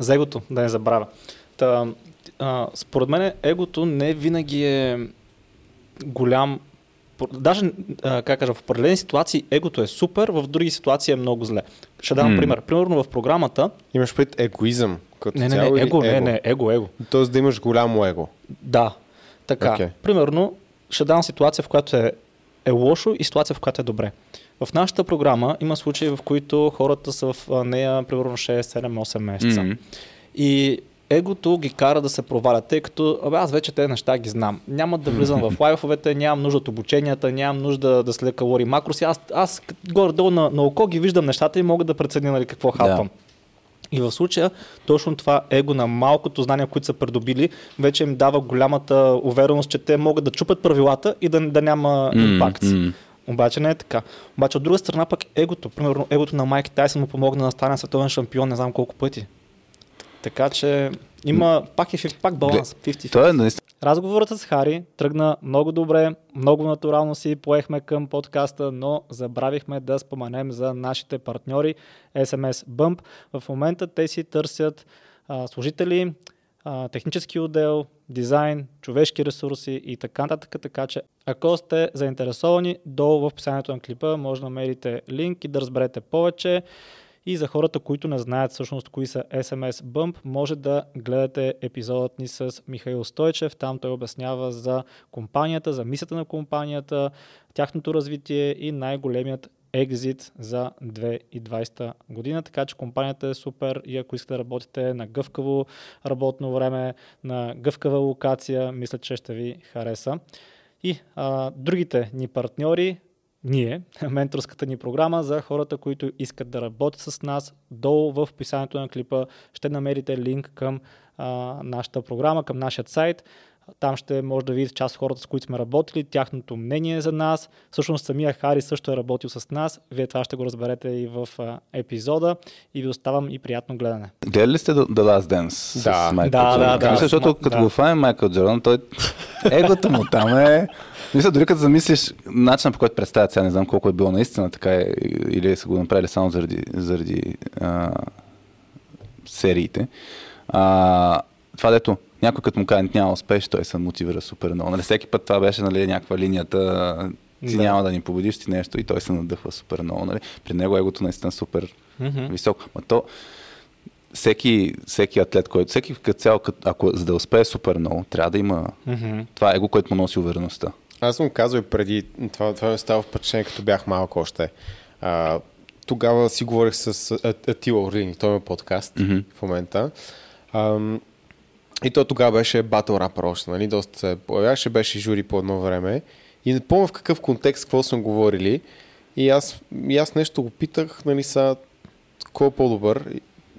за егото, да не забравя. Та, а, според мен егото не винаги е голям даже, как кажа, в определени ситуации егото е супер, в други ситуации е много зле. Ще дам М. пример. Примерно в програмата. Имаш пред егоизъм като Не, не, цяло не, его, не, не, его, его. Тоест да имаш голямо его. Да. Така. Окей. Примерно, ще дам ситуация, в която е, е лошо и ситуация, в която е добре. В нашата програма има случаи, в които хората са в нея примерно 6, 7, 8 месеца. Мгм. И егото ги кара да се провалят, тъй като абе, аз вече тези неща ги знам. Няма да влизам в лайфовете, нямам нужда от обученията, нямам нужда да следя калории, макроси. Аз, аз горе-долу на, на око ги виждам нещата и мога да преценя нали, какво хапвам. И в случая точно това его на малкото знания, които са придобили, вече им дава голямата увереност, че те могат да чупат правилата и да, да няма импакт. м. Обаче не е така. Обаче от друга страна пък егото, примерно егото на Майк Тайсън му помогна да стане световен шампион не знам колко пъти. Така че има пак, е, пак баланс. 50-50. Той е наистина Разговорът с Хари тръгна много добре, много натурално си поехме към подкаста, но забравихме да споменем за нашите партньори SMS Bump. В момента те си търсят а, служители, технически отдел, дизайн, човешки ресурси и така нататък. Така че ако сте заинтересовани, долу в описанието на клипа може да намерите линк и да разберете повече. И за хората, които не знаят всъщност кои са SMS Bump, може да гледате епизодът ни с Михаил Стойчев. Там той обяснява за компанията, за мисията на компанията, тяхното развитие и най-големият екзит за 2020 година. Така че компанията е супер и ако искате да работите на гъвкаво работно време, на гъвкава локация, мисля, че ще ви хареса. И а, другите ни партньори, ние, менторската ни програма за хората, които искат да работят с нас. Долу в описанието на клипа ще намерите линк към а, нашата програма, към нашия сайт. Там ще може да видите част от хората, с които сме работили, тяхното мнение за нас. Всъщност самия Хари също е работил с нас. Вие това ще го разберете и в епизода. И ви оставам и приятно гледане. Гледали ли сте The Last Dance Да. с Майкъл Да, Джордан? да, да. Мисля, защото Да. като го фане Майкъл Джордан, той егото му там е... Мисля, дори като замислиш начинът по който представят сега, не знам колко е било наистина така е, или са го направили само заради, заради а, сериите. А, това дето някой като му каже няма успеш, той се мотивира супер много. Нали, всеки път това беше нали, някаква линията, ти Да. няма да ни победиш ти нещо и той се надъхва супер много. Нали. При него егото наистина е супер Мгм. високо. Ма то, всеки, всеки атлет, който, всеки като цяло, като, ако за да успее супер много, трябва да има Мгм. това его, което му носи увереността. Аз съм казал и преди, това, това ми става впечатление, като бях малък още. А, тогава си говорих с Атила Орлини, той има подкаст Мгм. в момента. Ам, и то тогава беше батъл рапър още, нали? Доста се появяваше, беше жури по едно време. И не помня в какъв контекст, какво съм говорили. И аз, и аз нещо го питах, нали са, кой е по-добър.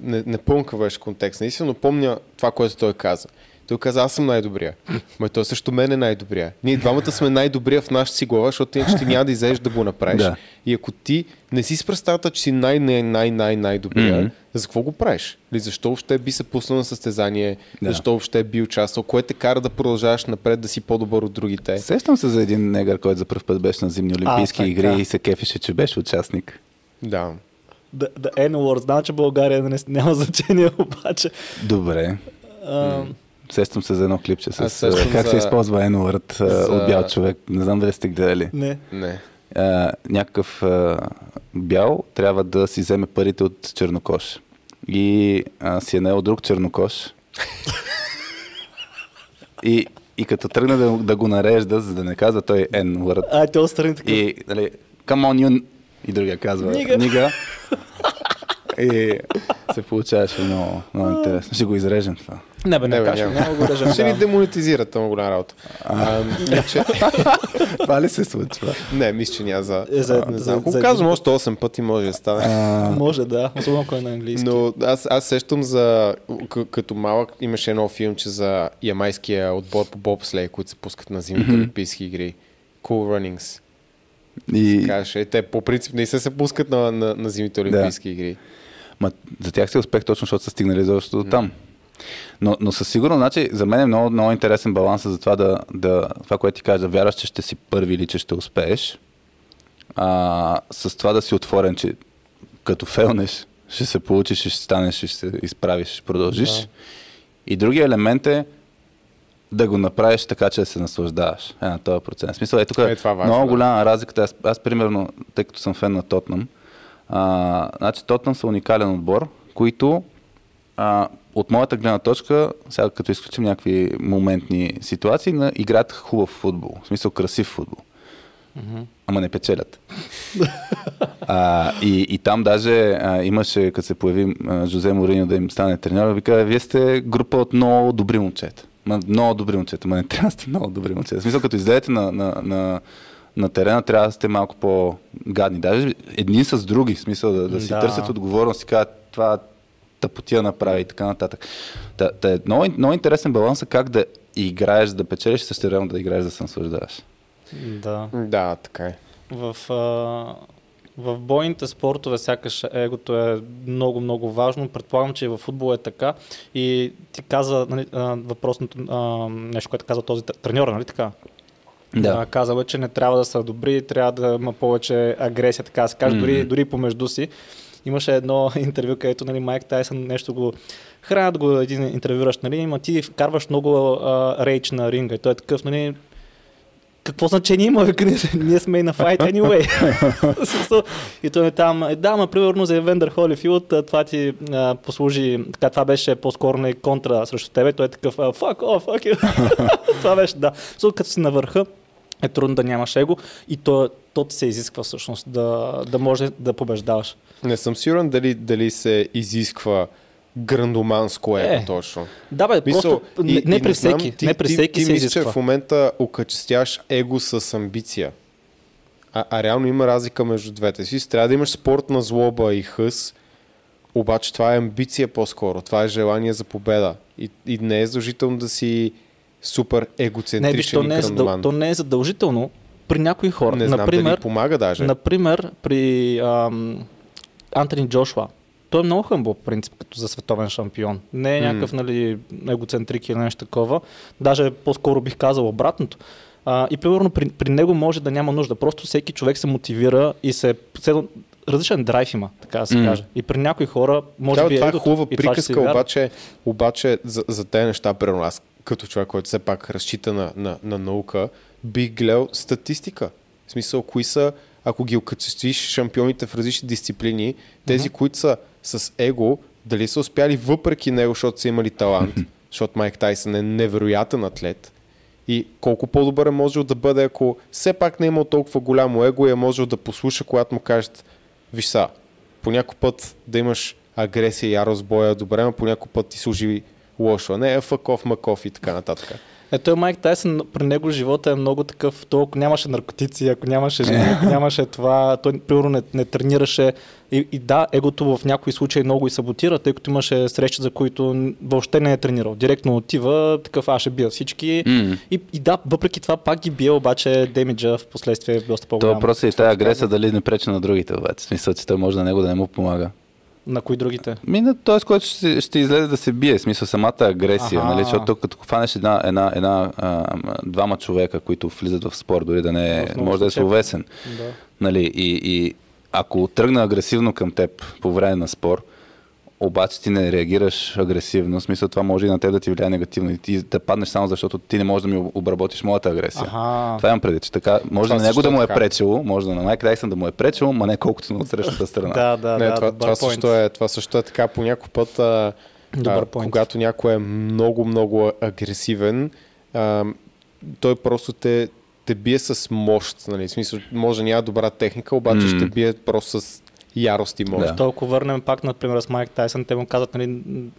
Не, не помня какъв беше контекст, наистина, но помня това, което той каза. Той каза, аз съм най-добрия. Ма той също мен е най-добрия. Ние двамата сме най-добрия в нашата си глава, защото иначе ти няма да излезеш да го направиш. Да. И ако ти не си с представата, че си най-най-най-най-най-добрия, Мгм. за какво го правиш? Или защо въобще би се пуснал на състезание? Да. Защо въобще би участвал? Кое те кара да продължаваш напред, да си по-добър от другите? Сещам се за един негър, който за първ път беше на зимни олимпийски така. игри и се кефише, че беше участник. Да. The, the N-word. Знам, че България не, няма значение, обаче. Добре. А, Сещам се за едно клипче с сещам а, как за- се използва N-word за- от бял човек. Не знам дали сте гледали. не. Не. а, някакъв а, бял трябва да си вземе парите от чернокош. И а, си е наел друг чернокош. и, и като тръгна да, да го нарежда, за да не казва той N word. А, те отстрани такъв. И, нали, come on you... И другия казва Нига. Нига. И се получаваше много, много интересно. Ще го изрежем това. Не бе, не, Не, кажа, няма. го режем. Ще ни демонетизират, това голяма работа. Това ли се случва? не, мисля, че няма за... Е, не знам. Ако казвам още 8 пъти, може да стане. Може да, особено ако е на английски. Но аз, аз сещам за, като малък, имаше едно филмче за ямайския отбор по бобслей, които се пускат на зимните олимпийски игри. Cool Runnings. и, Каже, е, те по принцип не се се пускат на, на, на зимните олимпийски игри. ма, за тях се успех точно, защото са стигнали защото до там. Но, но със сигурност, значи, за мен е много, много интересен баланс за това да, да, това, което ти кажа, да вярваш, че ще си първи или че ще успееш, а, с това да си отворен, че като фелнеш, ще се получиш, ще станеш, ще се изправиш, ще продължиш. Да. И другия елемент е да го направиш така, че да се наслаждаваш. Е, на този процент. В смисъл, е тук Е, това е важно, много да. голяма разликата. Аз, аз, примерно, тъй като съм фен на Тотнам, а, значи Тотнам са уникален отбор, които а, от моята гледна точка, сега като изключим някакви моментни ситуации, на, играят хубав футбол. В смисъл красив футбол. Ама не печелят. а, и, и там даже а, имаше, като се появи а, Жозе Мориньо да им стане треньор, вика, вие сте група от много добри момчета. Ма, много добри момчета, ма не трябва да сте много добри момчета. В смисъл, като излезете на, на, на, на терена, трябва да сте малко по-гадни. Даже едни с други, в смисъл да, да си Да. търсят отговорност и казват, това тъпотия направи и така нататък. Та, та е много, много интересен баланс е как да играеш, да печелиш също време да играеш да се наслаждаваш. Да. Да, така е. В, а, в бойните спортове сякаш егото е много, много важно. Предполагам, че и в футбол е така. И ти каза нали, въпросното а, нещо, което каза този тр- треньор, нали така? А, казал е, че не трябва да са добри, трябва да има повече агресия, така да се каже, дори, Мгм. дори помежду си. Имаше едно интервю, където нали, Майк Тайсън нещо го хранят го един интервюращ, нали, ма ти вкарваш много а, рейч на ринга и той е такъв, нали, какво значение има, ние, сме и на fight anyway. И той е там, е, да, ма примерно за Евендър Холифилд, това ти а, послужи, така, това беше по-скоро не контра срещу тебе, той е такъв, fuck off, fuck you. това беше, да. So, като си на върха, е трудно да нямаш его и то, то ти се изисква всъщност да, да може да побеждаваш. Не съм сигурен дали, дали се изисква грандоманско е, Е. точно. Да, бе, Мисъл, просто не, не при знам, всеки, ти, не при ти, всеки ти, се мислиш, изисква. че в момента окачествяваш его с амбиция. А, а реално има разлика между двете. Си трябва да имаш спортна злоба и хъс, обаче това е амбиция по-скоро. Това е желание за победа. И, и не е задължително да си супер Не, егоцентричен виж, то и не, е задъл... то не е задължително при някои хора. Не знам Например, дали помага даже. Например, при ам, Антони Джошуа. Той е много хъмбъл, по принцип, като за световен шампион. Не е някакъв, нали, егоцентрик или нещо такова. Даже по-скоро бих казал обратното. А, и примерно при, при него може да няма нужда. Просто всеки човек се мотивира и се... Различен драйв има, така да се М. каже. И при някои хора може да, би това е егото хубава това приказка, вярва. обаче, обаче за, за тези неща, примерно аз като човек, който все пак разчита на, на, на наука, бих гледал статистика. В смисъл, кои са, ако ги окачествиш шампионите в различни дисциплини, тези, които са с его, дали са успяли въпреки него, защото са имали талант, защото Майк Тайсън е невероятен атлет, и колко по-добър е можел да бъде, ако все пак не е имал толкова голямо его и е можел да послуша, когато му кажат, виж са, по някой път да имаш агресия и ярост в боя, добре, но по някой път ти служи лошо, а не е факов, маков и така нататък. Ето Майк Тайсън, при него живота е много такъв, то ако нямаше наркотици, ако нямаше жени, ако нямаше това, той примерно не, не тренираше. И, и да, егото в някои случаи много и саботира, тъй като имаше срещи, за които въобще не е тренирал. Директно отива, такъв аз ще бия всички. М. И, и да, въпреки това пак ги бие, обаче демиджа в последствие е доста То по-голям. въпрос е и тази агресия дали не пречи на другите, обаче. В смисъл, че той може на него да не му помага. На кои другите? Ми, на този, който ще, ще излезе да се бие, смисъл самата агресия, Аха. нали? защото като фанеш една, една, една а, двама човека, които влизат в спор, дори да не е, може да е словесен, Да. нали? и, и ако тръгна агресивно към теб по време на спор, обаче ти не реагираш агресивно, в смисъл това може и на теб да ти влияе негативно и ти да паднеш само защото ти не можеш да ми обработиш моята агресия. Аха. Това имам преди, че така, може Това на него да му е така. пречело, може да на Майк Тайсън да му е пречело, ма не колкото на отсрещната страна. Да, да, не, да. това, добър това, point. също е, това също е така по някой път, а, Добър а, point. когато някой е много, много агресивен, а, той просто те, те бие с мощ. Нали? В смисъл, може да няма добра техника, обаче М. ще бие просто с ярост и мощ. Да. То, ако върнем пак, например, с Майк Тайсън, те му казват, нали,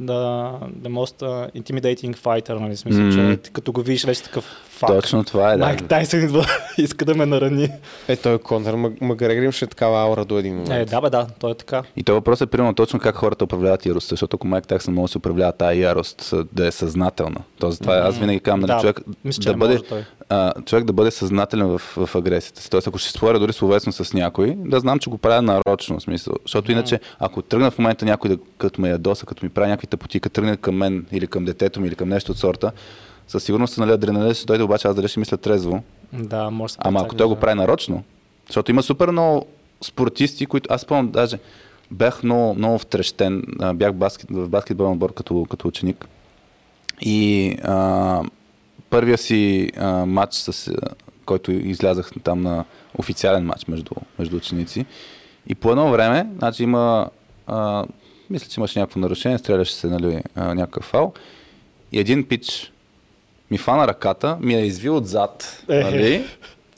да, the most uh, intimidating fighter, нали, смисъл, Мгм. че като го видиш вече такъв фак. Точно това е, да. Майк Тайсън идва, иска да ме нарани. Е, той Конър Мак- Макгрегор имаше такава аура до един момент. Е, да, бе, да, то е така. И то въпрос е примерно точно как хората управляват яростта, защото ако Майк Тайсън може да се управлява тази ярост, да е съзнателна. Тоест, това е, аз винаги казвам, нали, Да, човек, мисля, да бъде, може той. а, човек да бъде съзнателен в, в агресията си. Тоест, ако ще споря дори словесно с някой, да знам, че го правя нарочно, в смисъл. Защото иначе, ако тръгна в момента някой да, като ме ядоса, като ми прави някакви тъпоти, като тръгне към мен или към детето ми или към нещо от сорта, със сигурност нали, адреналин ще дойде, обаче аз дали ще мисля трезво. Да, може Ама ако той го да. прави нарочно, защото има супер много спортисти, които аз спомням даже бях много, много втрещен. Бях баскет, в баскетболен отбор като, като ученик. И а, първия си а, матч, с, който излязах там на официален матч между, между ученици. И по едно време, значи има, а, мисля, че имаше някакво нарушение, стреляше се, нали, а, някакъв фал. И един пич ми фана ръката, ми я изви отзад, Е. нали,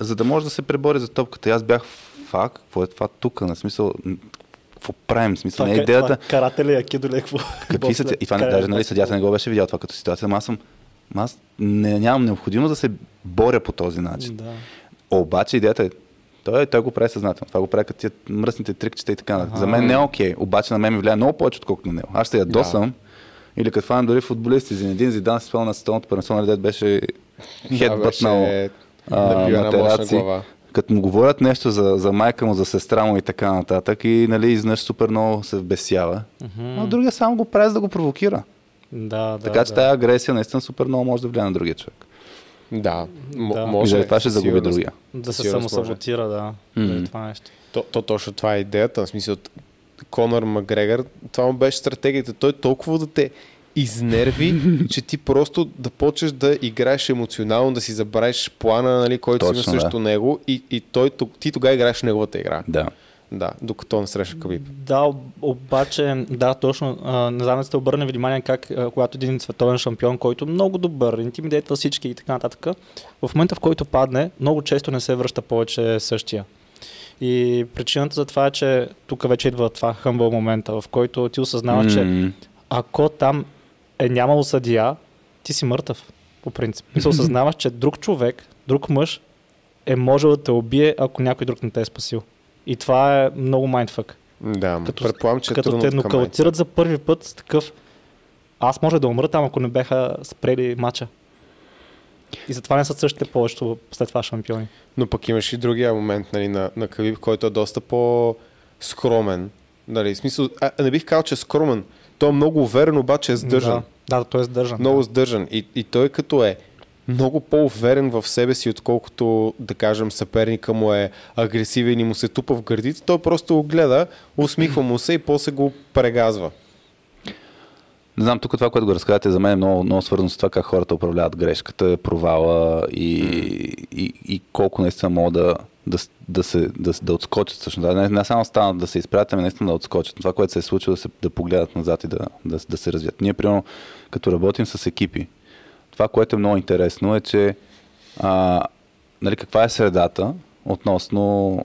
за да може да се пребори за топката. И аз бях, фак, какво е това тук? На смисъл, какво правим? Смисъл, не е идеята. това карате ли, акидо ли, какво? Какви са? И това не, даже нали, съдята не го беше видял това като ситуация, ама аз съм, аз не, нямам необходимост да се боря по този начин. Да. Обаче идеята е, той, той го прави съзнателно. Това го прави като тия мръсните трикчета и така. нататък. За мен не е окей, обаче на мен ми влияе много повече, отколкото на него. Аз ще ядосам. Или като фанам дори футболисти, Зинедин Зидан си спомня на световното първенство, нали, беше хедбътнал беше а, на тераци. Като му говорят нещо за, за майка му, за сестра му и така нататък, и нали, изнъж супер много се вбесява. А другия само го прави за да го провокира. Да, да. така че да. тази агресия наистина супер много може да влияе на другия човек. Да, м- Да. И може. заради това ще загуби другия. Да се самосаботира, да. Заради това нещо. То, то точно това е идеята. В смисъл, Конор Макгрегор, това му беше стратегията. Той толкова да те изнерви, че ти просто да почнеш да играеш емоционално, да си забравиш плана, нали, който си Точно, има да. срещу него и, и той, ти тогава играеш неговата игра. Да. Да, докато не среща Кабиб. Да, об- обаче, да, точно. А, не знам да сте обърнали внимание как, а, когато един световен шампион, който е много добър, интимидейтва всички и така нататък, в момента в който падне, много често не се връща повече същия. И причината за това е, че тук вече идва това хъмбъл момента, в който ти осъзнаваш, че М, ако там е нямало съдия, ти си мъртъв, по принцип. И се осъзнаваш, че друг човек, друг мъж е можел да те убие, ако някой друг не те е спасил. И това е много майндфък. Да, Като- предполагам, че е Като те нокаутират за първи път с такъв аз може да умра там, ако не беха спрели матча. И затова не са същите повечето след това шампиони. Но пък имаш и другия момент нали, на, на Кабиб, който е доста по-скромен. Нали, смисъл, а, не бих казал, че е скромен. Той е много уверен, обаче е сдържан. Да, да той е сдържан. Много да. сдържан. И, и той като е много по-уверен в себе си, отколкото, да кажем, съперника му е агресивен и му се тупа в гърдите, той просто го гледа, усмихва му се и после го прегазва. Не знам, тук това, което го разказвате, за мен е много, много свързано с това как хората управляват грешката, провала и, и, и колко наистина могат да, да, да, се, да, да отскочат. Всъщност. Не, не само станат да се изпратят, ами наистина да отскочат. Това, което се е случило, да, се, да погледат назад и да, да, да се развият. Ние, примерно, като работим с екипи, това, което е много интересно е, че а, нали, каква е средата относно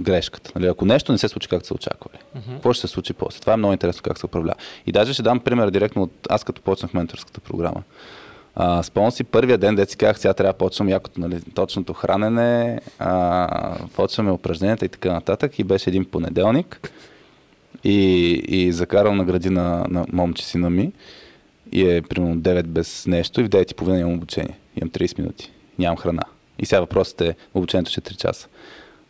грешката. Нали, ако нещо не се случи както са очаквали, uh-huh. какво ще се случи после? Това е много интересно как се управлява. И даже ще дам пример директно от аз като почнах менторската програма. А, спомням си първия ден, дете си казах, сега трябва да почвам якото, нали, точното хранене, а, почваме упражненията и така нататък. И беше един понеделник и, и закарал на градина на момче сина ми и е примерно 9 без нещо и в 9 и половина имам обучение. Имам 30 минути. Нямам храна. И сега въпросът е, обучението ще е 3 часа.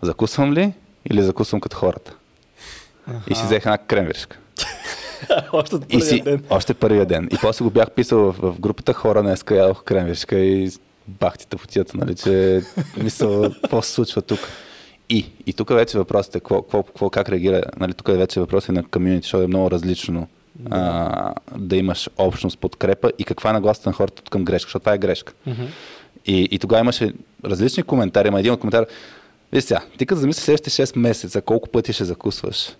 Закусвам ли или закусвам като хората? И си взех една кремвиршка. Още от първия си, ден. още първия ден. И после го бях писал в, в групата хора, днеска ядох кремвиршка и бахтите в отията, нали, че мисъл, какво се случва тук. И, и тук вече въпросът е какво, какво, какво, как реагира, нали, тук вече въпросът е на комьюнити, защото е много различно да. А, да имаш общност, подкрепа и каква е нагласата на хората към грешка, защото това е грешка. Мгм. И, и тогава имаше различни коментари, ама един от коментар, виж сега, ти като замислиш следващите 6 месеца, колко пъти ще закусваш,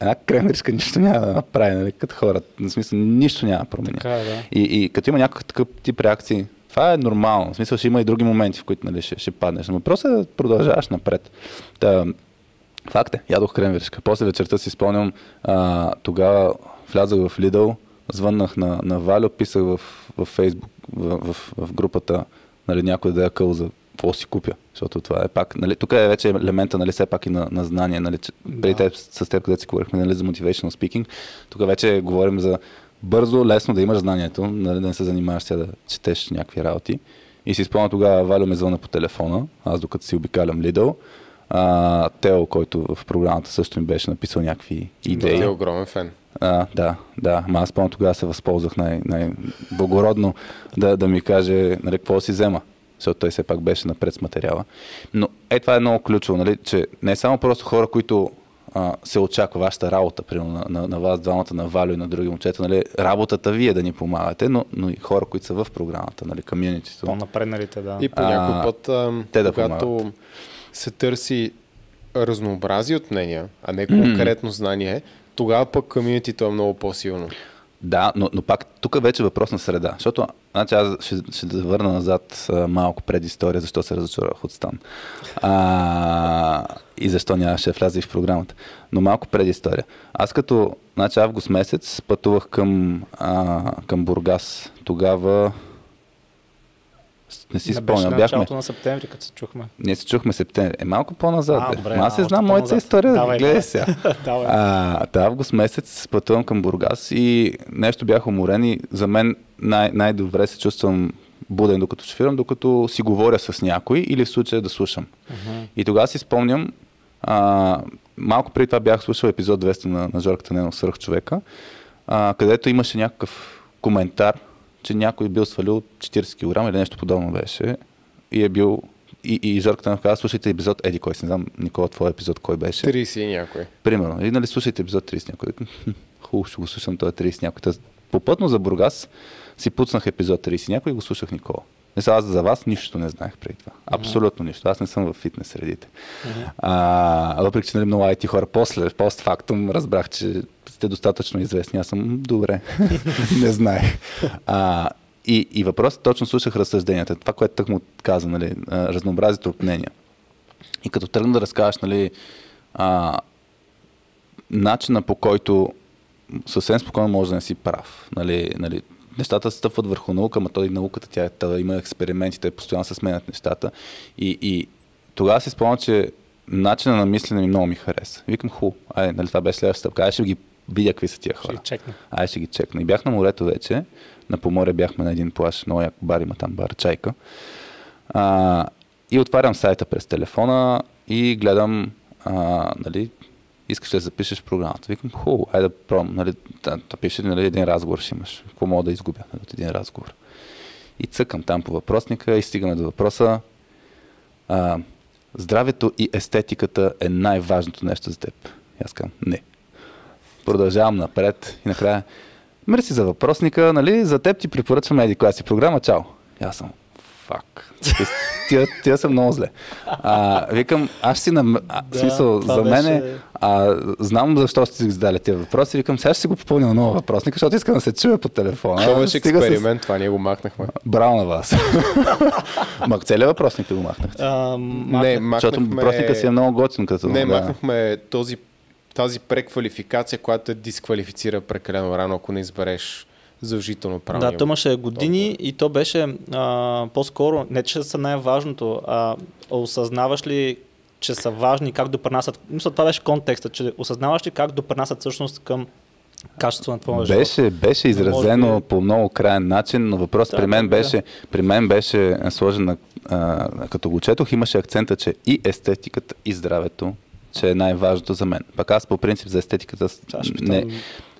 една кремерска нищо няма да направи, нали, като хората. В смисъл, нищо няма да промени. Така е, да. И, и като има някакъв такъв тип реакции, това е нормално. В смисъл ще има и други моменти, в които нали, ще, ще паднеш. Но въпросът е да продължаваш напред. Та, факт е, ядох кремвиршка. После вечерта си спомням, а, тогава влязах в Lidl, звъннах на, на Валю, писах в, в Facebook, в, в, в групата, нали, някой да я къл за какво си купя. Защото това е пак, нали, тук е вече елемента, нали, все пак и на, на знание, нали, че, преди теб, с теб, където си говорихме, нали, за motivational speaking, тук вече говорим за бързо, лесно да имаш знанието, нали, да не се занимаваш сега да четеш някакви работи. И си спомня тогава, Валю ме звъна по телефона, аз докато си обикалям Lidl, а, Тео, който в програмата също ми беше написал някакви идеи. Ти е огромен фен. А, да, да. Ма аз помня тогава се възползвах най- най-благородно да, да ми каже нали, какво си взема. Защото той все пак беше напред с материала. Но е това е много ключово, нали, че не е само просто хора, които а, се очаква вашата работа, примерно на, на, на вас двамата, на Валю и на други момчета, нали, работата ви е да ни помагате, но, но и хора, които са в програмата, нали, комьюнитито. По-напредналите, да. И по някой път, а, те да когато помагат. се търси разнообразие от мнения, а не конкретно знание, тогава пък комьюнитито е много по-силно. Да, но, но пак тук вече е въпрос на среда. Защото, значи аз ще, ще върна назад малко пред история, защо се разочаровах от Стан. А, и защо нямаше вляза и в програмата. Но малко пред история. Аз като, значи август месец пътувах към, а, към Бургас. Тогава не си спомням. Бяхме, началото на септември, като се чухме. ние се чухме септември. Е, малко по-назад. А, добре, аз се знам моята история. Давай, Гледай сега. Давай. А, та август месец пътувам към Бургас и нещо бях уморен и за мен най- най-добре се чувствам буден докато шофирам, докато си говоря с някой или в случая да слушам. И тогава си спомням, а, малко преди това бях слушал епизод 200 на, на Жорката Ненов Свърх човека, а, където имаше някакъв коментар, че някой бил свалил 40 кг или нещо подобно беше и е бил и, и Жорката Ненов каза, слушайте епизод, еди кой си, не знам, Никола, твой епизод кой беше. 30 и някой. Примерно. И нали слушайте епизод 30 някой. Викам, «Хм, Хубаво, ще го слушам този 30 някой. Попътно за Бургас си пуснах епизод 30 някой и го слушах Никола. Не аз за вас нищо не знаех преди това. Абсолютно нищо. Аз не съм в фитнес средите. А, въпреки, че нали, много IT хора после, постфактум, разбрах, че сте достатъчно известни. Аз съм «М, добре. не знаех. А, и, и въпросът точно слушах разсъжденията. Това, което тък му каза, нали, разнообразието от мнения. И като тръгна да разкажеш, нали, а, начина по който съвсем спокойно може да не си прав. Нали, нали, нещата стъпват върху наука, ама той науката тя, тя има експерименти, те постоянно се сменят нещата. И, и тогава си спомням, че начина на мислене ми много ми хареса. Викам, ху, ай, нали, това беше следващата стъпка, ай ще ги видя какви са тия Ще хора. ги чекна. Ай ще ги чекна. И бях на морето вече, на поморя бяхме на един плаш, много як бар има там бар Чайка. А, и отварям сайта през телефона и гледам, а, нали, искаш ли да запишеш програмата. Викам, хубаво, айде да пробвам. Нали, да, да пише, нали, един разговор ще имаш. Какво мога да изгубя нали, от един разговор? И цъкам там по въпросника и стигаме до въпроса. А, здравето и естетиката е най-важното нещо за теб. И аз казвам, не. Продължавам напред и накрая. Мерси за въпросника, нали? За теб ти препоръчвам еди коя си програма. Чао. И аз съм, фак. Тия, тия са много зле. А, викам, аз си на... А, Да, смисъл, за мен беше- а, знам защо сте си задали тези въпроси. Викам, сега ще си го попълня на нова въпросника, защото искам да се чуя по телефона. Това беше Стига с- експеримент, това ние го махнахме. Браво на вас. Ма целият въпросник го махнахте? А, Не, махнах- Защото махнахме... въпросника си е много готин като... Не, да. махнахме този, тази преквалификация, която те дисквалифицира прекалено рано, ако не избереш задължително правилно. Да, то имаше години и то беше а, по-скоро, не че са най-важното, а осъзнаваш ли, че са важни, как допринасят. Мисля, това беше контекста, че осъзнаваш ли как допринасят всъщност към качеството на твоя живот. Беше, беше изразено Може би- по много крайен начин, но въпрос Да, при мен да, да. беше, при мен беше сложен на, а, като го четох, имаше акцента, че и естетиката, и здравето, че е най-важното за мен. Пък аз по принцип за естетиката не,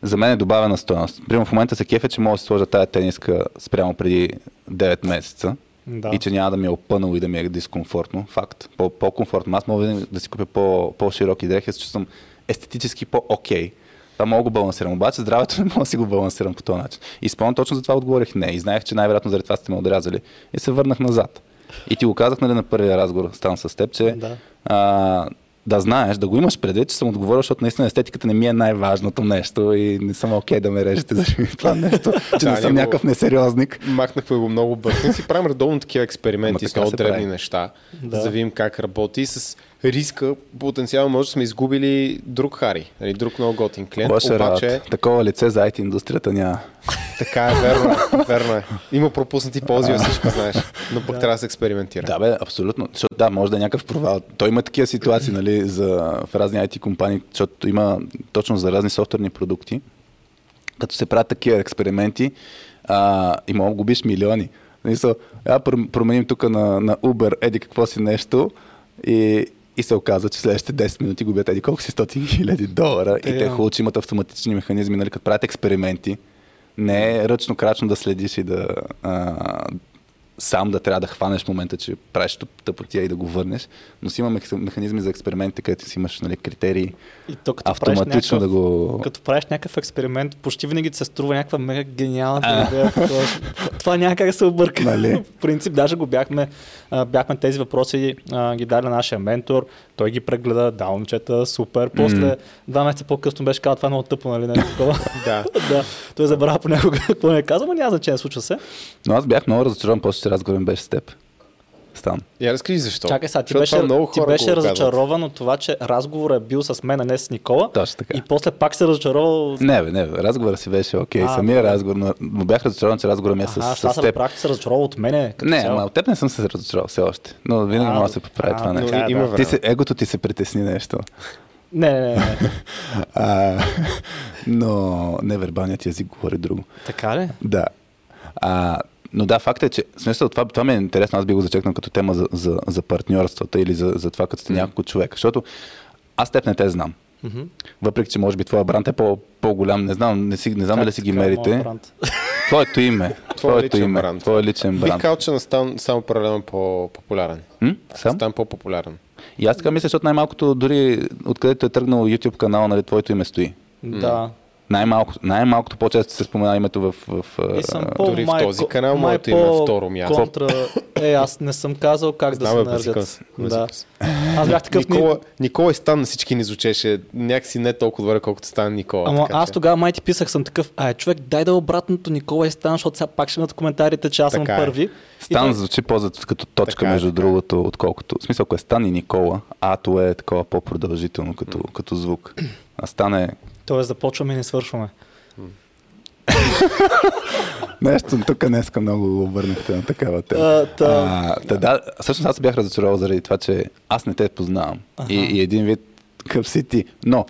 за мен е добавена стоеност. Примерно в момента се кефе, че мога да си сложа тая тениска спрямо преди 9 месеца. Да. И че няма да ми е опънало и да ми е дискомфортно. Факт. По- по-комфортно. Аз мога да, си купя по- по-широки дрехи, за че съм естетически по-окей. Това мога да го балансирам. Обаче здравето не мога да си го балансирам по този начин. И спомням точно за това отговорих не. И знаех, че най-вероятно заради това сте ме отрязали. И се върнах назад. И ти го казах нали, на първия разговор, стана с теб, че Да. а, да знаеш, да го имаш предвид, че съм отговорил, защото наистина естетиката не ми е най-важното нещо и не съм окей да ме режете за това нещо, че Да, не съм някакъв несериозник. Махнахме го много бързо. Си правим редовно такива експерименти с много древни прави. неща, Да. за да видим как работи. С риска, потенциално може да сме изгубили друг Хари, нали, друг много готин клиент. Обаче, работа. Такова лице за IT индустрията няма. така е, верно е, верно е. Има пропуснати ползи във всичко, знаеш. Но пък трябва да се експериментира. Да, бе, абсолютно. Защото, да, може да е някакъв провал. Той има такива ситуации, нали, за, в разни IT компании, защото има точно за разни софтуерни продукти. Като се правят такива експерименти, а, и мога да губиш милиони. Мисъл, я пр- променим тук на, на Uber, еди какво си нещо и, и се оказва, че следващите 10 минути губят еди колко си 100 хиляди долара и те Те, хубаво, че имат автоматични механизми, нали, като правят експерименти. Не е ръчно крачно да следиш и да а, сам да трябва да хванеш момента, че правиш тъп- тъпотия и да го върнеш, но си има мех- механизми за експерименти, където си имаш нали, критерии, И то, като автоматично да някакъв, го... Като правиш някакъв експеримент, почти винаги се струва някаква мега гениална идея. Това няма как да се обърка. Нали? В принцип, даже го бяхме, бяхме тези въпроси, ги дали на нашия ментор, той ги прегледа, да, момчета, супер. После, М. два месеца по-късно беше казал, това е много тъпо, нали, нещо такова. Да. да, той забравя понякога какво не е казал, но няма значение, случва се. Но аз бях много разочарован, после че разговор ми беше с теб. Стан. Я разкажи защо. Чакай сега, ти Защото беше, много ти беше разочарован от това, че разговорът е бил с мен, а не с Никола. Точно така. И после пак се разочаровал. Не, бе, не, бе, разговорът си беше окей. А, Самия добре. разговор, но, бях разочарован, че разговорът ми е с, Ага, с, аз с теб. че се разочаровал от мене. Като Не, цяло. ама от теб не съм се разочаровал все още. Но винаги А, може да се поправи А, това нещо. Да. време. Ти се, егото ти се притесни нещо. Не, не, не, не. А, но невербалният език говори друго. така ли? Да. А, но да, факт е, че смисъл, това, това ми е интересно, аз би го зачекнал като тема за, за, за партньорствата или за, за това, като сте няколко човека. Защото аз теб не те знам. Мгм. Въпреки, че може би твоя бранд е по, по-голям, не знам, не, си, не знам дали си ги мерите. Твоето име. Твоето личен име. бранд. Твоя личен Бих бранд. казал, че настан само паралелно по-популярен. М? Сам? Стан по-популярен. И аз така мисля, защото най-малкото дори откъдето е тръгнал YouTube канал, нали, твоето име стои. Да. Най-малко, най-малкото по-често се спомена името в... в И съм а, по дори в този канал май моето име е по второ място. Контра... Е, аз не съм казал как да Знам, се бе, базикам наредят. се. Да. Аз бях такъв... ни- Никола, Никола и Стан на всички ни звучеше някакси не толкова добре, колкото Стан Никола. Ама така аз че- тогава май ти писах, съм такъв, ай човек, дай да е обратното Никола и Стан, защото сега пак ще имат коментарите, че аз съм Така е. първи. И Стан той- звучи по като точка, Така е, между така е. другото, отколкото... В смисъл, ако е Стан и Никола, Ато е такова по-продължително като, като звук. А Стан е... Тоест започваме и не свършваме. Нещо тук днеска много го обърнахте на такава тема. А, та- А, та, да, всъщност аз бях разочаровал заради това, че аз не те познавам. И, и един вид къв си ти. Но,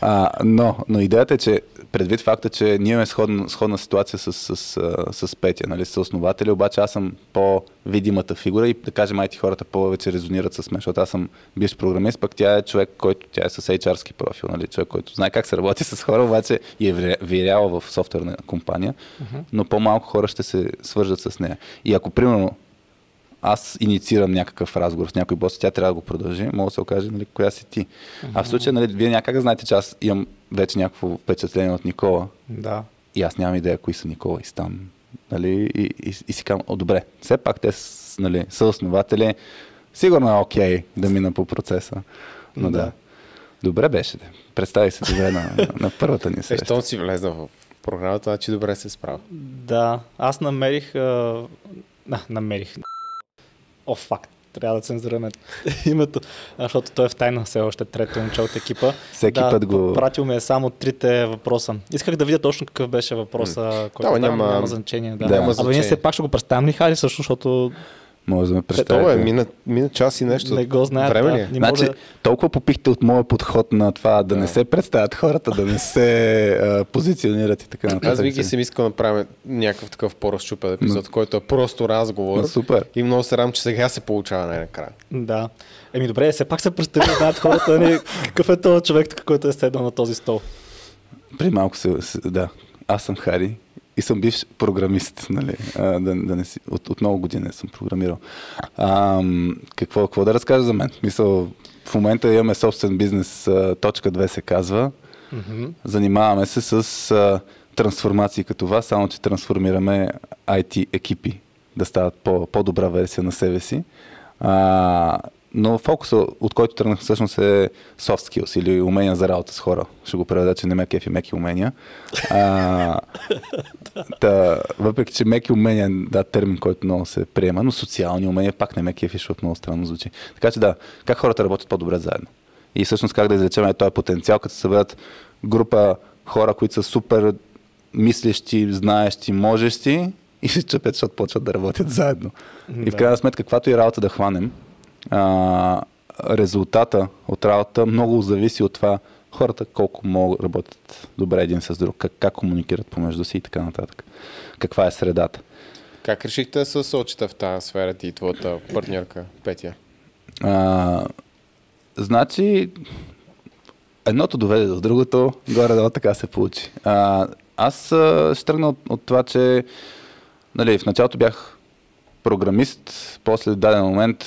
а, но, но идеята е, че предвид факта, че ние имаме сходна, сходна ситуация с, с, с, с Петя, нали, с основатели, обаче аз съм по-видимата фигура и да кажем, айти хората повече резонират с мен, защото аз съм бивш програмист, пък тя е човек, който тя е с HR-ски профил, нали, човек, който знае как се работи с хора, обаче и е виря- виряла в софтуерна компания, но по-малко хора ще се свържат с нея. И ако, примерно, аз инициирам някакъв разговор с някой бос, тя трябва да го продължи, мога да се окаже, нали, коя си ти. А в случая, нали, вие някак да знаете, че аз имам вече някакво впечатление от Никола Да. и аз нямам идея кои са Никола и Стан. Нали, и, и, и си казвам, о, добре, все пак те с, нали, са основатели, сигурно е окей да мина по процеса. Но да. Да. да. Добре беше. де. Представи се добре на, на, на първата ни Е, среща. щом си влезна в програмата, значи добре се справя. Да, аз намерих... А... А, намерих. О, факт. Трябва да цензурираме името, защото той е в тайна все още трето момче от екипа. Всеки да, път го- Пратил ми е само трите въпроса. Исках да видя точно какъв беше въпроса, който Да, няма- няма значение. Да. Да. Няма Абе, ние все пак ще го представим ли, Хари, също, защото Може да ме Това е, представите. мина, мина час и нещо. не го знаят. Време да. ли е? Не Значи, да... толкова попихте от моя подход на това да, не се представят хората, да не се а, позиционират и така нататък. Аз винаги съм искал да направим някакъв такъв по-разчупен епизод, който е просто разговор. Но супер. И много се радвам, че сега се получава най-накрая. Да. Еми добре, все пак се представи да знаят хората, нали, какъв е този човек, който е седнал на този стол. При малко се, се, да. Аз съм Хари и съм бивш програмист, нали? А, да, да не си, от, от много години съм програмирал. А, какво, какво да разкажа за мен? Мисъл, в момента имаме собствен бизнес, точка 2 се казва. Мгм. Занимаваме се с а, трансформации като вас, само че трансформираме IT екипи да стават по, по-добра версия на себе си. А, но фокуса, от който тръгнах всъщност е soft skills или умения за работа с хора. Ще го преведа, че не ме кефи меки умения. А, та, въпреки, че меки умения е да, термин, който много се приема, но социални умения пак не ме кефи, защото много странно звучи. Така че да, как хората работят по-добре заедно. И всъщност как да извлечем е този потенциал, като се съберат група хора, които са супер мислещи, знаещи, можещи и се чупят, защото почват да работят заедно. И в Да. крайна сметка, каквато и работа да хванем, а, резултата от работа много зависи от това хората колко могат работят добре един с друг, как, как комуникират помежду си и така нататък. Каква е средата. Как решихте се насочите в тази сфера ти и твоята партньорка Петя? А, значи, едното доведе до другото, горе-долу така се получи. А, аз а, ще тръгна от, от това, че нали, в началото бях програмист, после в даден момент,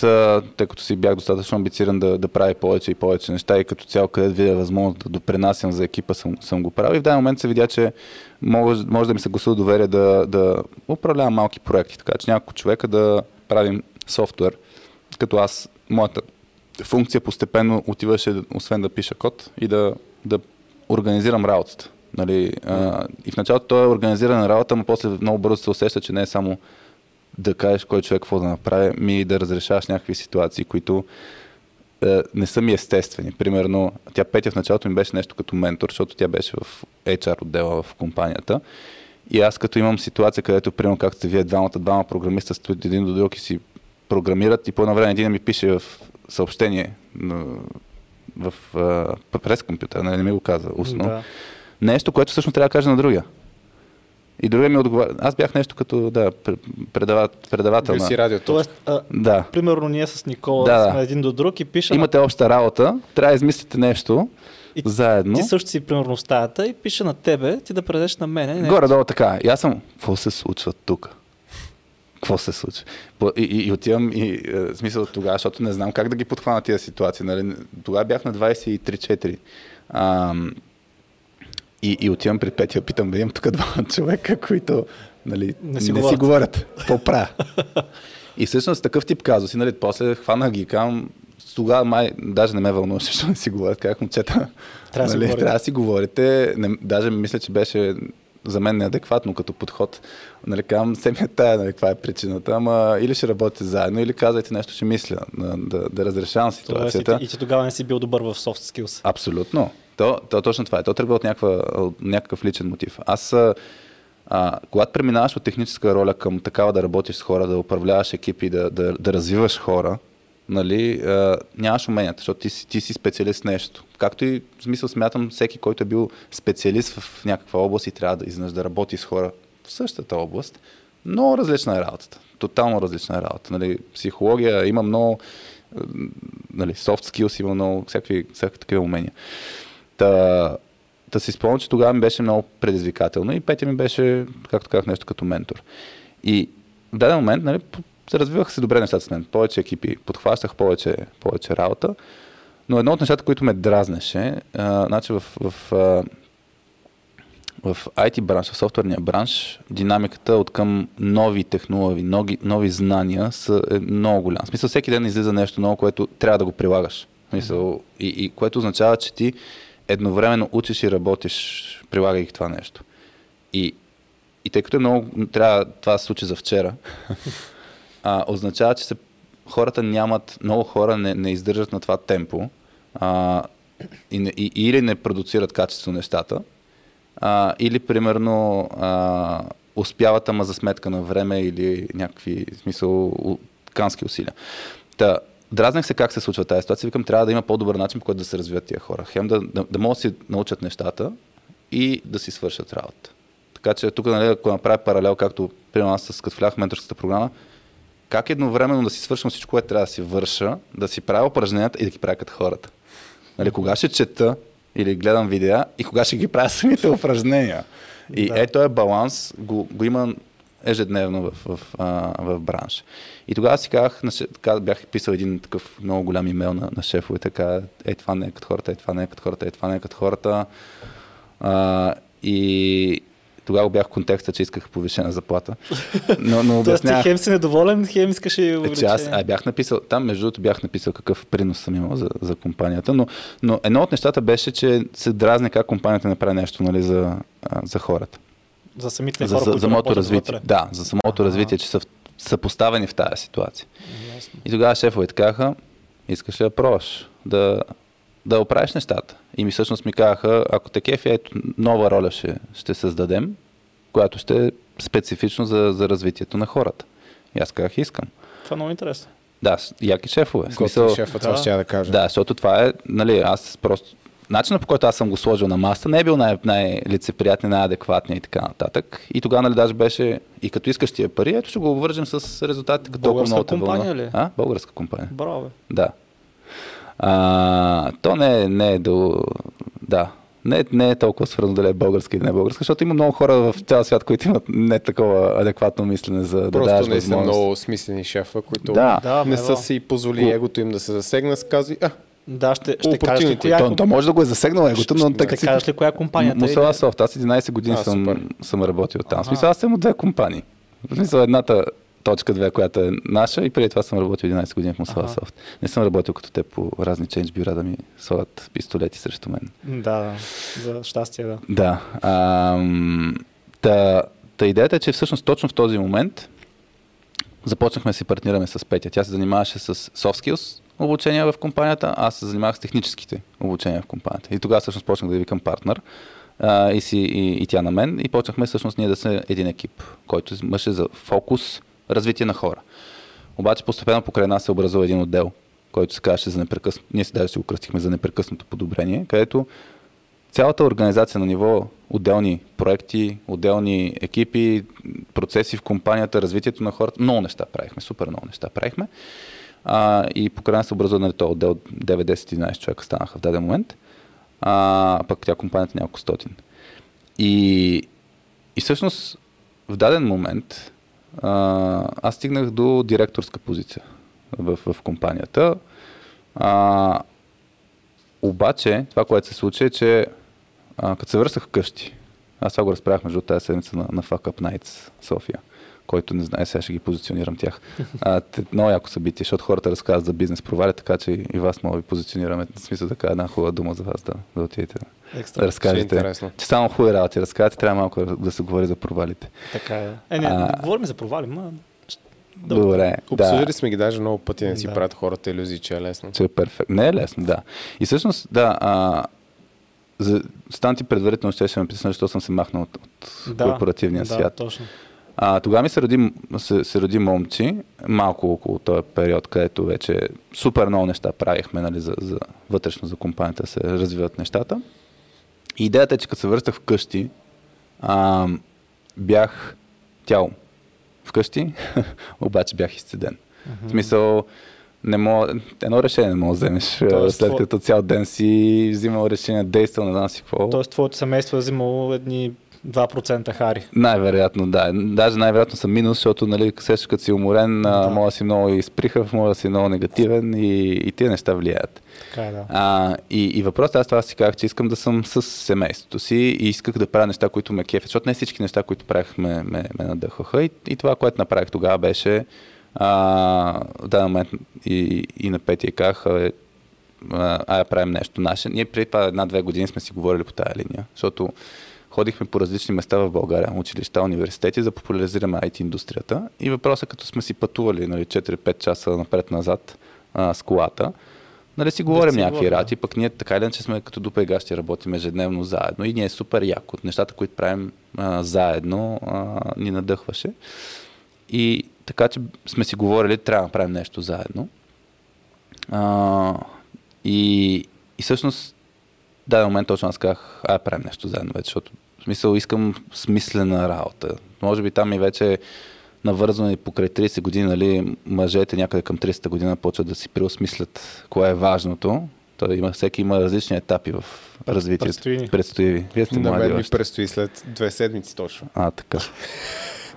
тъй като си бях достатъчно амбициран да, да прави повече и повече неща и като цяло където видя възможност да допренасям за екипа, съм, съм го правил. И в даден момент се видя, че може, може да ми се гласува доверие да, да управлявам малки проекти, така че няколко човека да правим софтуер, като аз, моята функция постепенно отиваше, освен да пиша код и да, да организирам работата. Нали, а, и в началото той е организирана работа, но после много бързо се усеща, че не е само да кажеш кой човек какво да направи, ми да разрешаваш някакви ситуации, които е, не са ми естествени. Примерно, тя Петя в началото ми беше нещо като ментор, защото тя беше в HR отдела в компанията. И аз като имам ситуация, където, примерно, както сте вие двамата, двама програмиста стоят един до друг и си програмират и по едно време един ми пише в съобщение в, в през компютъра, не, не ми го каза устно. Да. Нещо, което всъщност трябва да кажа на другия. И другия ми отговаря. Аз бях нещо като да, предават, предавател. си радиото. Тоест, а, да. примерно ние с Никола да, сме един до друг и пишем. Имате обща работа, трябва да измислите нещо и заедно. Ти също си примерно в стаята и пише на тебе, ти да предеш на мене. Горе-долу така. И аз съм, какво се случва тук? какво се случва. И, и, и отивам и е, смисъл тогава, защото не знам как да ги подхвана тия ситуации. Нали? Тогава бях на 23-4. И, и отивам при Петя, питам, имам тук два човека, които нали, не си не говорят. Си говорят. Правя? и всъщност такъв тип казуси, нали, после хванах ги кам, тогава май, даже не ме вълнуваше, защото не си говорят, как момчета, трябва, нали, си трябва да си говорите. Не, даже мисля, че беше за мен неадекватно като подход. Нали, казвам, се ми е тая, нали, каква е причината, ама или ще работите заедно, или казвайте нещо, ще мисля, да, да, да разрешавам ситуацията. Тоест, и, и ти тогава не си бил добър в soft skills. Абсолютно. То, то точно това е. То тръгва от, някаква, някакъв личен мотив. Аз, а, когато преминаваш от техническа роля към такава да работиш с хора, да управляваш екипи, да, да, да развиваш хора, нали, а, нямаш уменията, защото ти, си, ти си специалист в нещо. Както и в смисъл смятам, всеки, който е бил специалист в някаква област и трябва да изнъж да работи с хора в същата област, много различна е работата. Тотално различна е работа. Нали, психология има много нали, soft skills, има много всякакви, всякакви такива умения. Та, да си спомня, че тогава ми беше много предизвикателно и Петя ми беше, както казах, нещо като ментор. И в даден момент нали, развиваха се добре нещата с мен. Повече екипи, подхващах повече, повече работа. Но едно от нещата, които ме дразнеше, а, значи в, в, в IT бранш, в софтуерния бранш, динамиката от към нови технологии, нови, нови знания са, е много голям. В смисъл, всеки ден излиза нещо ново, което трябва да го прилагаш. В смисъл, и, и което означава, че ти едновременно учиш и работиш, прилагайки това нещо. И, и тъй като е много, трябва това се случи за вчера, а, означава, че се, хората нямат, много хора не, не издържат на това темпо а, и, и, или не продуцират качество нещата, а, или примерно а, успяват, ама за сметка на време или някакви, в смисъл, кански усилия. Та, дразнах се как се случва тази ситуация. Викам, трябва да има по-добър начин, по който да се развиват тия хора. Хем да, да, да могат да си научат нещата и да си свършат работа. Така че тук, нали, ако направя паралел, както примерно аз като влях в менторската програма, как едновременно да си свършвам всичко, което трябва да си върша, да си правя упражненията и да ги правя като хората. Нали, кога ще чета или гледам видеа и кога ще ги правя самите упражнения. И да. ето е баланс, го, го има ежедневно в, в, в, в бранш. И тогава си казах, така, бях писал един такъв много голям имейл на, на шефове, така, е това не е като хората, е това не е като хората, е това не е като хората. А, и тогава бях в контекста, че исках повишена заплата. Но, но обяснях... Хем си недоволен, хем искаш и увеличение. Е, аз а, бях написал, там между другото бях написал какъв принос съм имал за, за компанията, но, но едно от нещата беше, че се дразни как компанията направи нещо нали, за, за хората. За самите за, хора, за, за самото развитие. Вътре. Да, за самото ага. развитие, че са, са поставени в тази ситуация. Ясно. И тогава шефовете казаха, искаш ли да пробваш да, да оправиш нещата? И ми всъщност ми казаха, ако те кефи, ето нова роля ще, ще създадем, която ще е специфично за, за развитието на хората. И аз казах, искам. Това е много интересно. Да, яки шефове. Смисъл, шефа, това да. ще да кажа. Да, защото това е, нали, аз просто начинът по който аз съм го сложил на маста не е бил най- най-лицеприятен, най-адекватният и така нататък. И тогава нали даже беше, и като искаш тия пари, ето ще го обвържем с резултатите като толкова много компания вълна. ли? А? Българска компания. Браво. Да. А, то не, не е до... Да. Не, не е толкова свързано дали е българска или не е българска, защото има много хора в цял свят, които имат не такова адекватно мислене за да Просто даваш не са много смислени шефа, които Да. Да, не са си позволи егото им да се засегна, с кази, а, Да, ще, ще кажеш ли коя, То, то може да го е засегнал егото, но Ще- тъй ще кажеш ли коя компанията е? Мусала Софт, аз 11 години А, съм, супер. съм работил там. В Аха. смисъл, аз съм от две компании. В смисъл, едната точка две, която е наша и преди това съм работил 11 години в Мусала. Софт. Не съм работил като те по разни ченч бюра да ми слагат пистолети срещу мен. Да, да, за щастие, да. Да. Ам, та, та идеята е, че всъщност точно в този момент започнахме да си партнираме с Петя. Тя се занимаваше с soft skills обучения в компанията, аз се занимавах с техническите обучения в компанията. И тогава всъщност почнах да я викам партнер а, и, си, и, и тя на мен и почнахме всъщност ние да сме един екип, който имаше за фокус развитие на хора. Обаче постепенно покрай нас се образува един отдел, който се казваше за непрекъснато. Ние си даже си го кръстихме за непрекъснато подобрение, където цялата организация на ниво отделни проекти, отделни екипи, процеси в компанията, развитието на хората, много неща правихме, супер много неща правихме. А, и покрай нас образува нали, този отдел 9-10-11 човека станаха в даден момент, а пък тя компанията няколко стотин. И, и всъщност в даден момент а, аз стигнах до директорска позиция в, в компанията. А, обаче, това, което се случи е, че като се върсах вкъщи, аз това го разправях между тази седмица на, на Fuck Up Nights София, който не знае, сега ще ги позиционирам тях. А, те, много яко събитие, защото хората разказват за бизнес провали, така че и вас мога да ви позиционираме. В смисъл така една хубава дума за вас да, да отидете да, да Екстра. ще е разкажете. интересно. Че само хубави работи разказвате, трябва малко да се говори за провалите. Така е. Е, не, А. говорим за провали, ма... Да, Добре. Обсъждали да. сме ги даже много пъти, не си Да. правят хората иллюзии, че е лесно. Че е перфектно. Не е лесно, да. И всъщност, да, а, за, стан ти предварително ще ще притесня, защото съм се махнал от, от да, корпоративния да, свят. точно. А, тогава ми се роди, се, се роди момчи, малко около този период, където вече супер много неща правихме нали, за, за вътрешно за компанията се развиват нещата. И идеята е, че като се връщах вкъщи, а, бях тяло вкъщи, обаче бях изцеден. В смисъл, не мога, едно решение не мога да вземеш, Тоест, след като цял ден си взимал решение, действал, не знам си какво. Тоест, твоето семейство е взимало едни 2% хари. Най-вероятно, да. Даже най-вероятно съм минус, защото, нали, сещаш като си уморен, да. Може да си много изприхав, може да си много негативен и, и тия неща влияят. Така е, да. А, и, и въпросът, аз това си казах, че искам да съм с семейството си и исках да правя неща, които ме кефят, защото не всички неща, които правих, ме, ме, ме надъхаха. И, и това, което направих тогава беше а, в даден момент и, и на петия казах, а, а правим нещо наше. Ние преди това една-две години сме си говорили по тая линия, защото ходихме по различни места в България, училища, университети, за да популяризираме IT индустрията. И въпросът, като сме си пътували нали, 4-5 часа напред-назад а, с колата, нали си говорим някакви работи, пък ние така или иначе сме като дупа и гащи, работим ежедневно заедно и ни е супер яко. От нещата, които правим а, заедно, а, ни надъхваше. И така, че сме си говорили, трябва да правим нещо заедно. А, и, и всъщност, даден момент точно аз казах, ай, правим нещо заедно вече, защото в смисъл искам смислена работа. Може би там и вече навързване и покрай 30 години, нали, мъжете някъде към 30 година почват да си преосмислят кое е важното. Той има, всеки има различни етапи в развитието. предстои ни. Предстои ви. Вие сте млади ми предстои след две седмици точно. А, така.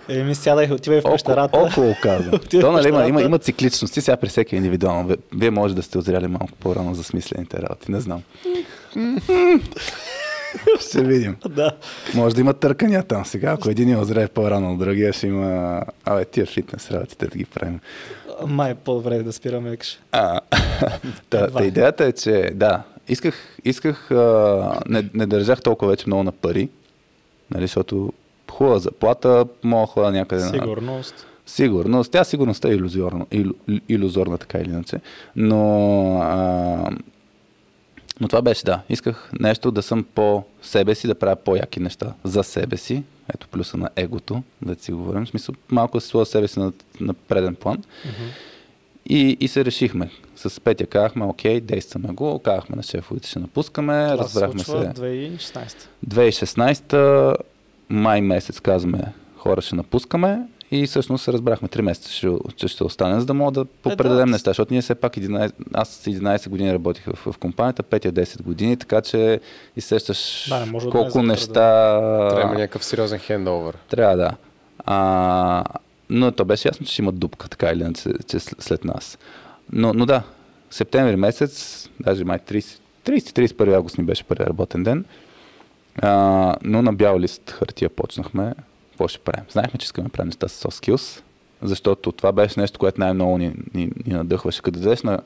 Еми, сядай, отивай в Около, пещерата. около казвам. То, нали, има, има, има цикличности, сега при всеки индивидуално. Вие може да сте озряли малко по-рано за смислените работи, не знам. Ще видим. Да. Може да има търкания там сега. Ако един е озрее по-рано другия, ще има... Абе, тия фитнес работите да ги правим. Май е по-добре да спираме екш. А, та, та, идеята е, че да, исках, исках а, не, не държах толкова вече много на пари, нали, защото хубава заплата, мога ходя някъде на... Сигурност. Сигурност. Тя сигурността е иллюзорна, ил, иллюзорна така или иначе. Но, а, но това беше, да. Исках нещо да съм по себе си, да правя по-яки неща за себе си. Ето плюса на егото, да си говорим. В смисъл, малко да се сложа себе си на, на преден план. И, и се решихме. С Петя казахме, окей, действаме го. Казахме на шефовете, ще напускаме. Това разбрахме се. 2016. 2016 май месец казваме хора ще напускаме И всъщност се разбрахме 3 месеца, ще, че ще остане, за да мога да попредадем да. неща, защото ние все пак 11, аз 11 години работих в, в компанията, Петя 10 години, така че изсещаш Да, не може колко днес за неща... Трябва някакъв сериозен хендовър. Трябва да. А, но то беше ясно, че ще има дупка, така или иначе, че след след нас. Но, но да, септември месец, даже май 30, 30-31 август ни беше първият работен ден, а, но на бял лист хартия почнахме. Какво ще правим? Знаехме, че искаме да правим неща с soft skills, защото това беше нещо, което най-много ни, ни, ни надъхваше. Като дадеш на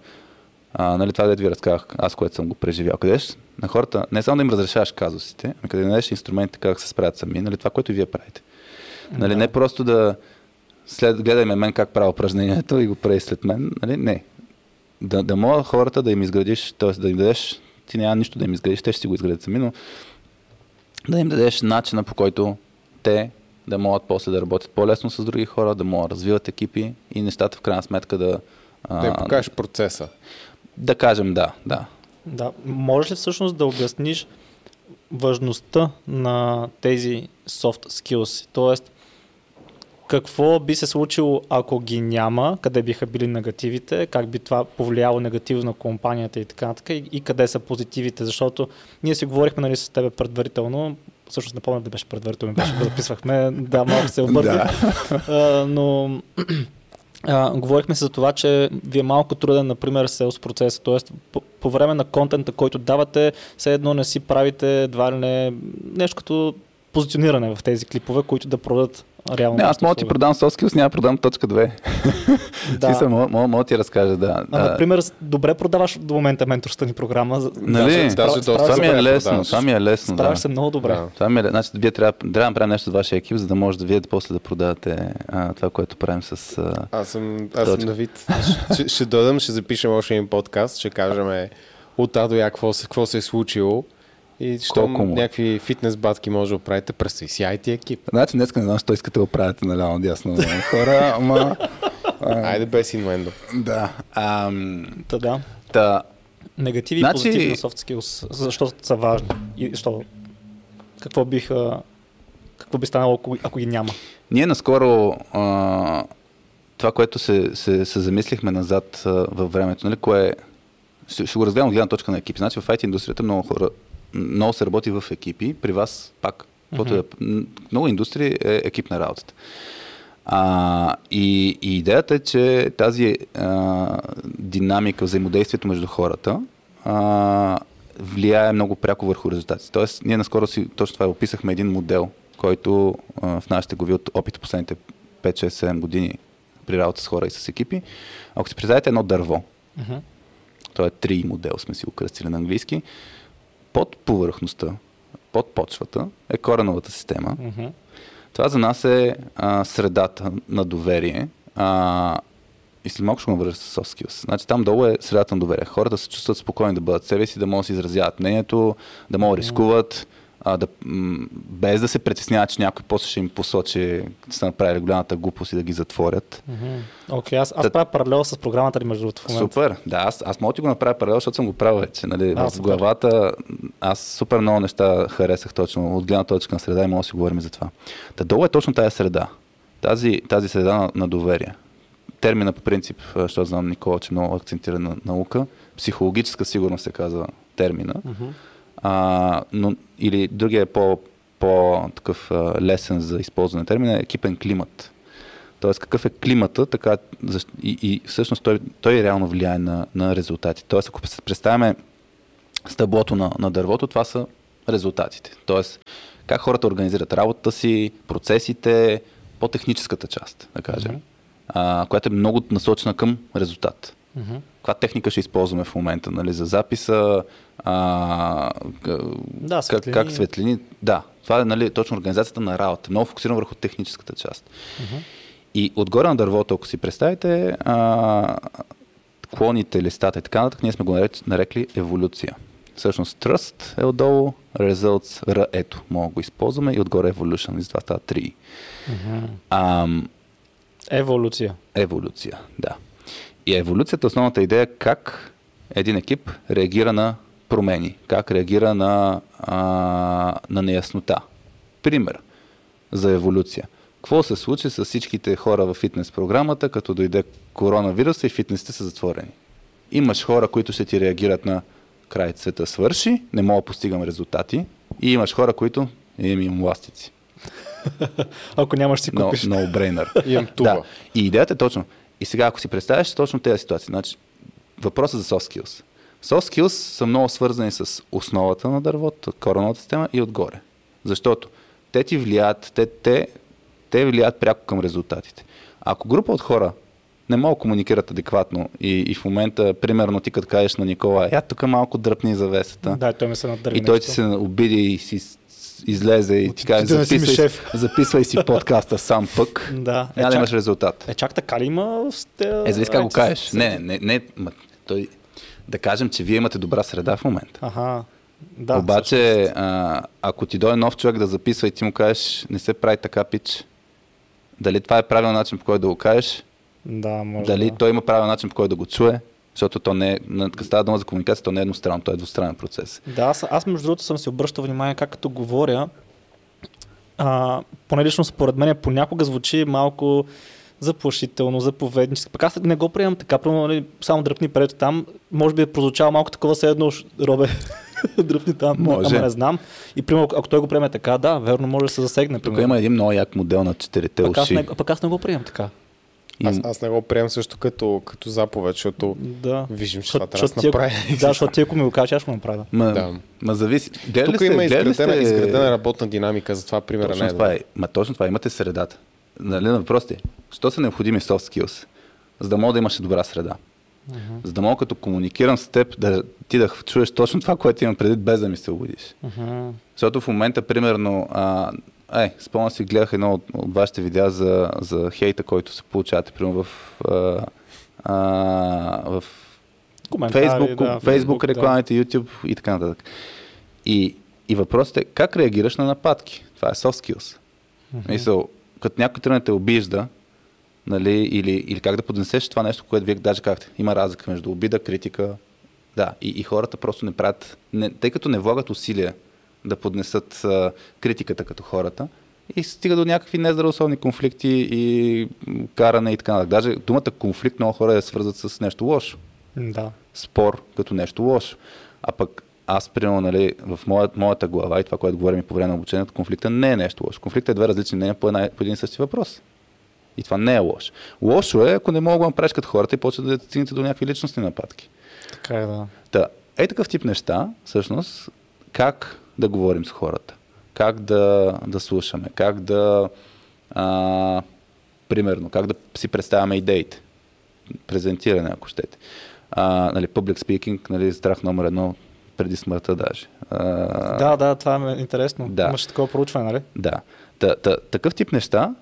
а, нали, това, дето ви разказах, аз, което съм го преживял. Къде дадеш на хората, не само да им разрешаваш казусите, ами къде дадеш инструментите как се справят сами, нали, това, което и вие правите. Нали, Да. Не просто да след, гледай ме мен как правя упражнението и го прави след мен. Нали? Не. Да, да могат хората да им изградиш, т.е. да им дадеш, ти няма нищо да им изградиш, те ще си го изградят сами, но да им дадеш начина по който те да могат после да работят по-лесно с други хора, да могат да развиват екипи и нещата в крайна сметка да... Да им покажеш процеса. да кажем да, да. Да. Можеш ли всъщност да обясниш важността на тези soft skills? Тоест, какво би се случило, ако ги няма, къде биха били негативите, как би това повлияло негативно на компанията и така нататък, и, и къде са позитивите, защото ние си говорихме нали, с тебе предварително, всъщност не помня да беше предварително, беше го записвахме, да, малко се обърка, а, но а, говорихме се за това, че ви е малко труден, например, селс процеса, т.е. По, по време на контента, който давате, все едно не си правите едва ли не нещо като позициониране в тези клипове, които да продадат реално. Не, аз мога да ти продам soft skills, няма да продам точка 2. Да. Смисъл, мога, мога, мога да ти разкажа, да. А, А, например, добре продаваш до момента менторска ни програма. за- Нали? Справ- доста справяш това ми е лесно, това ми е лесно, да. Справяш се много добре. Да. Това ми е, значи, вие трябва, трябва да направим нещо с вашия екип, за да може да вие после да продавате а, това, което правим с... А... Аз съм, аз съм на вид. Ще, ще дойдем, ще запишем още един подкаст, ще кажем от А до Я какво се е случило. И щом му? някакви фитнес батки може да правите, представи си IT екип. Значи днес не знам, що искате да го правите наляво дясно хора, ама... А, Айде без инвендо. да. Ам, Та, да. та, Негативи Значи- и позитиви на soft skills, защото са важни. И що, какво бих, какво би станало, ако, ако ги няма? ние наскоро а, това, което се, се, се замислихме назад а, във времето, нали, кое е... Ще, ще го разгледам от гледна точка на екипи. Значи в IT индустрията много хора, много се работи в екипи. При вас пак, каквото е, м, много индустрии е екипна работата. А, и, и идеята е, че тази а, динамика, взаимодействието между хората а, влияе много пряко върху резултатите. Тоест, ние наскоро си точно това описахме един модел, който а, в нашите глави от опит последните 5-6-7 години при работа с хора и с екипи. Ако си представите едно дърво, Мгм. то е три модел, сме си го кръстили на английски, под повърхността, под почвата е кореновата система, Мгм. това за нас е а, средата на доверие. А, и след малко ще го вържа с soft skills. Значи там долу е средата на доверие. Хората се чувстват спокойни да бъдат себе си, да могат да си изразяват мнението, да могат да рискуват, а, да, без да се притесняват, че някой после ще им посочи, че са направили голямата глупост и да ги затворят. Окей, аз, аз Та- правя паралел с програмата ли между другото в момента. Супер, да, аз, аз мога да ти го направя паралел, защото съм го правил вече. Нали? А, в главата аз супер много неща харесах точно от гледна точка на среда и мога да си говорим за това. Та долу е точно тази среда. Тази, тази среда на, на доверие. Термина по принцип, защото знам Никола, че много акцентира на наука, психологическа сигурност се казва термина. Мгм. А, но, или другия е по, по такъв лесен за използване термин е екипен климат. Тоест какъв е климата, така и, и всъщност той, той реално влияе на, на резултати. Тоест ако представяме стъблото на, на дървото, това са резултатите. Тоест как хората организират работата си, процесите, по-техническата част, да кажем, Мгм. а, която е много насочена към резултат Мгм. каква техника ще използваме в момента, нали, за записа, а, Да, как, светлини. как светлини. Да, това е нали, точно организацията на работа. Много фокусирано върху техническата част. Мгм. И отгоре на дървото, ако си представите, а, клоните, листата и така нататък, ние сме го нареч- нарекли еволюция. Всъщност trust е отдолу, results, R, ето, мога да го използваме и отгоре evolution, и затова става 3. Мгм. Ам, Еволюция. Еволюция, да. И еволюцията, основната идея е как един екип реагира на промени, как реагира на, а, на неяснота. Пример за еволюция. Какво се случи с всичките хора в фитнес програмата, като дойде коронавируса и фитнесите са затворени? Имаш хора, които ще ти реагират на край света свърши, не мога да постигам резултати. И имаш хора, които имам им ластици. Ако нямаш си No, купиш. no brainer. Имам туба. Да. И идеята е точно. И сега, ако си представяш точно тези ситуации, значи, въпросът за soft skills. Soft skills са много свързани с основата на дървото, кореновата система и отгоре. Защото те ти влияят, те, те, те влияят пряко към резултатите. Ако група от хора не могат да комуникират адекватно и, и в момента, примерно, ти като кажеш на Никола, я тук малко дръпни завесата, Да, той ме се надърви. и той нещо. ти се обиди и си излезе и ти каже, да записвай, шеф. записвай си подкаста сам пък, Да. Е, няма да чак- имаш резултат. Е, чак така ли има сте... Е, зависи как го кажеш. Не, не, не, не той, да кажем, че вие имате добра среда в момента. Аха. Да, Обаче, а, ако ти дойде нов човек да записва и ти му кажеш, не се прави така пич, дали това е правилен начин по който да го кажеш, Да, може дали да. той има правилен начин по който да го чуе, защото то не е, като става дума за комуникация, то не е едностранно, то е двустранен процес. Да, аз, аз между другото съм си обръщал внимание как като говоря, а, поне лично според мен понякога звучи малко заплашително, заповеднически. Пък аз не го приемам така, примерно, нали, само дръпни пред там, може би е прозвучало малко такова все едно, «Ш- робе, дръпни там, Може. ама не знам. И примерно, ако той го приеме така, да, верно, може да се засегне. Тук примерно. има един много як модел на четирите пък, аз уши. не, пък аз не го приемам така. Аз, аз не го приемам също като, като заповед, защото Да. виждам, че това трябва да направи. Да, защото ти ако ми го кажеш, аз ще го направя. Ма, Да. ма зависи. Тук сте, има изградена, сте- изградена работна динамика, затова примера не Точно е това е. Ма точно това. Имате средата. Нали, на въпросите. Що са необходими soft skills? За да мога да имаш добра среда. За да мога като комуникирам с теб, да ти да чуеш точно това, което имам преди, без да ми се обидиш. Мгм. Защото в момента, примерно, а, ай, спомням си, гледах едно от, от вашите видеа за, за хейта, който се получавате, примерно в, а, а, в Facebook, да, Facebook, да. рекламите, YouTube и така нататък. И, и въпросът е как реагираш на нападки. Това е soft skills. Мисъл, като някой тръгне те обижда, нали, или, или как да поднесеш това нещо, което вие даже казахте. Има разлика между обида, критика. Да, и, и хората просто не правят, не, тъй като не влагат усилия да поднесат а, критиката като хората, и стига до някакви нездравословни конфликти и каране и така нататък. Даже думата конфликт много хора я свързват с нещо лошо Да. спор като нещо лошо. А пък аз, примерно, нали, в моят, моята глава и това, което говорим и по време на обучението, конфликта не е нещо лошо. Конфликтът е две различни мнения по, една, по един и същи въпрос. И това не е лошо. Лошо е, ако не мога да направиш като хората и почват да стигнете до някакви личностни нападки. Така е, да. Та, е такъв тип неща, всъщност, как да говорим с хората, как да, да слушаме, как да, а, примерно, как да си представяме идеите, презентиране, ако щете. А, нали, public speaking, нали, страх номер едно преди смъртта даже. А, Да, да, това е интересно. Да. Имаше такова проучване, нали? да. Та, та, такъв тип неща,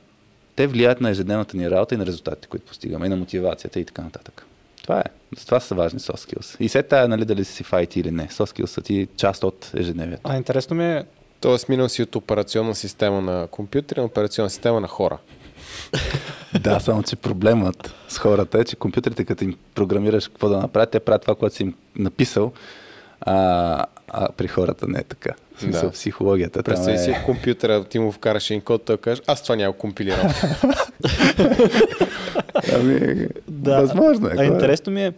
те влияят на ежедневната ни работа и на резултатите, които постигаме, и на мотивацията и така нататък. Това е. Това са важни soft skills. И след тая, нали, дали си в IT или не. Soft skills са ти част от ежедневието. А интересно ми е, Тоест, минал си от операционна система на компютър на операционна система на хора. да, само че проблемът с хората е, че компютрите, като им програмираш какво да направят, те правят това, което си им написал, а, а при хората не е така. В смисъл, Да. психологията Представи си е... компютъра, ти му вкараш един код, той каже, аз това няма компилирал. Ами, Да. възможно е. а интересно ми е,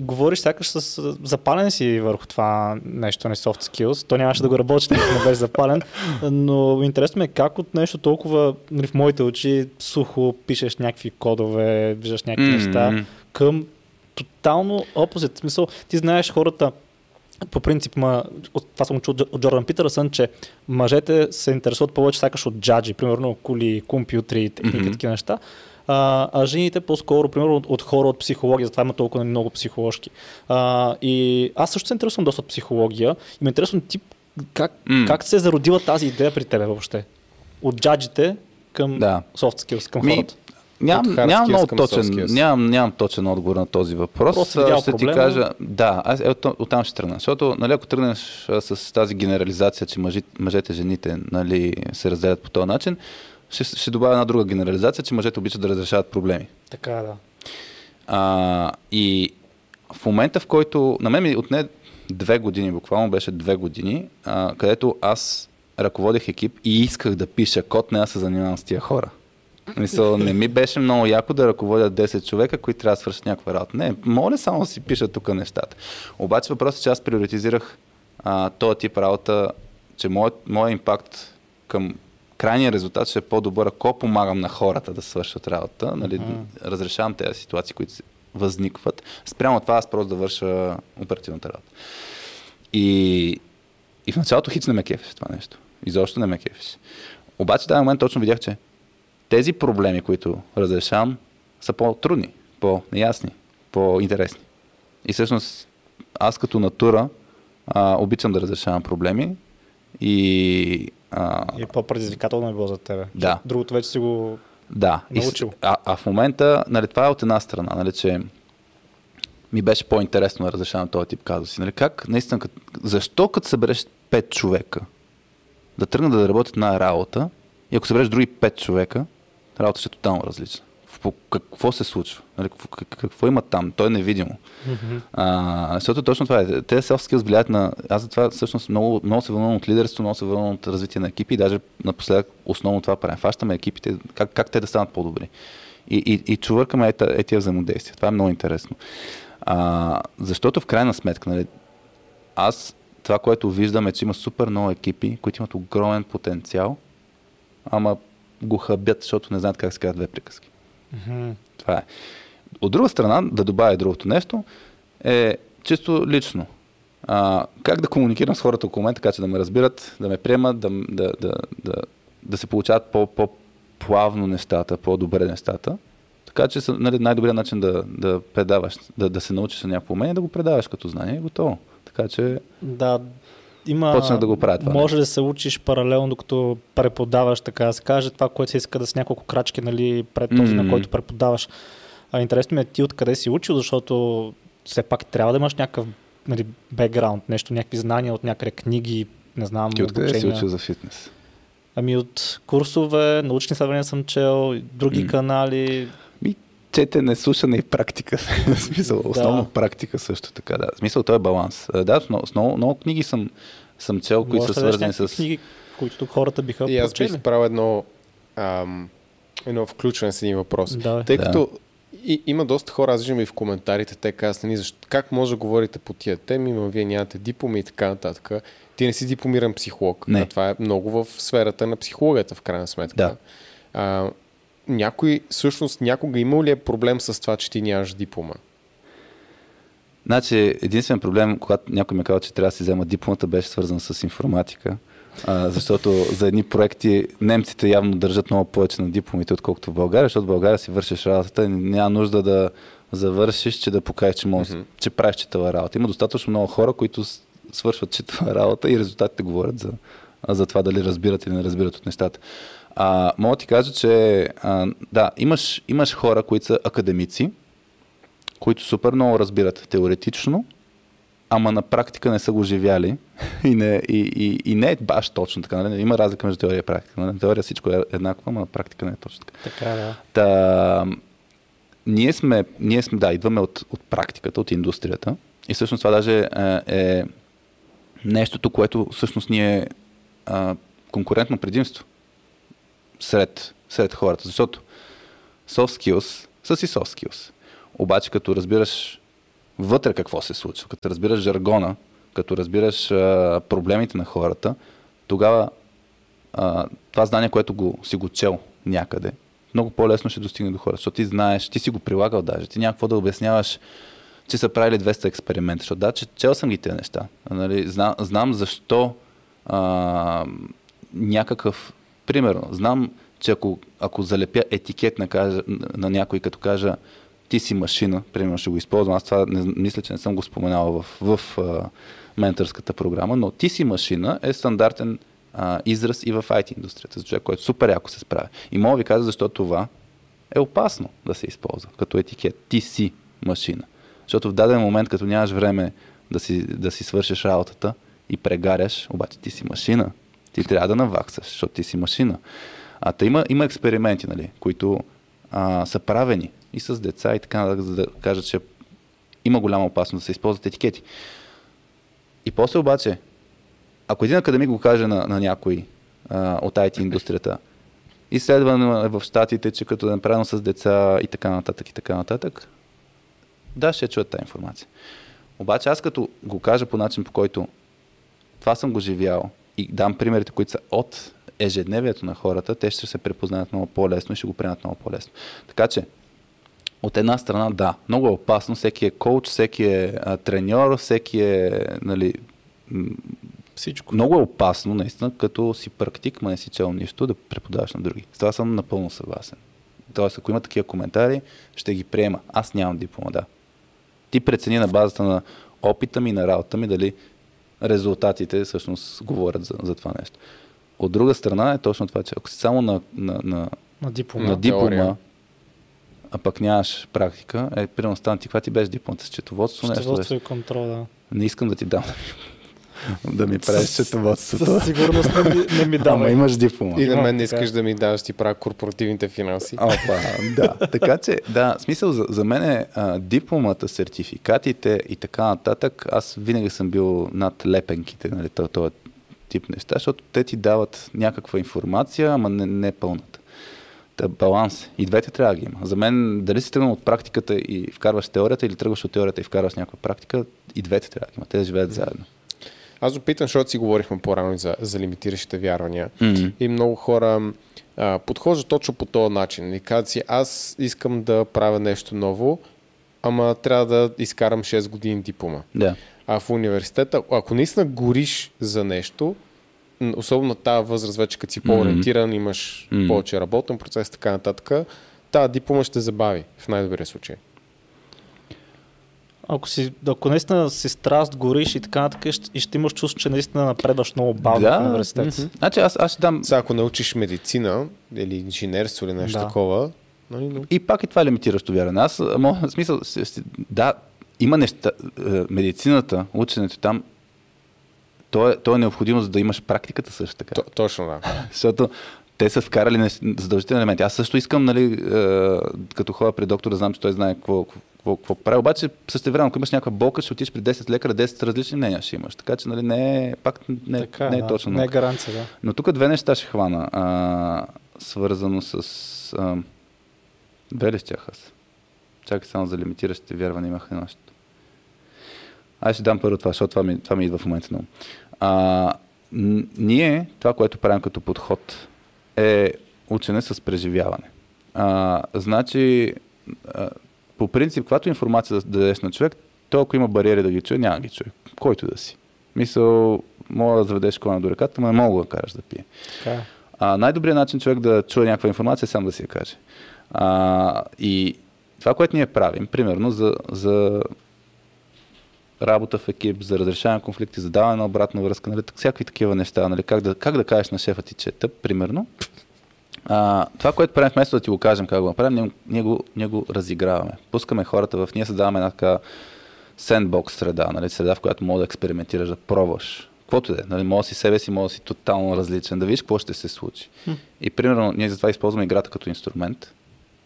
говориш сякаш с запален си върху това нещо на soft skills. То нямаше да го работиш, ако не беше запален. Но интересно ми е как от нещо толкова нали, в моите очи сухо пишеш някакви кодове, виждаш някакви Мгм. неща, към тотално опозит. В смисъл, ти знаеш хората, по принцип, ма, от, това съм чул от Джордан Питърсън, че мъжете се интересуват повече сякаш от джаджи, примерно коли, компютри, техника, Мгм. такива неща. А, а жените по-скоро, примерно, от, от хора от психология, затова има толкова много психоложки. А, и аз също се интересувам доста от психология и ме интересувам ти как, М. как се е зародила тази идея при тебе въобще? От джаджите към Да. soft skills, към Ми, хората. Нямам, От hard нямам много точен, нямам, нямам точен отговор на този въпрос. Просто ще проблема. ти кажа, да, аз е, от, оттам ще тръгна. Защото, нали, ако тръгнеш а, с тази генерализация, че мъжи, мъжете, жените нали, се разделят по този начин, ще, ще добавя една друга генерализация, че мъжете обичат да разрешават проблеми. Така, да. А, и в момента, в който на мен ми отне две години, буквално беше две години, а, където аз ръководех екип и исках да пиша код, не да се занимавам с тия хора. Мисъл, не ми беше много яко да ръководя 10 човека, които трябва да свършат някаква работа. Не, моля само да си пиша тук нещата. Обаче въпросът е, че аз приоритизирах а, този тип работа, че моят, моят импакт към крайния резултат ще е по-добър, ако помагам на хората да свършат работа, нали, uh-huh. разрешавам тези ситуации, които възникват. Спрямо това аз просто да върша оперативната работа. И, и в началото хич не ме кефеше това нещо. Изобщо не ме кефеше. Обаче в този момент точно видях, че тези проблеми, които разрешавам, са по-трудни, по-неясни, по-интересни. И всъщност аз като натура а, обичам да разрешавам проблеми и... А... И по-предизвикателно е било за тебе. Да. Другото вече си го да. научил. И, а, а в момента, нали, това е от една страна, нали, че ми беше по-интересно да разрешавам този тип казуси. Нали, как, наистина, кът, защо като събереш 5 човека да тръгнат да работят на работа и ако събереш други 5 човека, работа ще е тотално различна. Какво се случва? Нали, какво, какво има там? То е невидимо. Mm-hmm. А, защото точно това е. Те soft skills влияят на... Аз за това всъщност много, много се вълнувам от лидерство, много се вълнувам от развитие на екипи и даже напоследък основно това правим. Фащаме екипите, как, как те да станат по-добри. И, и, и чувъркаме е, тия взаимодействия. Това е много интересно. А, защото в крайна сметка, нали, аз това, което виждам е, че има супер много екипи, които имат огромен потенциал, ама го хъбят, защото не знаят как се казват две приказки. Mm-hmm. Това е. От друга страна, да добавя другото нещо, е чисто лично. А, как да комуникирам с хората около мен, така че да ме разбират, да ме приемат, да, да, да, да, да се получават по, по-плавно нещата, по-добре нещата. Така че нали, най-добрият начин да, да предаваш, да, да се научиш на някакво умение, да го предаваш като знание и готово. Така че... Да, има, почнах да го правя това. Може да се учиш паралелно, докато преподаваш, така да се каже, това, което се иска да с няколко крачки нали, пред този, mm-hmm. на който преподаваш. А, интересно ми е ти откъде си учил, защото все пак трябва да имаш някакъв нали, бекграунд, нещо, някакви знания от някъде книги, не знам. Ти откъде обучения. си учил за фитнес? Ами от курсове, научни съвременния съм чел, други mm. канали. Четене, слушане и практика. в смисъл, основно да. практика също така. Да. В смисъл, това е баланс. Да, с много, много, много книги съм, съм чел, които са свързани с... книги, които тук хората биха И аз бих правил едно, ам, едно включване с един въпрос. Да, Тъй да. като и, има доста хора, аз виждам и в коментарите, те казват, нали, защо, как може да говорите по тия теми, но вие нямате дипломи и така нататък. Ти не си дипломиран психолог. Не. А това е много в сферата на психологията, в крайна сметка. Да. А, някой, всъщност, някога имал ли е проблем с това, че ти нямаш диплома? Значи, единствен проблем, когато някой ме казва, че трябва да си взема дипломата, беше свързан с информатика. А, защото за едни проекти немците явно държат много повече на дипломите, отколкото в България, защото в България си вършиш работата и няма нужда да завършиш, че да покажеш, че, можеш, mm-hmm. че правиш читава работа. Има достатъчно много хора, които свършват читава работа и резултатите говорят за, за това дали разбират или не разбират от нещата. А, мога ти кажа, че а, да, имаш, имаш хора, които са академици, които супер много разбират теоретично, ама на практика не са го живяли и не, и, и, и не е баш точно така. Нали? Има разлика между теория и практика. Нали? На теория всичко е еднакво, ама на практика не е точно така. Така, да. Та, ние сме, ние сме, да, идваме от, от практиката, от индустрията и всъщност това даже е, е нещото, което всъщност ни е конкурентно предимство сред, сред хората, защото soft skills са си soft skills. Обаче като разбираш вътре какво се случва, като разбираш жаргона, като разбираш а, проблемите на хората, тогава а, това знание, което го, си го чел някъде, много по-лесно ще достигне до хората, защото ти знаеш, ти си го прилагал даже, ти някакво да обясняваш, че са правили 200 експеримента, защото да, че чел съм ги тези неща. Нали, знам, знам защо а, някакъв, примерно, знам, че ако, ако залепя етикет на, кажа, на някой, като кажа ти си машина, примерно ще го използвам, аз това не, мисля, че не съм го споменал в, в а, ментърската програма, но ти си машина е стандартен а, израз и в IT индустрията за човек, който супер яко се справя. И мога ви кажа защо това е опасно да се използва като етикет. Ти си машина. Защото в даден момент, като нямаш време да си, да си свършиш работата и прегаряш, обаче ти си машина. Ти трябва да наваксаш, защото ти си машина. А та има, има експерименти, нали, които а, са правени и с деца и така, за да кажат, че има голяма опасност да се използват етикети. И после обаче, ако един академик го каже на, на някой а, от IT индустрията, изследване в Штатите, че като е направено с деца и така нататък и така нататък, да, ще чуят тази информация. Обаче аз като го кажа по начин, по който това съм го живял и дам примерите, които са от ежедневието на хората, те ще се препознаят много по-лесно и ще го приемат много по-лесно. Така че, от една страна, да, много е опасно. Всеки е коуч, всеки е а, треньор, всеки е нали, Всичко. много е опасно, наистина, като си практик, ма не си чел нищо, да преподаваш на други. С това съм напълно съгласен. Тоест, ако има такива коментари, ще ги приема. Аз нямам диплома, да. Ти прецени на базата на опита ми, на работа ми, дали резултатите всъщност говорят за, за това нещо. От друга страна е точно това, че ако си само на, на, на, На диплома. на диплома, теория. а пък нямаш практика, е, примерно стана ти, каква ти беше дипломата с четоводство, нещо Счетоводство и контрол, да. Не искам да ти дам да ми правиш четоводството. Със сигурност не ми, не ми Ама дава. имаш диплома. И на мен не искаш да ми даваш ти правя корпоративните финанси. Опа, да. Така че, да, смисъл за, за мен е а, дипломата, сертификатите и така нататък, аз винаги съм бил над лепенките, нали, този, този тип неща, защото те ти дават някаква информация, ама не, не пълната. Та, баланс. И двете трябва да ги има. За мен, дали си тръгнал от практиката и вкарваш теорията, или тръгваш от теорията и вкарваш някаква практика, и двете трябва да ги има. Те да живеят заедно. Аз опитам, защото си говорихме по-рано и за, за лимитиращите вярвания. Мгм. И много хора а, подхождат точно по този начин. И казват си, аз искам да правя нещо ново, ама трябва да изкарам 6 години диплома. Да. А в университета, ако наистина гориш за нещо, особено на тази възраст, вече като си по-ориентиран, имаш Мгм. повече работен процес, така нататък, тази диплома ще забави в най-добрия случай. Ако, си, ако наистина си страст, гориш и така нататък, и ще, имаш чувство, че наистина напредваш много бавно Да, в университет. мгм. Значи аз, аз ще дам Сега, ако научиш медицина или инженерство или нещо Да. такова, нали, но... И пак и това е лимитиращо вярване. Аз, мо, в смисъл, да, има неща, е, медицината, ученето там, то е, то е необходимо, за да имаш практиката също така. То, точно да. Защото те са вкарали задължителни елементи. Аз също искам, нали, е, като ходя при доктор, да знам, че той знае какво, какво, какво прави. Обаче, също време, ако имаш някаква болка, ще отидеш при 10 лекара, 10 различни мнения ще имаш. Така че, нали, не е, пак не, Така, не е да. точно. Не е гаранция, да. Но тук две неща ще хвана, а, свързано с... А, две ли щях аз? Чакай само за лимитиращите вярвания имах едно нещо. Аз ще дам първо това, защото това ми, това ми идва в момента много. А, ние, това, което правим като подход, е учене с преживяване. А, значи, а, по принцип, каквато информация да дадеш на човек, той ако има бариери да ги чуе, няма ги чуе. Който да си. Мисъл, мога да заведеш кола до реката, но не мога да караш да пие. Така е. А, най-добрият начин човек да чуе някаква информация е сам да си я каже. А, и това, което ние правим, примерно за, за работа в екип, за разрешаване на конфликти, за даване на обратна връзка, нали, всякакви такива неща, нали, как, да, как да кажеш на шефа ти, че е тъп, примерно. А, това, което правим вместо да ти го кажем как го направим, ние, ние, го, ние го разиграваме. Пускаме хората в... Ние създаваме една така сендбокс среда, нали, среда, в която мога да експериментираш, да пробваш. Каквото е. Нали, може да си себе си, може да си тотално различен, да видиш какво ще се случи. И примерно ние затова използваме играта като инструмент.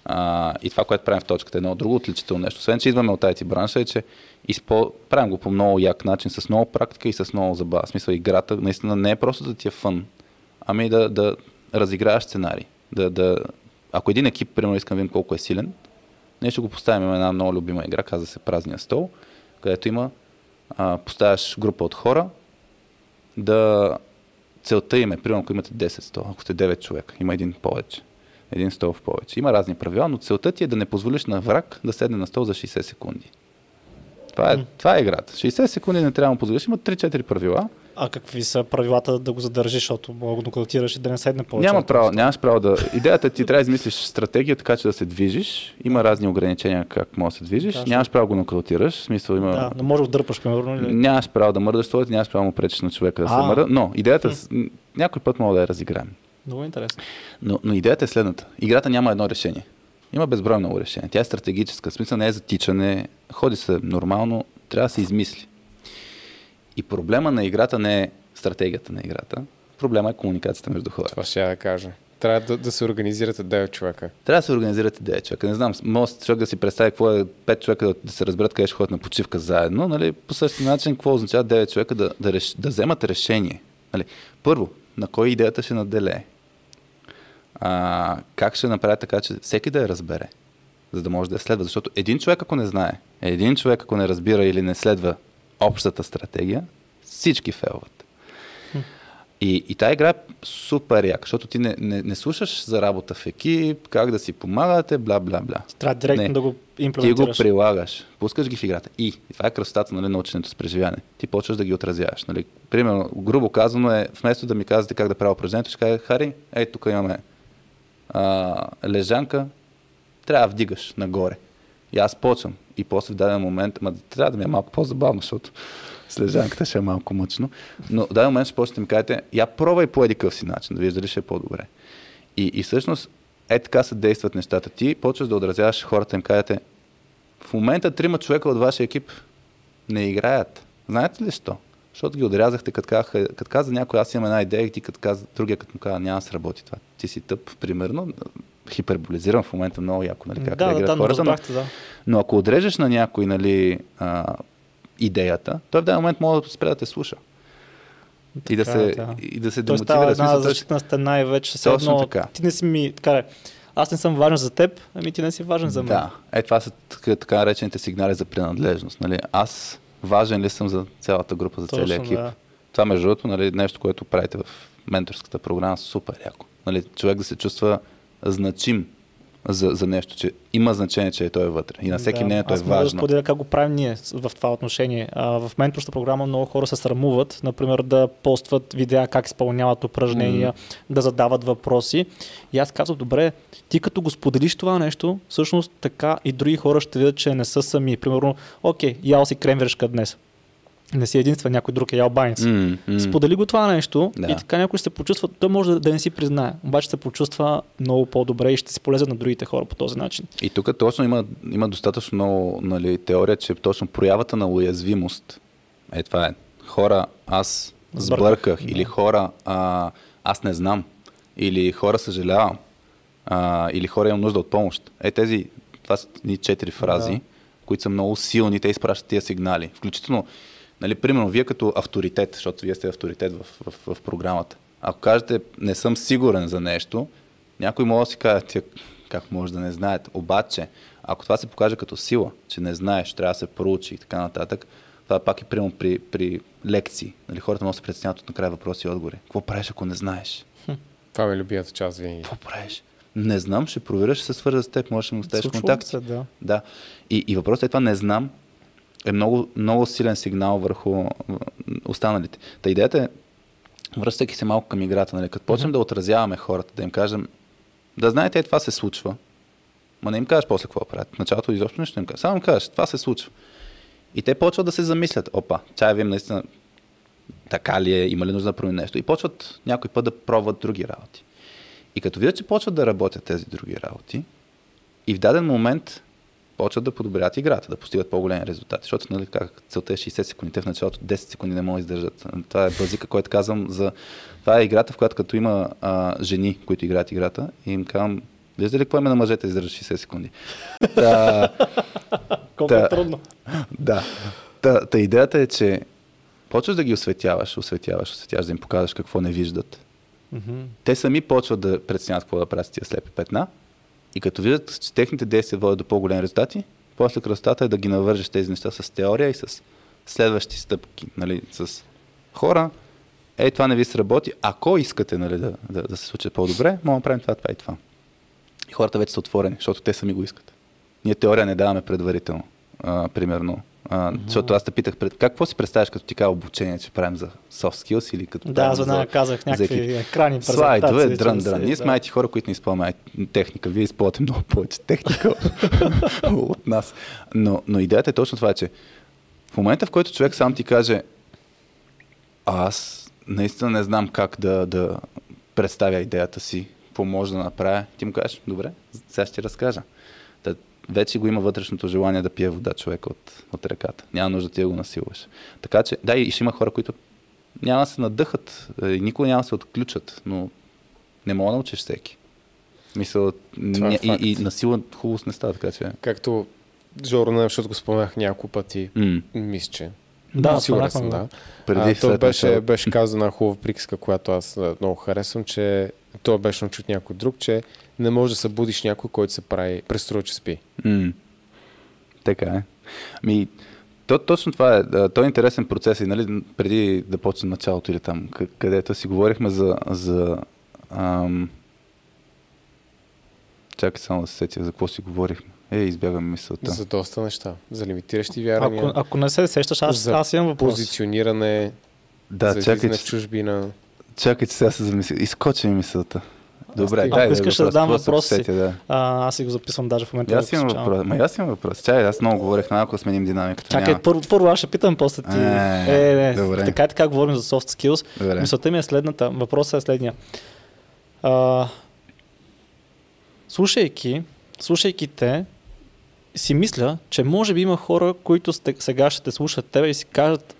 А, и това, което правим в точката, е едно друго отличително нещо. Освен, че идваме от IT бранша, е, че изпо... правим го по много як начин, с много практика и с много забава. В смисъл, играта наистина не е просто да ти е фън, ами да, да разиграваш сценарий. Да, да... Ако един екип, примерно, искам да видим колко е силен, ние ще го поставим. Има една много любима игра, казва се Празния стол, където има, а, поставяш група от хора, да целта им е, примерно, ако имате 10 стола, ако сте 9 човека, има един повече, един стол в повече. Има разни правила, но целта ти е да не позволиш на враг да седне на стол за 60 секунди. Това е, това е играта. 60 секунди не трябва да му позволиш. Има 3-4 правила. А какви са правилата да го задържиш, защото мога да нокаутираш и да не седне повече? Няма право, нямаш право да... Идеята е ти трябва да измислиш стратегия, така че да се движиш. Има разни ограничения как може да се движиш. Точно. Нямаш право да го нокаутираш. В смисъл има... Да, не може да дърпаш, примерно. Или... Нямаш право да мърдаш столите, нямаш право да му пречиш на човека да се мърда. Но идеята, м, някой път мога да я разиграем. Много интересно. Но, но идеята е следната. Играта няма едно решение. Има безброй много решения. Тя е стратегическа. В смисъл не е за тичане. Ходи се нормално. Трябва да се измисли. И проблема на играта не е стратегията на играта. Проблема е комуникацията между хората. Това ще я да кажа. Трябва да, да се организирате 9 човека. Трябва да се организирате 9 човека. Не знам, може човек да си представи какво е 5 човека да, да се разберат къде ще ходят на почивка заедно. Нали? По същия начин, какво означава 9 човека да, да, реш, да вземат решение. Нали, първо, на кой идеята ще наделее? А, как ще направя така, че всеки да я разбере, за да може да я следва? Защото един човек, ако не знае, един човек, ако не разбира или не следва общата стратегия, всички фейлват. И, и тази игра е супер яка, защото ти не, не, не слушаш за работа в екип, как да си помагате, бла, бла, бла. Трябва директно Не. да го Ти го имплементираш. прилагаш, пускаш ги в играта. И, и това е красотата нали, на ученето с преживяване. Ти почваш да ги отразяваш. Нали. Примерно, грубо казано е, вместо да ми казвате как да правя упражнението, ще кажа, Хари, ей, тук имаме а, лежанка, трябва да вдигаш нагоре. И аз почвам. И после в даден момент, ма трябва да ми е малко по-забавно, защото с ще е малко мъчно. Но в даден момент ще почнете да ми кажете, я пробвай по един къв си начин, да видиш ще е по-добре. И, и всъщност, е така се действат нещата. Ти почваш да отразяваш хората, им кажете, в момента трима човека от вашия екип не играят. Знаете ли що? Защото ги отрязахте, като, казаха, като каза някой, аз имам една идея и ти като каза, другия като му каза, няма да сработи това. Ти си тъп, примерно. Хиперболизирам в момента много яко, нали, как Да, да, реагират да, но хората. Но, да. но ако отрежеш на някой нали, а, идеята, той в даден момент може да спре да те слуша. И да, Така се, да. и да се Той става демотивира. една той ще- защитна стена и вече Точно едно, така. ти не си ми, така аз не съм важен за теб, ами ти не си важен за мен. Да, е това са така, така наречените сигнали за принадлежност. Нали? Аз важен ли съм за цялата група, за целия екип? да. Това между другото, нали, нещо, което правите в менторската програма, супер яко. Нали, човек да се чувства значим за, за нещо, че има значение, че е той е вътре. И на всеки Да. мнението е Аз мога да важно. споделя как го правим ние в това отношение. А, в менторската програма много хора се срамуват, например, да постват видеа как изпълняват упражнения, да задават въпроси. И аз казвам, добре, ти като го споделиш това нещо, всъщност така и други хора ще видят, че не са сами. Примерно, окей, ял си кремвиршка днес. Не си единствен, някой друг е баница. М, м. Сподели го това нещо Да. и така някой ще се почувства, той може да, да не си признае, обаче се почувства много по-добре и ще си полезен на другите хора по този начин. И тук точно има, има достатъчно много нали, теория, че точно проявата на уязвимост е това е. Хора, аз Сбърках, сбърках, да. или хора, а, аз не знам, или хора съжалявам, а, или хора имам нужда от помощ. Е тези, това са ни четири фрази, Да. които са много силни, те изпращат тия сигнали. Включително, нали, примерно, вие като авторитет, защото вие сте авторитет в, в, в програмата. Ако кажете, не съм сигурен за нещо, някой може да си каже, как може да не знаят. Обаче, ако това се покаже като сила, че не знаеш, трябва да се проучи и така нататък, това пак е примерно при, при лекции. Нали, хората могат да се притесняват от накрая въпроси и отговори. Какво правиш, ако не знаеш? Това ми е любимата част винаги. Какво правиш? Не знам, ще проверя, ще се свържа с теб, можеш да му оставиш контакт. се, да. Да. И, и въпросът е това не знам е много, много силен сигнал върху останалите. Та идеята е, връщайки се малко към играта, нали, като почнем да отразяваме хората, да им кажем, да знаете, е, това се случва, ма не им кажеш после какво правят. В началото изобщо нищо не им кажеш. Само им кажеш, това се случва. И те почват да се замислят, опа, чай вим наистина така ли е, има ли нужда да променим нещо. И почват някой път да пробват други работи. И като видят, че почват да работят тези други работи, и в даден момент почват да подобрят играта, да постигат по-големи резултати. Защото нали, как, целта е 60 секунди, в началото 10 секунди не могат да издържат. Това е базика, който казвам за... Това е играта, в която като има а, жени, които играят играта, и им казвам, виждате ли какво има на мъжете да издържат 60 секунди? Та, Колко Та- е трудно. да. Та, та идеята е, че почваш да ги осветяваш, осветяваш, осветяваш, да им показваш какво не виждат. Мгм. Те сами почват да преценят какво да правят с тия слепи петна и като видят, че техните действия водят до по-големи резултати, после красотата е да ги навържеш тези неща с теория и с следващи стъпки, нали, с хора. Ей, това не ви сработи. Ако искате нали, да, да, да се случи по-добре, може да правим това, това и това. И хората вече са отворени, защото те сами го искат. Ние теория не даваме предварително, а, примерно. А, защото аз те питах, пред... какво си представяш като ти кажа обучение, че правим за soft skills или като Да, аз веднага казах за някакви екип? екрани, Слайдове, дрън, дрън. Ние сме да. IT хора, които не използваме техника. Вие използвате много повече техника от нас. Но, но идеята е точно това, че в момента, в който човек сам ти каже аз наистина не знам как да, да представя идеята си, какво може да направя, ти му кажеш, добре, сега ще ти разкажа. Вече го има вътрешното желание да пие вода човек от, от реката. Няма нужда ти да го насилваш. Така че, да, и ще има хора, които няма да се надъхат е, и никога няма да се отключат, но не мога да научиш всеки. Мисъл, е и, и насила хубаво не става, така че... Както Жоро защото го споменах няколко пъти, М, мисля, че Да, сигурен споменахме съм, да. Преди а, то беше, беше казана хубава приказка, която аз много харесвам, че то беше научил от някой друг, че не може да събудиш някой, който се прави, преструва, че спи. М. Така е. Ми, то, точно това е. Той е интересен процес и нали, преди да почне началото или там, къ- където си говорихме за... за ам... Чакай само да се сетя за какво си говорихме. Е, избягам мисълта. За доста неща. За лимитиращи вярвания, Ако, ако не се сещаш, аз, За аз имам въпрос. позициониране, Да, за чакай, в че, чужбина. чакай, че сега се замисля. Изкочи ми мисълта. Добре, стига. дай Ако да искаш да задам просто въпрос се си. сетя, да. А, аз си го записвам даже в момента. Аз имам въпрос. Ма аз имам въпрос. Чай, аз много говорех, малко да сменим динамиката. Чакай, Няма. първо, първо аз ще питам, после ти. Е, е, не, добре. така и така говорим за soft skills. Добре. Мисълта ми е следната. Въпросът е следния. А, слушайки, слушайки те, си мисля, че може би има хора, които сте, сега ще те слушат тебе и си кажат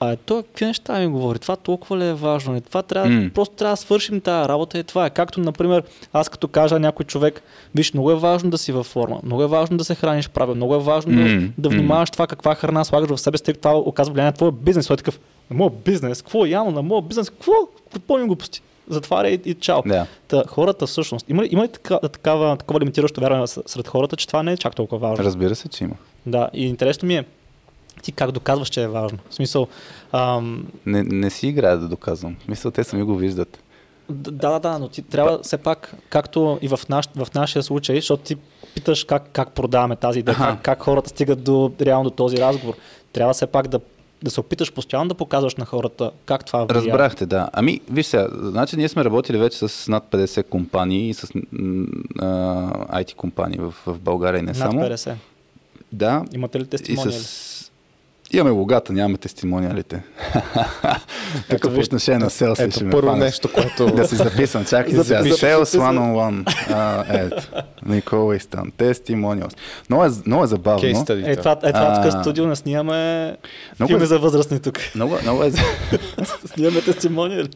а е, той какви неща ми говори? Това толкова ли е важно? Е, Това трябва, М. просто трябва да свършим тази работа и това е. Както, например, аз като кажа някой човек, виж, много е важно да си във форма, много е важно да се храниш правилно, много е важно М, да, да внимаваш това каква храна слагаш в себе си, тъй това оказва влияние на твоя бизнес. Той е такъв, на моят бизнес, какво явно на моят бизнес, какво? Какво ми глупости? Затваря и, и чао. Да. Та, хората всъщност, има има ли такава, такава, такова лимитиращо вярване сред хората, че това не е чак толкова важно? Разбира се, че има. Да, и интересно ми е, ти как доказваш, че е важно? В смисъл, ам, Не, не си играя да доказвам. Мисля, те сами го виждат. да, да, да, но ти трябва все пак, както и в, наш, в нашия случай, защото ти питаш как, как продаваме тази идея, как, как хората стигат до, реално до този разговор. Трябва все пак да, да се опиташ постоянно да показваш на хората как това влияе. Разбрахте, да. Ами, виж сега, значи ние сме работили вече с над 50 компании и с а, IT компании в, в България и не Над само. 50. Да. Имате ли И тестимониали? с... Имаме логата, нямаме тестимониалите. Тук виж- отношение на селс Ето, ще ме първо фанеш. нещо, което... Да си записвам, чакай сега. Sales one on one. А, ето. Никола Истан. Testimonials. Много е, много е забавно. Е, това, е, това тук А. студио не снимаме Много филми е- за възрастни тук. Много, много е, снимаме тестимониали.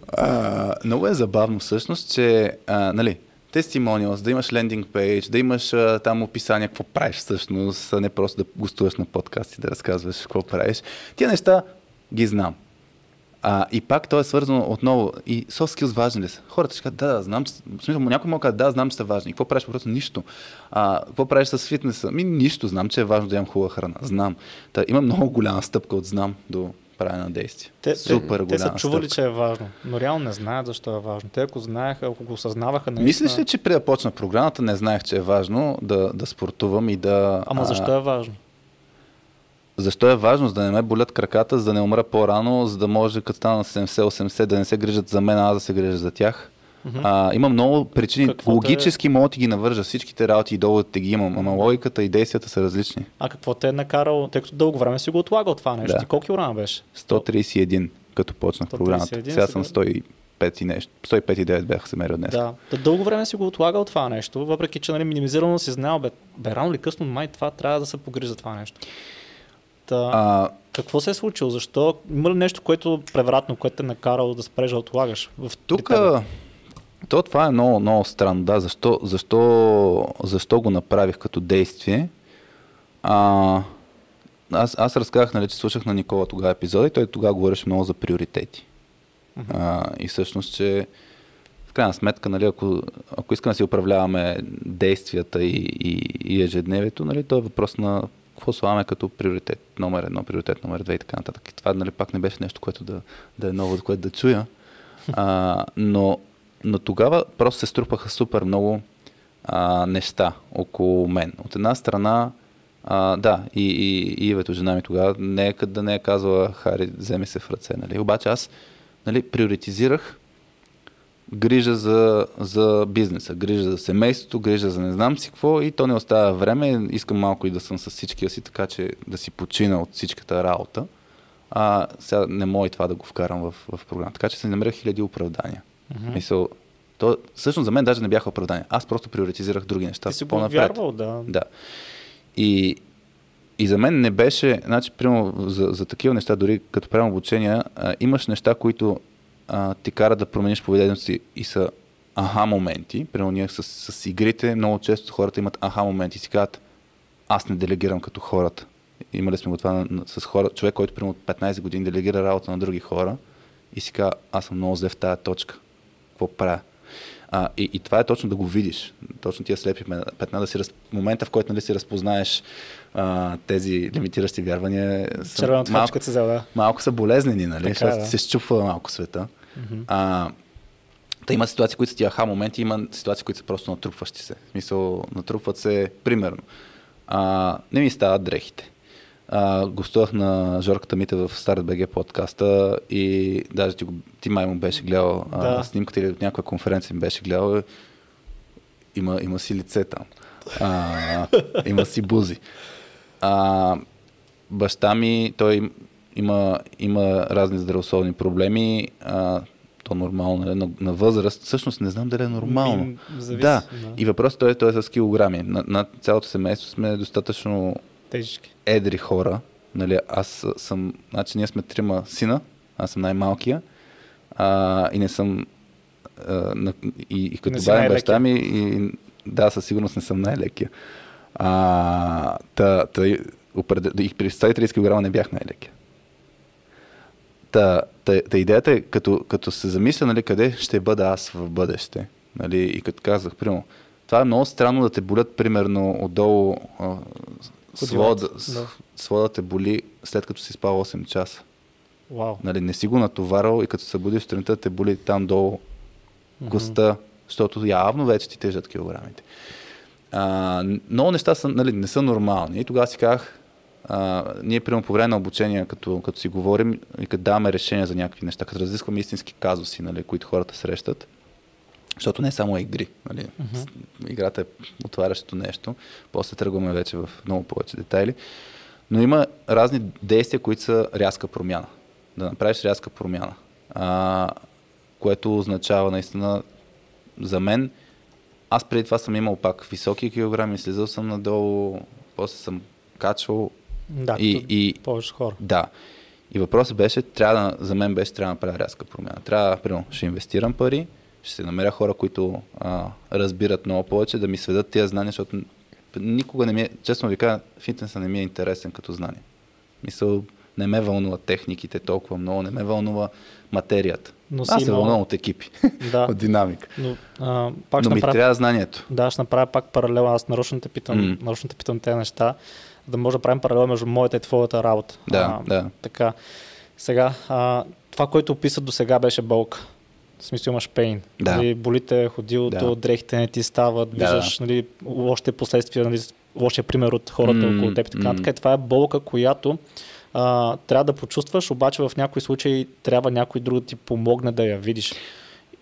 Много е забавно всъщност, че а, нали, testimonials, да имаш лендинг пейдж, да имаш а, там описание какво правиш всъщност, а не просто да гостуваш на подкаст и да разказваш какво правиш. Тия неща ги знам. А, и пак то е свързано отново. И soft skills важни ли са? Хората ще кажат, да, да, знам. В смисъл, някой да каже, да, знам, че са важни. Какво правиш? Просто нищо. А, какво правиш с фитнеса? Ми нищо. Знам, че е важно да имам хубава храна. Знам. Та, има много голяма стъпка от знам до правене на действие. Те, Супер те, те са чували, стъпка. че е важно, но реално не знаят защо е важно. Те ако знаеха, ако го осъзнаваха, наистина... Мислиш ли, че преди да почна програмата не знаех, че е важно да, да спортувам и да... Ама защо е важно? Защо е важно? За да не ме болят краката, за да не умра по-рано, за да може като стана на 70-80 да не се грижат за мен, а аз да се грижа за тях. Мгм. А, има много причини. Каквото е- Логически мога да ги навържа всичките работи и доводите ги имам, ама логиката и действията са различни. А какво те е накарало, тъй като дълго време си го отлагал това нещо? Да. Ти колко килограма беше? 131, като почнах 131 програмата. Сега съм сега. 105 и нещо. 105 и 9 бях се мерил днес. Да. Та дълго време си го отлагал това нещо, въпреки че нали, минимизирано си знал, бе, бе рано или късно май това трябва да се погрижи за това нещо. Та, А, какво се е случило? Защо? Има ли нещо, което превратно, което те е накарало да спреш да отлагаш? В, Тук? То това е много, много странно. Да, защо, защо, защо го направих като действие? А, аз, аз разказах, нали, че слушах на Никола тогава епизода и той тогава говореше много за приоритети. А, и всъщност, че в крайна сметка, нали, ако, ако искаме да си управляваме действията и, и, и ежедневието, нали, то е въпрос на какво слагаме като приоритет номер едно, приоритет номер две и така нататък. И това нали, пак не беше нещо, което да, да е ново, което да чуя. А, но, но тогава просто се струпаха супер много а, неща около мен. От една страна, а, да, и, и, и Ивето, жена ми тогава, не е да не е казала, Хари, вземи се в ръце. Нали? Обаче аз нали, приоритизирах грижа за, за бизнеса, грижа за семейството, грижа за не знам си какво и то не оставя време. Искам малко и да съм с всичкия си, така че да си почина от всичката работа. А сега не мога и това да го вкарам в, в програма. Така че се намерях хиляди оправдания. Мгм. Мисъл, то, всъщност за мен даже не бяха оправдания. Аз просто приоритизирах други неща. Ти си го вярвал, да. Да. И, и за мен не беше, значи, примерно, за, за такива неща, дори като правим обучения, а, имаш неща, които а, ти карат да промениш поведението си и са аха моменти. Примерно ние с, с игрите много често хората имат аха моменти и си казват, аз не делегирам като хората. имали сме го това с хора, човек, който примерно от 15 години делегира работа на други хора и си казва, аз съм много зле в тази точка. Какво правя? А, и, и това е точно да го видиш. Точно тия слепи петна, да си раз... момента, в който нали, си разпознаеш а, тези лимитиращи вярвания. са Червената малко, се взел, да. малко са болезнени, нали? Така е, Защото да. се щупва малко света. А, Та има ситуации, които са ти аха моменти, има ситуации, които са просто натрупващи се. В смисъл, натрупват се, примерно. А, не ми стават дрехите. А, гостувах на Жорката Мите в Старт БГ подкаста и даже ти, ти май му беше гледал а, Да. снимката или от някоя конференция ми беше гледал. Има, има си лице там. А, има си бузи. А, баща ми, той им- има, има разни здравословни проблеми. А, то нормално е на, на възраст. Всъщност не знам дали е нормално. Ми, зависи, да. да. И въпросът е- той е с килограми. На, на цялото семейство сме достатъчно Тежки. едри хора. Нали, аз съм, значи ние сме трима сина, аз съм най-малкия а, и не съм а, на, и, и като добавим баща ми и, да, със сигурност не съм най-лекия. А, та, та, и при 130 кг не бях най-лекия. Та, та, та идеята е, като, като се замисля, нали, къде ще бъда аз в бъдеще. Нали, и като казах, примерно, това е много странно да те болят, примерно, отдолу а, свода, да. да. свода те боли след като си спал 8 часа. Вау. Нали, не си го натоварал и като се събудиш сутринта те боли там долу коста, защото явно вече ти тежат килограмите. А, много неща са, нали, не са нормални. И тогава си казах, а, ние примерно по време на обучение, като, като си говорим и като даваме решения за някакви неща, като разискваме истински казуси, нали, които хората срещат, защото не само е игри. Нали. С- Играта е отварящото нещо. После тръгваме вече в много повече детайли. Но има разни действия, които са рязка промяна. Да направиш рязка промяна. А, което означава наистина за мен. Аз преди това съм имал пак високи килограми, слизал съм надолу, после съм качвал. Да, И- и- повече хора. Да. И въпросът беше, трябва да, за мен беше, трябва да направя рязка промяна. Трябва, примерно, ще инвестирам пари, ще се намеря хора, които а, разбират много повече, да ми сведат тия знания, защото никога не ми е, честно ви кажа, фитнеса не ми е интересен като знание. Мисъл, не ме вълнува техниките толкова много, не ме вълнува материята. Но Аз се имал- вълнувам от екипи, Да. от динамика. Но, а, пак Но ми направя, трябва знанието. да, ще направя пак паралел. Аз нарочно те питам, М. нарочно те питам тези неща, да може да правим паралел между моята и твоята работа. Да, да. Така. Сега, а, това, което описа до сега беше болка. В смисъл имаш пейн. Да. Нали, болите ходилото, Да. дрехите не ти стават, Да, виждаш нали, лошите последствия, нали, лошия пример от хората М, около теб и така нататък. И Това е болка, която а, трябва да почувстваш, обаче в някои случаи трябва някой друг да ти помогне да я видиш.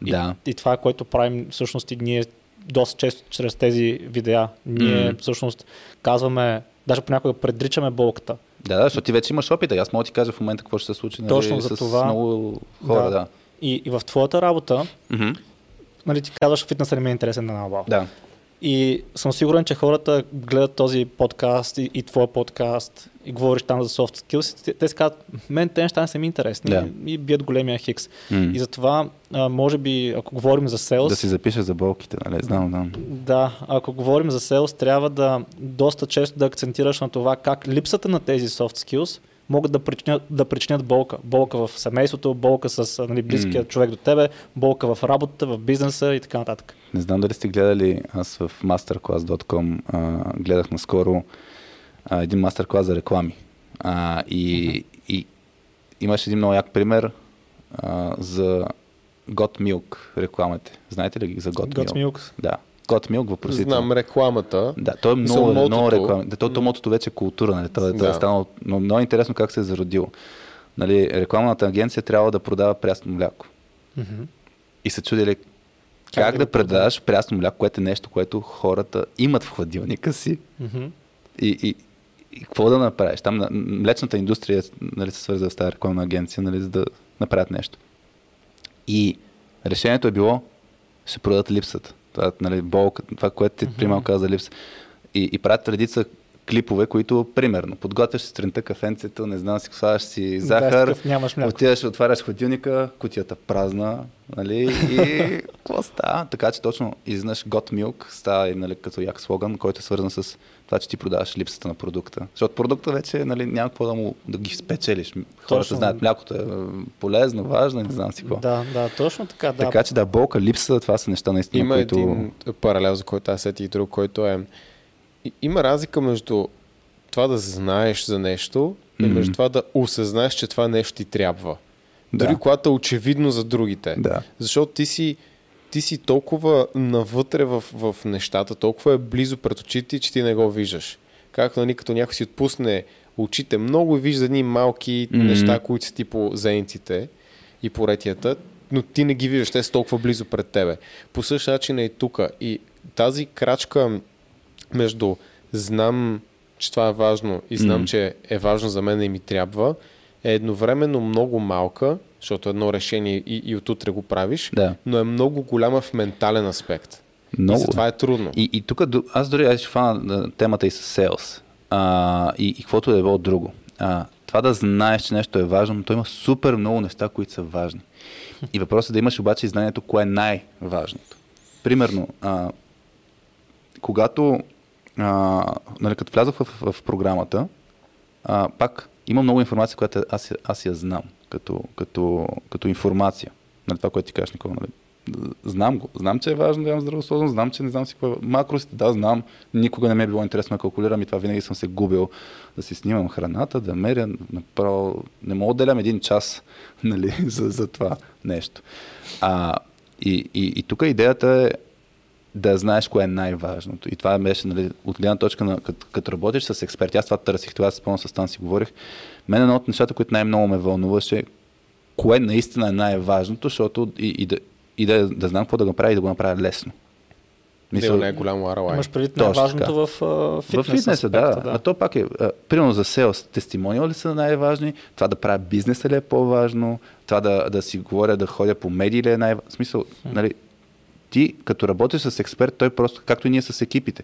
И, Да. и това е което правим всъщност и ние доста често чрез тези видеа. Ние Мгм. всъщност казваме, даже понякога предричаме болката. Да, да, защото ти вече имаш опит. Аз мога да ти кажа в момента какво ще се случи нали, Точно с за това. много хора. Да. да. И, и в твоята работа, Мгм. нали, ти казваш, фитнеса не ми е интересен на набал. да. И съм сигурен, че хората гледат този подкаст и, и твоя подкаст и говориш там за soft skills. Те, те си казват, мен те неща не са ми интересни Да. и бият големия хикс. М. И затова, а, може би, ако говорим за селс, Да си запиша за болките, нали? Знам, да. Да, ако говорим за селс, трябва да доста често да акцентираш на това как липсата на тези soft skills могат да причинят, да причинят болка. Болка в семейството, болка с нали, близкия М. човек до тебе, болка в работата, в бизнеса и така нататък. Не знам дали сте гледали, аз в masterclass.com а, гледах наскоро а, един мастер-клас за реклами. А, и, и имаше един много як пример а, за Got Milk рекламите. Знаете ли ги за Got, Got Milk. Да. Got Milk въпросително. Знам рекламата. Да, той е много, много мотото. реклама. Да, то, то мотото вече е култура, нали? То, е- то е Да. станало, но много интересно как се е зародило. Нали, рекламната агенция трябва да продава прясно мляко. Мгм. И се чудили как, Как да, предадеш прясно мляко, което е нещо, което хората имат в хладилника си Мгм. и, и, и какво да направиш. Там на- млечната индустрия нали, се свързва с тази рекламна агенция, нали, за да направят нещо. И решението е било, ще продадат липсата. Това, нали, болка, това, което ти примал каза за липса. И, и правят редица клипове, които, примерно, подготвяш сутринта кафенцето, не знам си, слагаш си Да, захар, такъв нямаш мляко. отиваш, отваряш хладилника, кутията празна, нали, и какво става? Така че точно изнаш Got Milk става нали, като як слоган, който е свързан с това, че ти продаваш липсата на продукта. Защото продукта вече нали, няма какво да, му, да ги спечелиш. Хората Точно. знаят, млякото е полезно, важно, не знам си какво. Да, да, точно така, да. Така че да, болка, липса, това са неща наистина, Има които... един паралел, за който аз сетих друг, който е... и- Има разлика между това да знаеш за нещо и между това да осъзнаеш, че това нещо ти трябва. Да. Дори когато е очевидно за другите. Да. Защото ти си, ти си толкова навътре в, в нещата, толкова е близо пред очите, че ти не го виждаш. Както нали, като някой си отпусне очите много и вижда едни малки Мгм. неща, които са ти по зениците и по ретията, но ти не ги виждаш, те са толкова близо пред тебе. По същия начин е и тук. И тази крачка между знам, че това е важно и знам, Мгм. че е важно за мен и ми трябва, е едновременно много малка, защото едно решение и, и отутре го правиш, Да. но е много голяма в ментален аспект. Много. И затова е трудно. И, и тук аз дори аз ще фана темата и с sales. А, и, и каквото е било друго. А, това да знаеш, че нещо е важно, но то има супер много неща, които са важни. И въпросът е да имаш обаче и знанието, кое е най-важното. Примерно, а, когато а, нали, като влязох в, в, в програмата, а, пак има много информация, която аз, аз я знам като, като, като информация. Нали, това, което ти кажеш, Никола. Нали. Знам го. Знам, че е важно да ям здравословно, знам, че не знам си какво е. Макросите, да, знам. Никога не ми е било интересно да калкулирам и това винаги съм се губил да си снимам храната, да меря. Направо не мога да отделям един час нали, за, за това нещо. А, и, и, и тук идеята е да знаеш кое е най-важното. И това беше, нали, от гледна точка на като, като работиш с експерти, аз това търсих, това спомням с Стан си говорих. Мен едно от нещата, които най-много ме вълнуваше, кое наистина е най-важното, защото и, и, да, и да, да знам какво да го направя и да го направя лесно. Мисъл, не е голямо ROI. Имаш предвид най-важното в в фитнес, фитнеса, да. аспекта, А то пак е, а, примерно за селс, тестимониал ли са най-важни, това да правя бизнеса ли е по-важно, това да, да си говоря, да ходя по медии ли е най-важно. В смисъл, нали, ти като работиш с експерт, той просто, както и ние с екипите,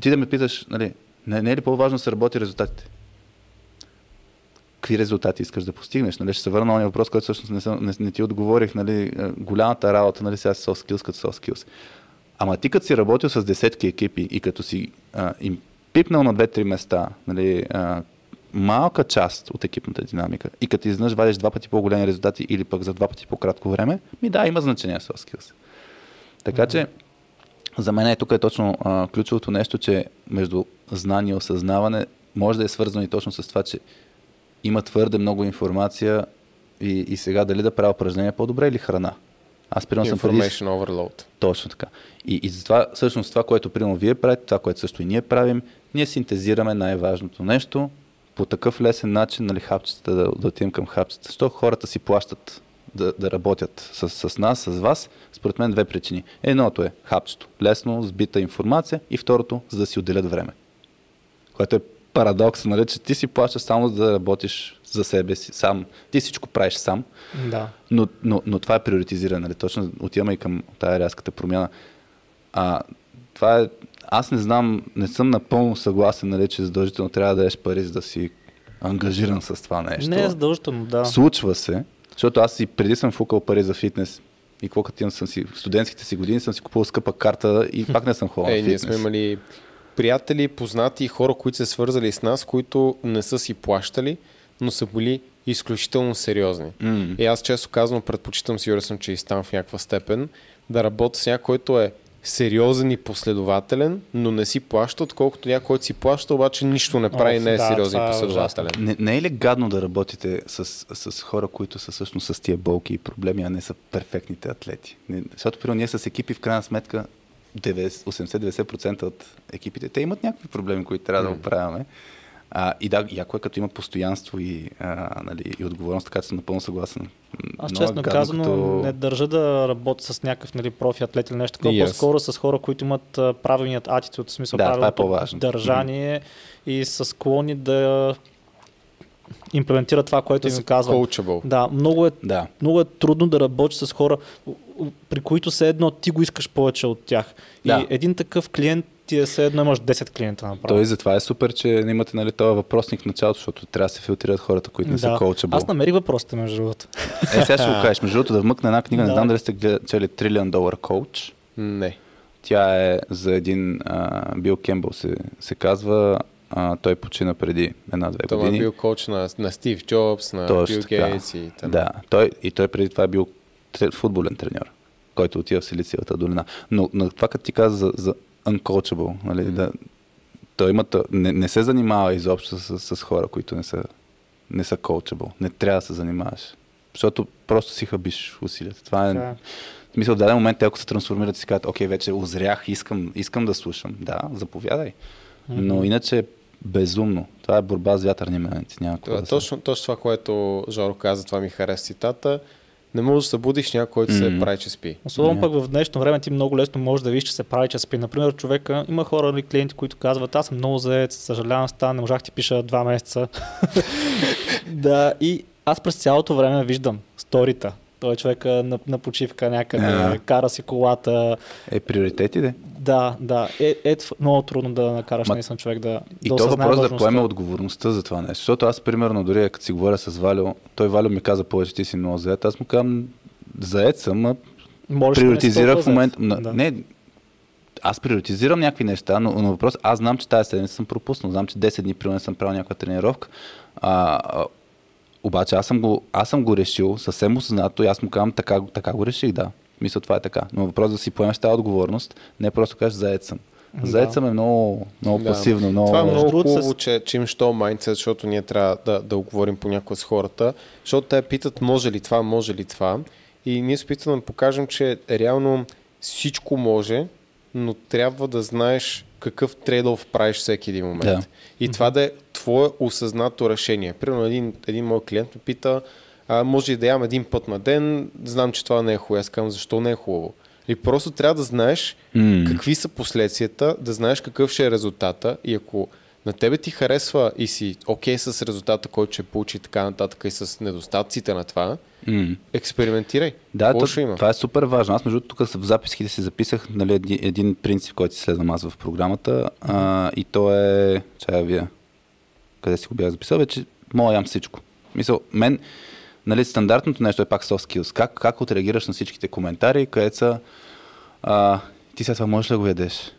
ти да ме питаш, нали, не, не е ли по-важно да се работи резултатите? Какви резултати искаш да постигнеш? Нали, ще се върна на въпрос, който всъщност не, съм, не, не ти отговорих. Нали, а, голямата работа, нали, сега soft skills като soft skills. Ама ти като си работил с десетки екипи и като си а, им пипнал на две-три места, нали, а, малка част от екипната динамика и като изнъж вадиш два пъти по-големи резултати или пък за два пъти по-кратко време, ми да, има значение soft skills. Така че, за мен е тук е точно а, ключовото нещо, че между знание и осъзнаване може да е свързано и точно с това, че има твърде много информация и, и сега дали да правя упражнение по-добре или храна. Аз примерно съм преди... Information overload. Точно така. И, и затова, всъщност, това, което примерно вие правите, това, което също и ние правим, ние синтезираме най-важното нещо по такъв лесен начин, нали, хапчета, да, да отидем към хапчета. Защо хората си плащат да, да работят с, с нас, с вас? Според мен две причини. Едното е хапчето, лесно, сбита информация и второто, за да си отделят време. Което е парадокс, нали, че ти си плащаш само за да работиш за себе си, сам. Ти всичко правиш сам, Да. но, но, но това е приоритизиране. Нали? Точно отиваме и към тая рязката промяна. А, това е, аз не знам, не съм напълно съгласен, нали, че задължително трябва да дадеш пари, за да си ангажиран с това нещо. Не е задължително, да. Случва се, защото аз и преди съм фукал пари за фитнес. И като имам съм си, студентските си години съм си купувал скъпа карта и пак не съм ходил Е, ние сме имали приятели, познати, хора, които се свързали с нас, които не са си плащали, но са били изключително сериозни. М. И аз често казвам, предпочитам, сигурен съм, че и стан в някаква степен, да работя с някой, който е сериозен и последователен, но не си плаща, отколкото някой, който си плаща, обаче нищо не прави, Оф, не е да, сериозен и е последователен. Не, не е ли гадно да работите с, с хора, които са всъщност с тия болки и проблеми, а не са перфектните атлети? Не, защото, примерно, ние с екипи, в крайна сметка, 90 80-90% от екипите, те имат някакви проблеми, които трябва да оправяме. А, и да, яко е като има постоянство и, а, нали, и отговорност, така че съм напълно съгласен. Аз Много е честно гадно, казано като- не държа да работя с някакъв нали, профи атлет или нещо такова, аз. по-скоро с хора, които имат правилният атитюд, в смисъл Да, е правилното по-важно. държание и са склонни да имплементират това, което им казвам. coachable. Да, много е, Да. много е трудно да работиш с хора, при които все едно ти го искаш повече от тях. Да. И един такъв клиент ти е все едно имаш 10 клиента направо. Той затова е супер, че не имате нали, този въпросник в началото, защото трябва да се филтрират хората, които не са коучабъл. Аз намерих въпросите, между другото. Е, сега ще го кажеш. Между другото, да вмъкна една книга, не Да. знам дали сте гледали чели Trillion Dollar Coach. Не. Тя е за един а, Бил Кембъл се, се казва. А, той почина преди една-две Той е години. бил коуч на, на Стив Джобс, на Точно Бил така. Гейтс и т.н. Да, той, и той преди това е бил футболен треньор, който отива в Силициевата долина. Но, но това като ти каза за, за uncoachable, нали, да, той има, не, не се занимава изобщо с, с хора, които не са, не са coachable. Не трябва да се занимаваш. Защото просто си хабиш усилията. Това е, е. в смисъл, в даден момент, те ако се трансформират и си казват, окей, вече озрях, искам, искам да слушам. Да, заповядай. Но иначе е безумно. Това е борба с вятърни меленци. Няма да точно, точно това, което Жоро каза, това ми хареса цитата. Не можеш да събудиш някой, който се Мгм. прави, че спи. Особено пък в днешно време ти много лесно можеш да видиш, че се прави, че спи. Например, човека, има хора или клиенти, които казват, аз съм много заед, съжалявам, стана, не можах ти пиша два месеца. да, и аз през цялото време виждам сторита. Той е човека на, на почивка някъде, А. кара си колата. Е, приоритети, де. Да, да. Е, е много трудно да накараш Ма- наистина човек да И да то въпрос да поеме отговорността за това нещо. Защото аз, примерно, дори като си говоря с Валио, той Валио ми каза повече, ти си много заед. Аз му казвам, заед съм, а Можеш да приоритизирах толкова в момента. Да. Не, аз приоритизирам някакви неща, но, но въпрос, аз знам, че тази седмица съм пропуснал. Знам, че 10 дни примерно съм правил някаква тренировка. А, обаче аз съм, го, аз съм го решил съвсем осъзнато и аз му казвам, така, така го реших, да. Мисля, това е така. Но въпрос да си поемеш тази отговорност, не просто кажеш, заед съм. Заед Да. съм е много, много пасивно, много... Това е много хубаво, че, че имаш този майндсет, защото ние трябва да, да оговорим понякога с хората, защото те питат може ли това, може ли това. И ние се питаме да покажем, че реално всичко може, но трябва да знаеш какъв трейдов правиш всеки един момент. Да. И това да е твое осъзнато решение. Примерно един, един мой клиент ме пита, а, може ли да ям един път на ден, знам, че това не е хубаво. Аз казвам, защо не е хубаво? И просто трябва да знаеш М. какви са последствията, да знаеш какъв ще е резултата и ако на тебе ти харесва и си окей с резултата, който ще получи и така нататък и с недостатъците на това, М. експериментирай. Да, то, има? това е супер важно. Аз между тук в записките си записах нали, един, един принцип, който си следвам аз в програмата а, и то е, чая вие, къде си го бях записал, бе, че мога ям всичко. Мисъл, мен, нали, стандартното нещо е пак soft skills. Как, как отреагираш на всичките коментари, където са, а, ти след това можеш ли да го ядеш?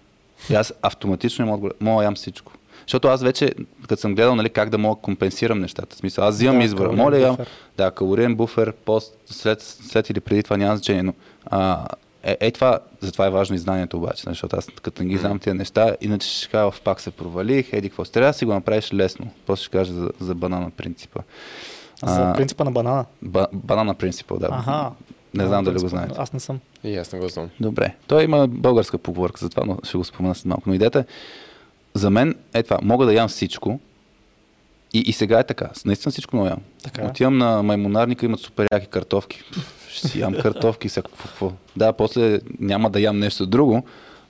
И аз автоматично мога, го- мога да ям всичко. Защото аз вече, като съм гледал нали, как да мога да компенсирам нещата, в смисъл, аз взимам Да, избора. Моля, ям, да, калориен буфер, пост, след, след или преди това няма значение, но а, е, е, това, затова е важно и знанието обаче, защото аз като не ги знам тия неща, иначе ще кажа, пак се провалих, еди какво. Трябва да си го направиш лесно. После ще кажа за, за банана принципа. За принципа на банана. Ба, банана принципа, да. Аха. Не знам дали го знаете. Аз не съм. И аз не го знам. Добре. Той има българска поговорка за това, но ще го спомена след малко. Но идеята е, за мен е това. Мога да ям всичко. И, и сега е така. Наистина всичко да ям. Така е. Отивам на маймонарника, имат супер яки картофки. Ще си ям картофки, всяко какво. Да, после няма да ям нещо друго,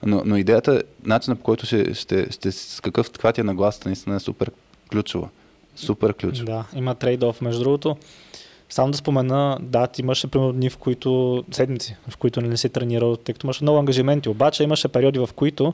но, но идеята начинът по който ще, ще, ще, с какъв каква ти е нагласата, наистина е супер ключова. Супер ключова. Да, има трейд-оф. Между другото, само да спомена, да, ти имаше примерно дни, в които, седмици, в които не си тренирал, тъй като имаше много ангажименти. Обаче имаше периоди, в които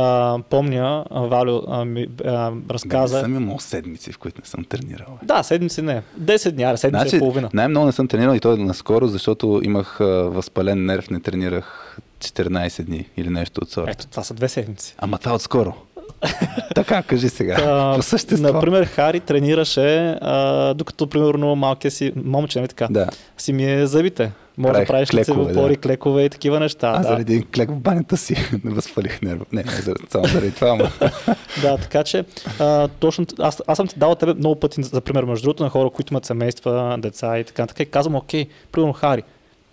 а, помня, а, Валю а, ми, а, Не разказа. съм имал седмици, в които не съм тренирал. бе. Да, седмици не. 10 дни, аре, седмица Значи, и половина. най-много не съм тренирал и то наскоро, защото имах а, възпален нерв, не тренирах 14 дни или нещо от сорта. Ето, това са две седмици. Ама това отскоро. така, кажи сега. Та, По същество. Например, Хари тренираше, а, докато, примерно, малкият си момче, нали така, Да. си ми е зъбите. Може Правих да правиш клекове, да. клекове и такива неща. Аз да. заради един клек в банята си не възпалих нерва. Не, не заради, само заради това, ама. Да, така че а, точно аз, аз съм ти дал тебе много пъти, за пример, между другото, на хора, които имат семейства, деца и така. Така и казвам, окей, примерно Хари,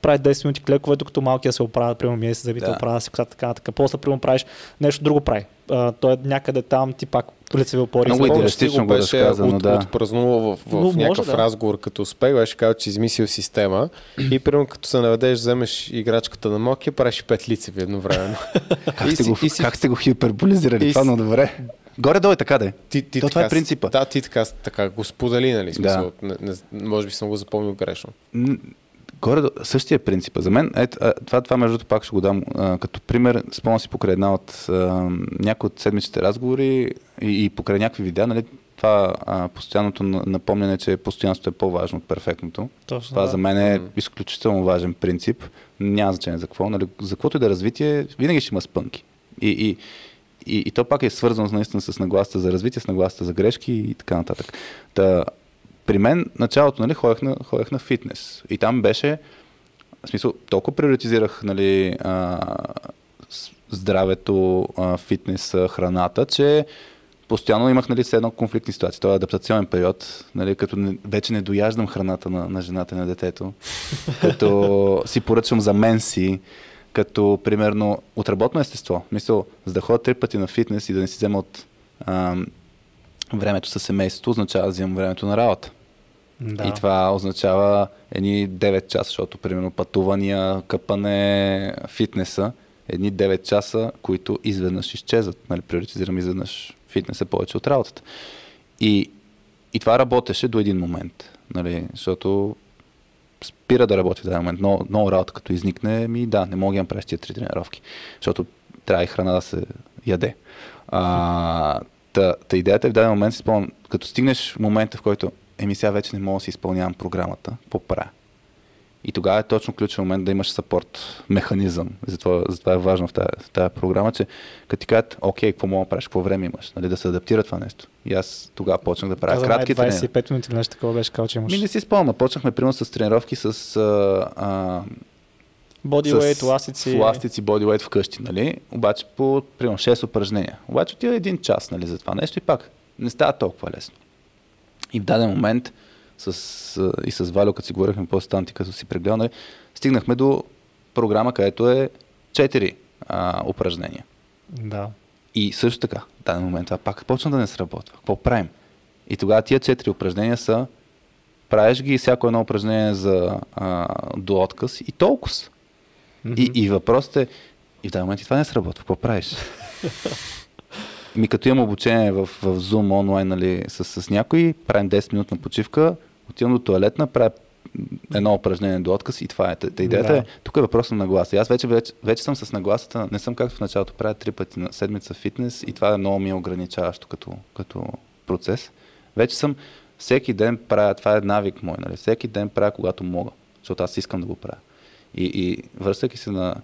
прави 10 минути клекове, докато малкият се оправя, примерно мие се зъбите, Да. оправя се косата, така, така. После, примерно, правиш нещо друго прави. А, той е някъде там, ти пак лицеви опори. Много идеалистично го беше разказа, но от, да. отпразнувал в, в, Но в може някакъв да. разговор като успех, беше казал, че измислил система и примерно като се наведеш, вземеш играчката на малкия, правиш пет лицеви едновременно. Как сте, си- го, и си- как сте го хиперболизирали? Това си- но добре. Горе-долу е така да е. Ти, ти То това така е с- принципа. Да, ти така, така го сподели, нали? Да. Смисъл, не, не, може би съм го запомнил грешно. Горе, същия принцип. За мен, ето, а, това, това между другото пак ще го дам а, като пример. Спомням си покрай една от а, някои от седмичните разговори и, и покрай някакви видеа, нали, това а, постоянното на- напомняне, че постоянството е по-важно от перфектното. Точно, Това да. за мен е изключително важен принцип. Няма значение за какво. Нали, за каквото и да е развитие, винаги ще има спънки. И, и, и, и то пак е свързано наистина с нагласата за развитие, с нагласата за грешки и така нататък. Та, при мен началото нали, ходех, на, ходех на фитнес. И там беше, в смисъл, толкова приоритизирах нали, а, здравето, а, фитнес, храната, че постоянно имах нали, едно конфликтни ситуации. Това е адаптационен период, нали, като не, вече не дояждам храната на, на жената и на детето, като си поръчвам за мен си, като примерно от работно естество. Мисъл, за да ходя три пъти на фитнес и да не си взема от ам, времето със семейството, означава да взимам времето на работа. Да. И това означава едни 9 часа, защото примерно пътувания, къпане, фитнеса, едни 9 часа, които изведнъж изчезват. Нали, приоритизирам изведнъж фитнеса повече от работата. И, и това работеше до един момент, нали, защото спира да работи в даден момент. Но, много работа като изникне, ми да, не мога да направиш тия три тренировки, защото трябва и храна да се яде. А, та, та идеята е в даден момент, си спомням, като стигнеш в момента, в който еми сега вече не мога да си изпълнявам програмата, какво правя? И тогава е точно ключов момент да имаш сапорт механизъм. Затова, затова е важно в тази, в тази програма, че като ти кажат, окей, какво мога да правиш, какво време имаш, нали, да се адаптира това нещо. И аз тогава почнах да правя Каза кратки тренировки. 25 минути или нещо такова беше казал, че имаш. Ми не си спомням, почнахме примерно с тренировки с а, а, с ластици. ластици, бодyweight вкъщи, нали? Обаче по, примерно, 6 упражнения. Обаче отива един час, нали, за това нещо и пак не става толкова лесно. И в даден момент с, и с Валю, като си говорихме по станти, като си прегледал, нали, стигнахме до програма, където е 4 а, упражнения. Да. И също така, в даден момент това пак почна да не сработва. Какво правим? И тогава тия четири упражнения са правиш ги всяко едно упражнение за, а, до отказ и толкова. И, и въпросът е, и в даден момент и това не сработва. Какво правиш? Ми като имам обучение в, в Zoom онлайн нали, с, с някой, правим 10 минутна почивка, отивам до туалетна, правя едно упражнение до отказ и това е. Та, та идеята Да. е, тук е въпрос на нагласа. И Аз вече, вече, вече съм с нагласата, не съм както в началото, правя три пъти на седмица фитнес и това е много ми е ограничаващо като, като процес. Вече съм всеки ден правя, това е навик мой, нали? всеки ден правя когато мога, защото аз искам да го правя. И, и връщайки се на,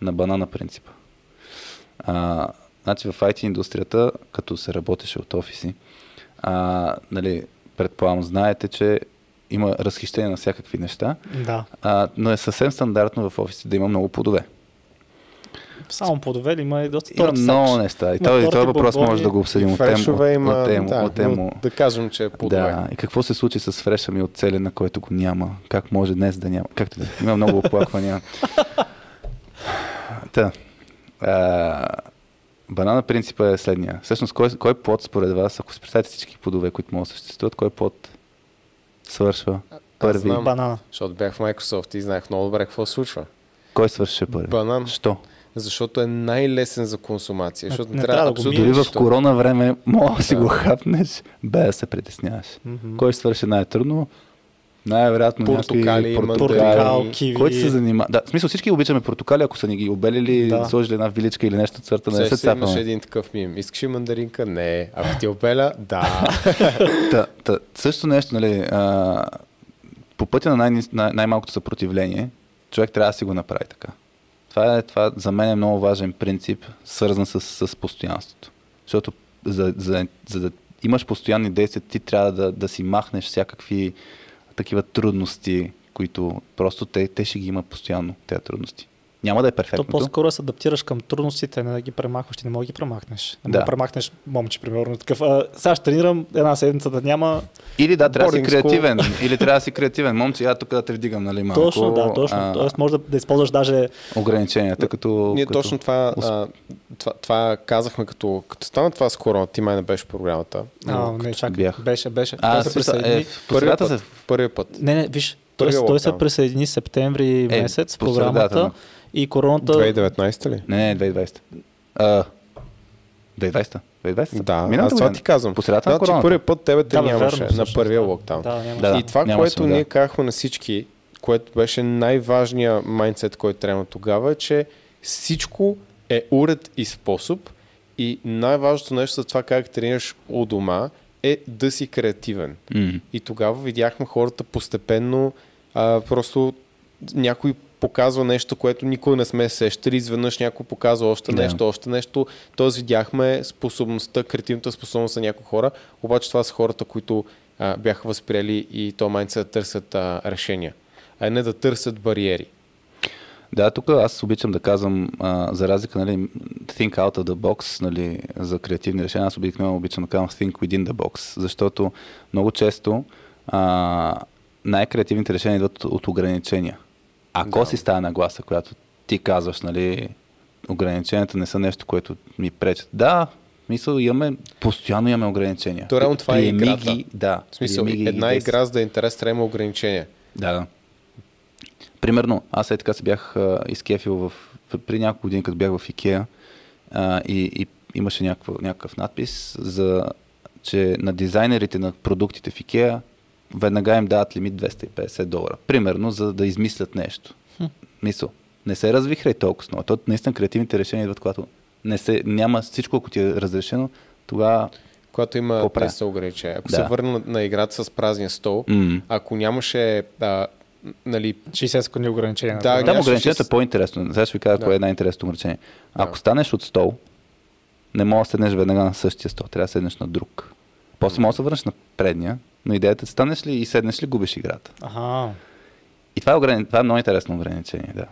на банана принципа. А, значи в IT индустрията, като се работеше от офиси, а, нали, предполагам, знаете, че има разхищение на всякакви неща, Да. а, но е съвсем стандартно в офисите да има много плодове. Само плодове ли има и доста Има торти. много неща. И Има това, и торти, този въпрос бомбони, може да го обсъдим от тем, Фрешове от, има, от тем, да, от тем, но да кажем, че е плодове. Да, и какво се случи с фреша ми от целена, който го няма? Как може днес да няма? Както да. Има много оплаквания. Та. А, банана принципа е следния. Всъщност, кой, кой плод според вас, ако си представите всички плодове, които могат да съществуват, кой плод свършва първи? знам. Банана. Защото бях в Microsoft и знаех много добре какво се случва. Кой свърши първи? Банан. Що? Защото е най-лесен за консумация. Защото не не трябва трябва да го Дори в корона време мога да си го хапнеш, без да се притесняваш. Мгм. Кой свърши най-трудно? Най-вероятно Портокали. Портокал, киви. Който се занимава. Да, в смисъл всички обичаме портокали, ако са ни ги обелили, Да. сложили една виличка или нещо цвърта, не Все се се имаше цапаме. един такъв мим. Искаш ли мандаринка? Не. Ако ти обеля? Да. Та, та, също нещо, нали, а, по пътя на най- най- най-малкото съпротивление, човек трябва да си го направи така. Това, е, това за мен е много важен принцип, свързан с, с постоянството. Защото за, за, за да имаш постоянни действия, ти трябва да, да си махнеш всякакви такива трудности, които просто те, те ще ги имат постоянно, тези трудности. Няма да е То перфектното. по-скоро се адаптираш към трудностите, не да ги премахваш. Ти не мога да ги премахнеш. Не Да. да премахнеш момче, примерно. Такъв, а, сега ще тренирам една седмица да няма. Или да, трябва да си креативен. Или трябва да си креативен. Момче, я тук да те вдигам, нали, малко. точно, да, точно. а, Тоест може да, да използваш даже ограниченията, като... Ние като... точно това, а, това, това казахме, като, като стана това скоро, ти май не беше в програмата. А, но не, чакай. бях. Беше, беше. А, се присъедини. е, в Първия път. се... Първия път. Не, не, виж, той, той се присъедини септември Е, месец в по средата, програмата и короната... 2019 ли? Не, не, 2020. А, 2020. 2020? Да, Миналата аз това ти казвам. По средата на Значи короната. първия път тебе те Да, нямаше верно, на първия да. локдаун. Да, няма. Да, и това, нямаше, което да. ние казахме на всички, което беше най-важният майндсет, който трябва тогава, е, че всичко е уред и способ и най-важното нещо за това как тренираш у дома е да си креативен. М. И тогава видяхме хората постепенно, а, просто някой показва нещо, което никой не сме сещали, изведнъж някой показва още Да. нещо, още нещо. Тоест видяхме способността, креативната способност на някои хора, обаче това са хората, които а, бяха възприели и то майнца да търсят а, решения, а не да търсят бариери. Да, тук аз обичам да казвам, а, за разлика, нали, think out of the box, нали, за креативни решения, аз обикновено обичам да казвам think within the box, защото много често а, най-креативните решения идват от ограничения. Ако Да. си става нагласа, която ти казваш, нали, ограниченията не са нещо, което ми пречат. Да, мисъл, имаме, постоянно имаме ограничения. То реално това е Приеми играта. Ги, да, В смисъл, ги една и игра, за да е интерес, трябва има ограничения. да, да. Примерно, аз е така се бях а, изкефил в, при няколко години, като бях в Икеа а, и, и имаше някаква, някакъв надпис, за, че на дизайнерите на продуктите в Икеа веднага им дават лимит 250 долара. Примерно, за да измислят нещо. Мисъл, не се развихрай толкова много. То наистина креативните решения идват, когато не се, няма всичко, ако ти е разрешено, тогава Когато има правя? не са ограничения. Ако Да. се върна на, играта с празния стол, М. ако нямаше а, нали, 60 секунди ограничение. Да. Там ограничението е шест- по-интересно. Сега ще ви кажа Да. кое е най-интересното ограничение. Ако Да. станеш от стол, не мога да седнеш веднага на същия стол, трябва да седнеш на друг. После можеш да се върнеш на предния, но идеята е, станеш ли и седнеш ли, губиш играта. Ага. И това е, ограни... това е много интересно ограничение, да.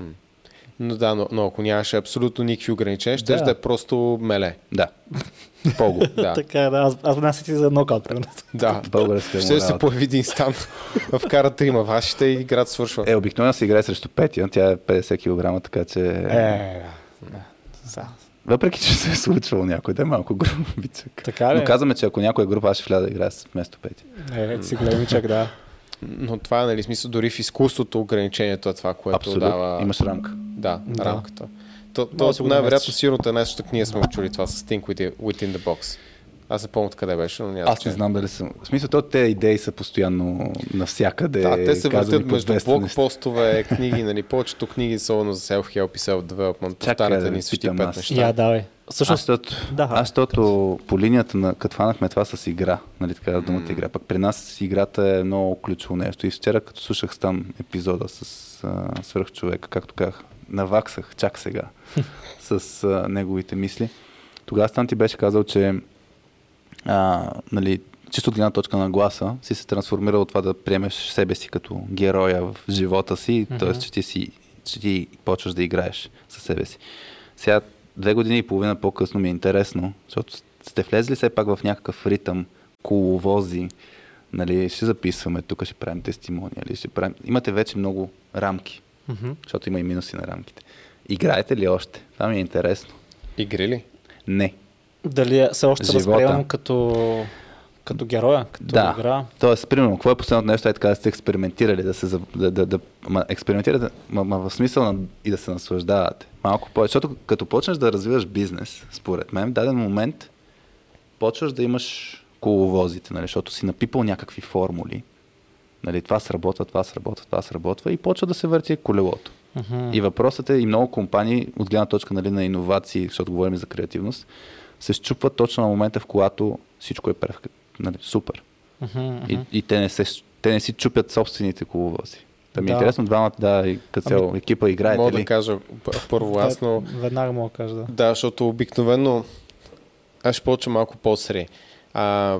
Но да, но, но ако нямаше абсолютно никакви ограничения, ще Да. да. е просто меле. Да. По-го. Да. Така е, да. Аз, аз веднага си за нокаут, примерно. да. Българска Ще се появи един стан. Вкара трима вашите и играта свършва. Е, обикновено се играе срещу Петя, тя е 50 кг, така че... Е, да. Въпреки, че се е случвало някой да е малко грубичък. Така ли? Но казваме, че ако някой е група, аз ще вляза да играя с- вместо Петя. Е, си големичък, да. Но това е, нали, смисъл, дори в изкуството ограничението е това, което Абсолютно. дава... Имаш рамка. Да, Да. рамката. То, то го най-вероятно сигурно е ние сме чули това с Think within the Box. Аз не помня къде беше, но няма Аз не знам дали съм. В смисъл, то те идеи са постоянно навсякъде. Да, те се въртят между 200 неща. блокпостове, книги, нали, повечето книги, особено за self-help и self-development, Чакай повтарят да едни същи пет аз. неща. Я, давай. Аз, Всъщност, защото, да. аз, защото по линията на, като хванахме това с игра, нали така думата игра, пък при нас играта е много ключово нещо. И вчера, като слушах там епизода с а, свръхчовека, както казах, наваксах чак сега с а, неговите мисли. Тогава Стан ти беше казал, че а, нали, чисто от гледна точка на гласа си се трансформирал от това да приемеш себе си като героя в живота си, Мгм. т.е. че ти си че ти почваш да играеш със себе си. Сега, две години и половина по-късно ми е интересно, защото сте влезли все пак в някакъв ритъм, коловози, нали, ще записваме, тук ще правим тестимониали, ще правим... Имате вече много рамки, Мгм. защото има и минуси на рамките. Играете ли още? Това ми е интересно. Игри ли? Не. Дали е- все още Живота. възприемам като, като героя, като Да. игра? Тоест, примерно, какво е последното нещо, е така да сте експериментирали, да се, да, да, да ма, експериментирате, ма, ма в смисъл на, и да се наслаждавате. Малко повече, защото като почнеш да развиваш бизнес, според мен, в даден момент почваш да имаш коловозите, нали, защото си напипал някакви формули. Нали, това сработва, това сработва, това сработва и почва да се върти колелото. Мгм. И въпросът е, и много компании, от гледна точка нали, на иновации, защото говорим за креативност, се щупват точно на момента, в когато всичко е перфект, нали, супер. Мгм, мгм. И, и те, не се, те не си чупят собствените коловози. Да ми е Да. интересно двамата, да, и като Ами, цяло екипа играете Мога ли? да кажа първо аз, но Веднага мога да кажа, да. да, защото обикновено аз ще почвам малко по-сри. А,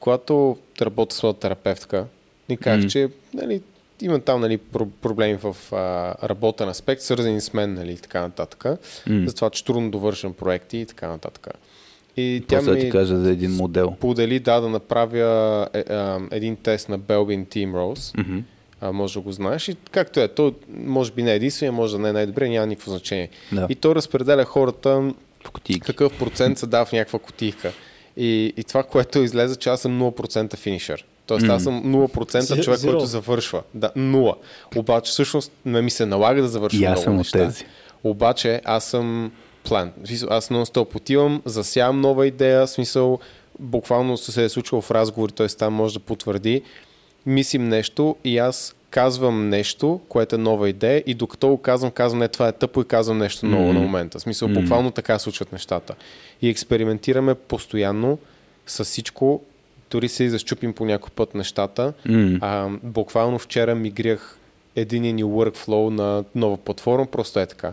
когато работя с моя терапевтка, ни казах, Мгм. че нали, има там нали, про- проблеми в а, работен аспект, свързани с мен нали, и така нататък. М. За това, че трудно довършвам проекти и така нататък. И тя После ми ти кажа за един модел. подели да, да направя е, а, един тест на Belbin Team Rose. Мгм. а, може да го знаеш. И както е, то може би не е единствения, може да не е най-добре, няма никакво значение. Да. И то разпределя хората какъв процент се дава в някаква кутийка. И, и това, което излезе, че аз съм 0% финишър. Тоест аз съм 0% Зи- човек, който завършва. Да, 0. Обаче всъщност не ми се налага да завършвам И аз много съм от неща. тези. Обаче аз съм план. Аз нон-стоп отивам, засявам нова идея, смисъл буквално се е случило в разговори, т.е. там може да потвърди, мислим нещо и аз казвам нещо, което е нова идея и докато го казвам, казвам не, това е тъпо и казвам нещо ново Мгм. на момента. В смисъл, буквално така случват нещата. И експериментираме постоянно с всичко, дори се и защупим по някой път нещата. М. А, буквално вчера мигрях един ни workflow на нова платформа, просто е така.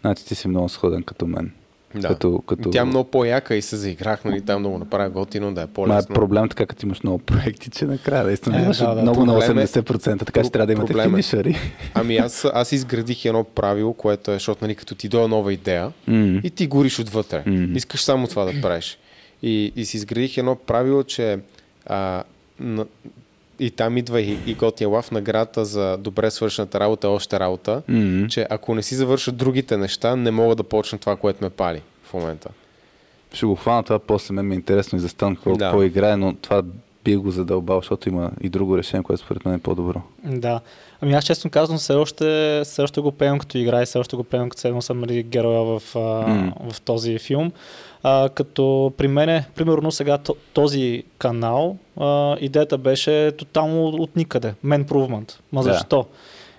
Значи ти си много сходен като мен. Да. Като, като... Тя е много по-яка и се заиграх, нали, там много направя готино, да е Ма е по-лесно. проблем така, като имаш много проекти, че накрая наистина Е, имаш да, да. много на Проблем е- 80%, така че трябва да имате проблем е- финишъри. Ами аз, аз изградих едно правило, което е, защото нали, като ти дойде нова идея М. и ти гориш отвътре. Мгм. Искаш само това да правиш. И, и си изградих едно правило, че а, на, и там идва и, и готия лав наградата за добре свършената работа, още работа, М. че ако не си завършат другите неща, не мога да почна това, което ме пали в момента. Ще го хвана това после, мен ми е интересно и за Стан какво, Да. играе, но това би го задълбал, защото има и друго решение, което според мен е по-добро. Да. Ами аз честно казвам, все още, все още го приемам като игра и все още го приемам като седно съм героя в, М. в този филм. А, като при мен, примерно сега то- този канал, а, идеята беше тотално от никъде. Man Improvement. Ма Да. защо?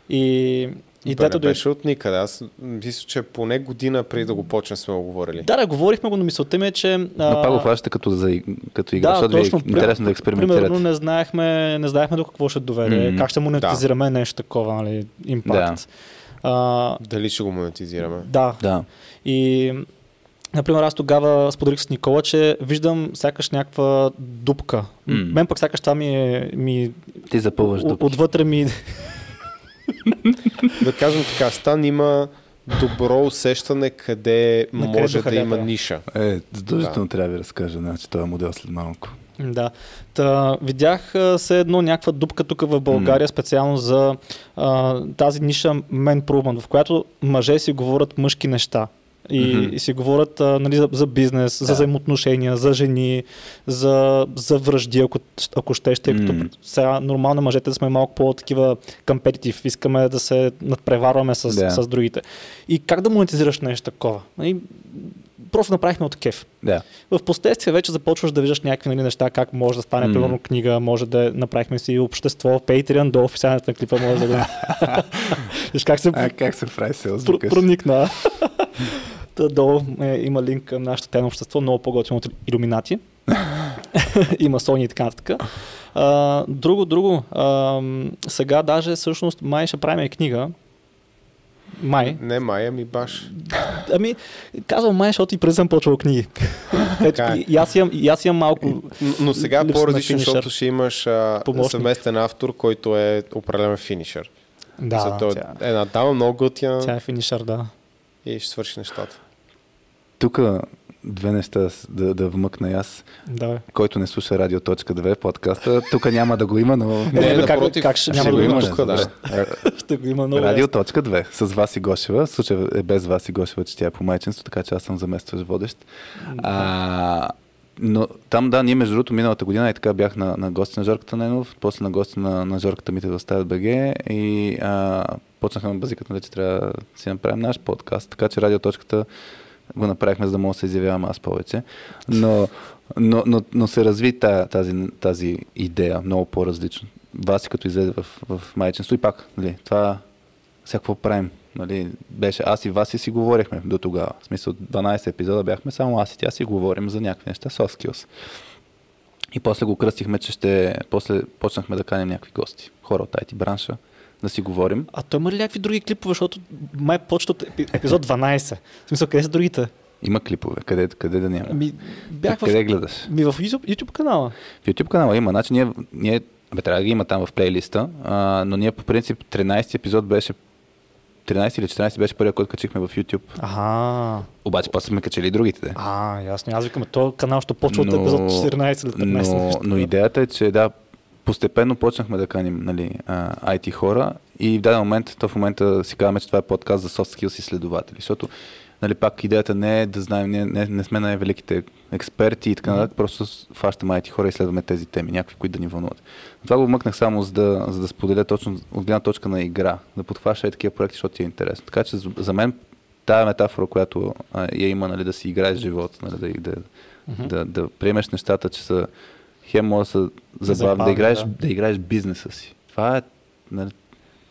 И Идеята дойде... беше от никъде. Аз мисля, че поне година преди да го почнем сме го говорили. Да, да, говорихме го, но мисълта ми е, че... Но пак го хващате като, за, като игра, Да, е точно. интересно да експериментирате. Примерно не знаехме, не знаехме до какво ще доведе, Мгм. как ще монетизираме нещо такова, нали, импакт. А, Дали ще го монетизираме? да, Да. И, например, аз тогава споделих с Никола, че виждам сякаш някаква дупка. Mm. Мен пък сякаш това ми е... Ми, Ти запълваш дупки. отвътре ми... Да кажем така, Стан има добро усещане къде На може да има ниша. Е, задължително трябва да ви разкажа, значи, този модел след малко. Да. Та, видях а, все едно някаква дупка тук в България, специално за а, тази ниша Men Improvement, в която мъже си говорят мъжки неща. И, Мгм. и си говорят а, нали, за, за бизнес, за Да. взаимоотношения, за жени, за, за връжди, ако, ако щеш, тъй като М. сега нормално мъжете да сме малко по-такива компетитив, искаме да се надпреварваме с, Да. с другите. И как да монетизираш нещо такова? И, просто направихме от кеф. Да. В последствие вече започваш да виждаш някакви нали, неща, как може да стане, М. примерно книга, може да направихме си общество, Patreon, до описанието на клипа може да го... Виж как се А как се прави селс, проникна. Та долу е, има линк към нашето тайно общество, много по-готино от иллюминати. има Sony и така нататък. А, друго, друго. А, сега даже всъщност май ще правим и книга. Май. Не май, ами баш. Ами, казвам май, защото и преди съм почвал книги. Ето, е. и, аз имам, и аз имам малко... Н- Но сега по-различно, защото ще имаш а, Помощник. съвместен автор, който е определен финишър. Да, Зато тя, е една дама много готина тя е финишър, да. и ще свърши нещата. Тук две неща да, да вмъкна и аз, да. който не слуша Радио.2 подкаста. Тук няма да го има, но... Не, бе, как- как ще- ще няма да го има тук, да. Ще го има много. Радио.2 с Васи Гошева. В случая е без Васи Гошева, че тя е по майчинство, така че аз съм заместващ водещ. А, но там, да, ние между другото миналата година и така бях на, на гости на Жорката Ненов, после на гости на, на Жорката Мите в Ставят БГ и а, почнаха на базиката, нали, че трябва да си направим наш подкаст, така че радиоточката го направихме, за да мога да се изявявам аз повече. Но, но, но, но се разви та- тази, тази идея много по-различно. Васи като излезе в, в майчинство и пак, нали, това всякакво правим. Нали, беше аз и Васи си говорихме до тогава. В смисъл 12 епизода бяхме само аз и тя си говорим за някакви неща, soft skills. И после го кръстихме, че ще... После почнахме да каним някакви гости, хора от IT бранша, да си говорим. А той има ли някакви други клипове, защото май почва от епи- епизод 12. В смисъл, къде са другите? Има клипове, къде, къде да няма. Ами, бях в, къде гледаш? ми в YouTube, канала. В YouTube канала има. Значи ние, ние бе, трябва да ги има там в плейлиста, а, но ние по принцип 13 епизод беше 13 или 14 беше първият, който качихме в YouTube. Ага. Обаче после сме качели и другите. Де. А, ясно. Аз викам, този канал ще почва от епизод 14 или 15. Но, нещо. но идеята е, че да, постепенно почнахме да каним нали, IT хора и в даден момент, то в момента си казваме, че това е подкаст за soft skills изследователи, защото нали, пак идеята не е да знаем, ние не, не сме най-великите експерти и така нататък, просто с- фащаме IT хора и изследваме тези теми, някакви, които да ни вълнуват. Но това го мъкнах само за да, за да споделя точно от гледна точка на игра, да подхваща и такива проекти, защото ти е интересно. Така че за- мен тая метафора, която а, я има, нали, да си играеш живота, нали, да, да, Мгм. да, да приемеш нещата, че са хем може да са забавни, да играеш, да. да. играеш бизнеса си. Това е нали,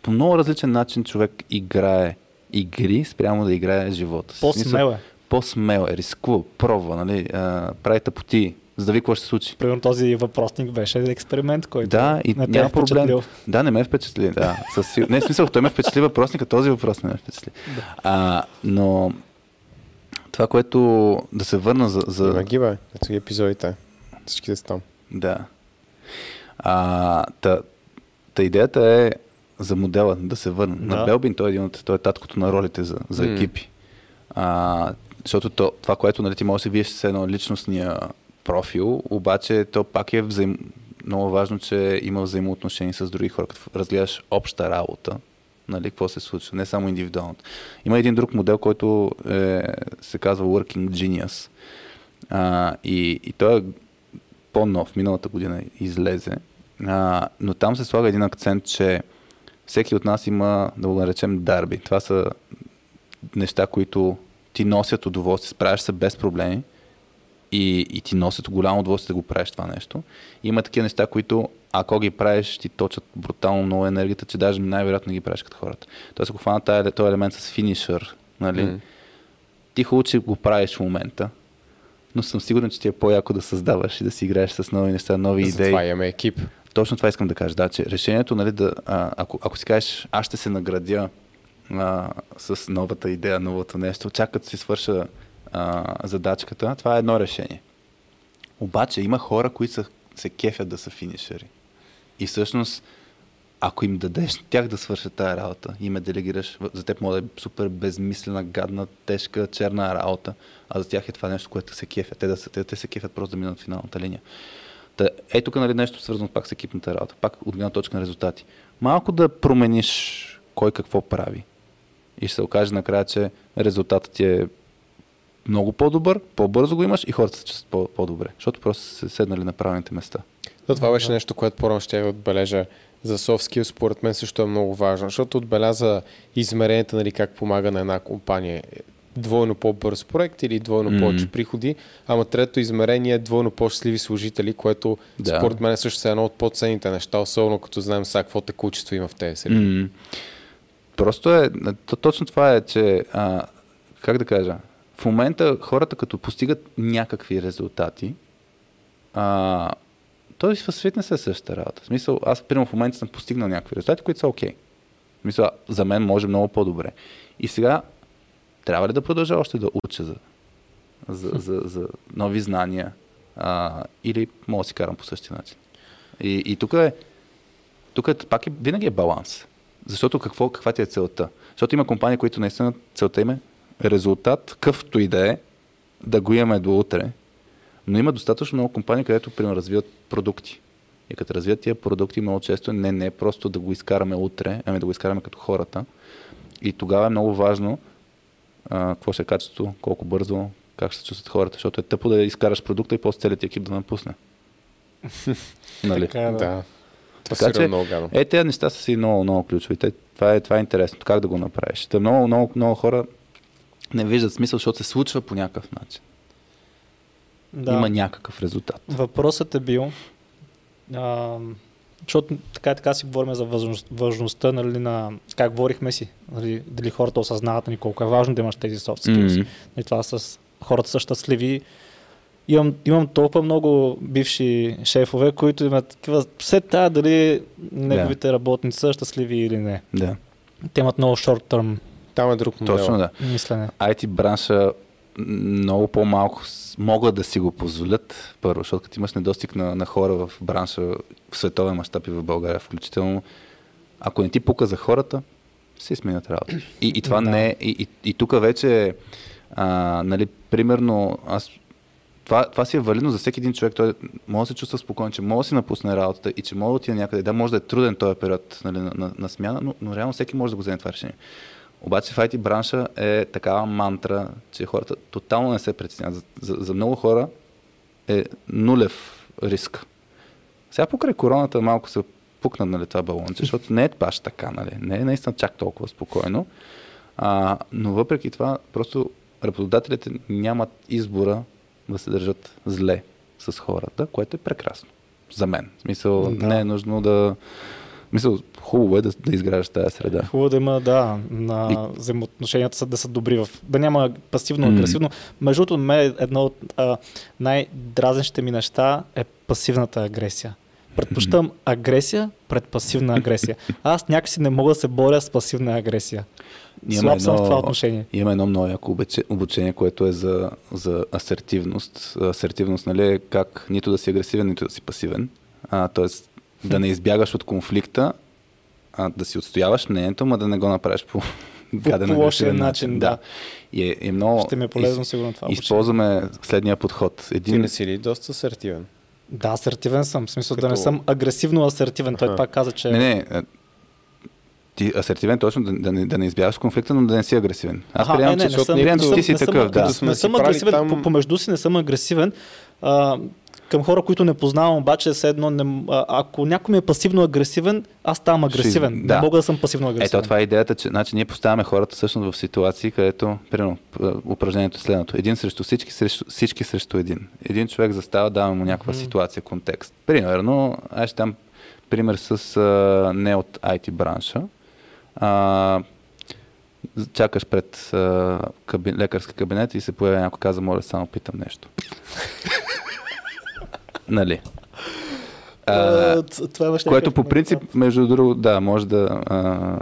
по много различен начин човек играе игри, спрямо да играе живота си. По-смел е. По-смел е, рискува, пробва, нали, а, прави тъпоти, за да ви какво ще се случи. Примерно този въпросник беше експеримент, който Да, и не е няма проблем. впечатлил. Да, не ме впечатли. Да, със сигур... Не, в смисъл, той ме впечатли въпросника, този въпрос не ме впечатли. А, но това, което да се върна за... за... Има ги, бе. Ето ги епизодите. Всичките са там. Да. А, та, та идеята е за модела да се върна. Да. На Белбин той е един от, той е таткото на ролите за, за М. екипи. А, защото то, това, което нали, ти може да виеш с едно личностния профил, обаче то пак е взаим... много важно, че има взаимоотношения с други хора, като разгледаш обща работа, нали, какво се случва, не само индивидуалното. Има един друг модел, който е, се казва Working Genius. А, и, и той е по-нов, миналата година излезе. А, но там се слага един акцент, че всеки от нас има, да го наречем, дарби. Това са неща, които ти носят удоволствие, справяш се без проблеми и, и ти носят голямо удоволствие да го правиш това нещо. И има такива неща, които ако ги правиш, ти точат брутално много енергията, че даже най-вероятно ги правиш като хората. Тоест, ако хвана този, елемент с финишър, нали, М. ти хубаво, че го правиш в момента, но съм сигурен, че ти е по-яко да създаваш и да си играеш с нови неща, нови идеи. Затова имаме екип. Точно това искам да кажа, да, че решението, нали, да, а, ако, ако си кажеш, аз ще се наградя а, с новата идея, новото нещо, чак като си свърша а, задачката, това е едно решение. Обаче има хора, които са, се кефят да са финишери. И всъщност, ако им дадеш тях да свършат тази работа и ме делегираш, за теб може да е супер безмислена, гадна, тежка, черна работа, а за тях е това нещо, което се кефят. Те, да са, те, те се кефят просто да минат финалната линия. Та, е тук нали, нещо свързано пак с екипната работа, пак от гледна точка на резултати. Малко да промениш кой какво прави. И ще се окаже накрая, че резултатът ти е много по-добър, по-бързо го имаш и хората се чувстват по- по-добре, защото просто са седнали на правилните места. Но това беше нещо, което по-рано ще я отбележа за soft skills, според мен също е много важно, защото отбеляза измеренията, нали, как помага на една компания двойно по-бърз проект или двойно Мгм. повече приходи, ама трето измерение е двойно по-щастливи служители, което Да. според мен също е едно от по-ценните неща, особено като знаем сега какво текучество има в тези среди. М. Просто е, то, точно това е, че, а, как да кажа, в момента хората като постигат някакви резултати, а, той в фитнес е същата работа. В смисъл, аз примерно в момента съм постигнал някакви резултати, които са окей. В смисъл, за мен може много по-добре. И сега, трябва ли да продължа още да уча за, за, за, за нови знания а, или мога да си карам по същия начин? И, и тук е, тук е, пак е, винаги е баланс. Защото какво, каква ти е целта? Защото има компании, които наистина целта им е резултат, къвто и да е, да го имаме до утре. Но има достатъчно много компании, където, примерно, развиват продукти. И като развият тия продукти, много често не, не е просто да го изкараме утре, ами да го изкараме като хората. И тогава е много важно а, какво ще е качеството, колко бързо, как ще се чувстват хората, защото е тъпо да изкараш продукта и после целият екип да напусне. нали? Така е, да. Това Така сигурно е че, много гадно. Е, тези неща са си много, много ключови. Те, това, е, това е интересно. Как да го направиш? Та много, много, много хора не виждат смисъл, защото се случва по някакъв начин. Да. Има някакъв резултат. Въпросът е бил, а, защото така и така си говорим за важност, важността, нали, на, как говорихме си, нали, дали хората осъзнават нали, колко е важно да имаш тези soft skills. Мгм. И това с хората са щастливи. Имам, имам толкова много бивши шефове, които имат такива, все тая дали неговите работници са щастливи или не. Да, Те имат много short-term Там е друг модел. точно да. мислене. IT бранша много по-малко могат да си го позволят. Първо, защото като имаш недостиг на, на хора в бранша в световен мащаб и в България включително, ако не ти пука за хората, си сменят работа. И, и това Да. не е. И, и, и тук вече, а, нали, примерно, аз това, това си е валидно за всеки един човек. Той може да се чувства спокоен, че може да си напусне работата и че може да отиде някъде. Да, може да е труден този период нали, на, на, на смяна, но, но реално всеки може да го вземе това решение. Обаче в IT бранша е такава мантра, че хората тотално не се притесняват. За, за, за много хора е нулев риск. Сега покрай короната малко се пукна нали, това балонче, защото не е баш така, нали? не е наистина чак толкова спокойно. А, но въпреки това, просто работодателите нямат избора да се държат зле с хората, което е прекрасно. За мен. В смисъл, Да. не е нужно да, Мисля, хубаво е да, да изграждаш тази среда. Хубаво да има, да, на взаимоотношенията са да са добри, в, да няма пасивно-агресивно. Между другото, ме едно от а, най-дразнещите ми неща е пасивната агресия. Предпочитам агресия пред пасивна агресия. Аз някакси не мога да се боря с пасивна агресия. Слаб съм в това отношение. Има едно много яко обуче- обучение, което е за, за асертивност. Асертивност, нали, е как нито да си агресивен, нито да си пасивен. А, тоест да не избягаш от конфликта, а, да си отстояваш мнението, ма да не го направиш по гаден по лошия начин, да. И е, е много... Ще ми е полезно сигурно това обучение. Използваме следния подход. Ти Един, не си ли доста асертивен? Да, асертивен съм. В смисъл да не Като- съм агресивно асертивен. Той Аха. пак каза, че... Не, не. а, Ти асертивен точно да, да, не, да не избягаш конфликта, но да не си агресивен. Аз приемам, е, не, че не защото съм- приемам, не че ти си не такъв, да. Не съм агресивен, там... помежду си не съм агресивен. А, към хора, които не познавам, обаче все едно, не, ако някой ми е пасивно агресивен, аз ставам агресивен. да. Не мога да съм пасивно агресивен. Ето, това е идеята, че значи, ние поставяме хората всъщност в ситуации, където, примерно, упражнението е следното. Един срещу всички, срещу, всички срещу един. Един човек застава, дава му някаква Мгм. ситуация, контекст. Примерно, аз ще дам пример с а, не от IT бранша. А, чакаш пред а, каби, лекарски кабинет и се появява някой каза, моля, само питам нещо. Нали? А, това имаш Което по принцип, между другото, да, може да, а,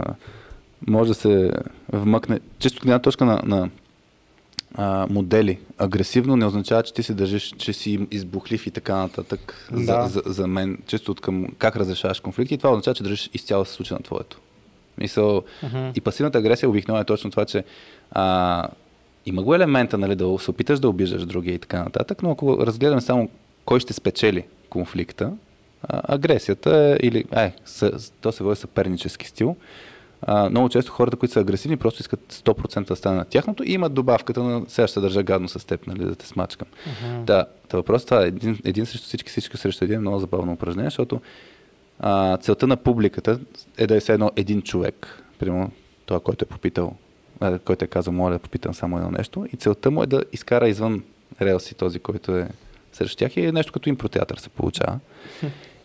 може да се вмъкне. Чисто от точка на, на а, модели. Агресивно не означава, че ти се държиш, че си избухлив и така нататък. Да. За, за, за мен, чисто от към как разрешаваш конфликти, това означава, че държиш изцяло се случи на твоето. Мисъл, Мгм. и пасивната агресия обикновено е точно това, че а, има го елемента, нали, да се опиташ да обиждаш другия и така нататък, но ако разгледаме само кой ще спечели конфликта, а, агресията е, или, съ, то се води съпернически стил. А, много често хората, които са агресивни, просто искат 100% да стане на тяхното и имат добавката на сега ще се държа гадно с теб, нали, да те смачкам. Мгм. Да, та въпрос това е един, един срещу всички, всички срещу един е много забавно упражнение, защото а, целта на публиката е да е все едно един човек. Примерно това, който е попитал, който е казал, моля да попитам само едно нещо. И целта му е да изкара извън релси този, който е срещу тях. И е нещо като импротеатър се получава.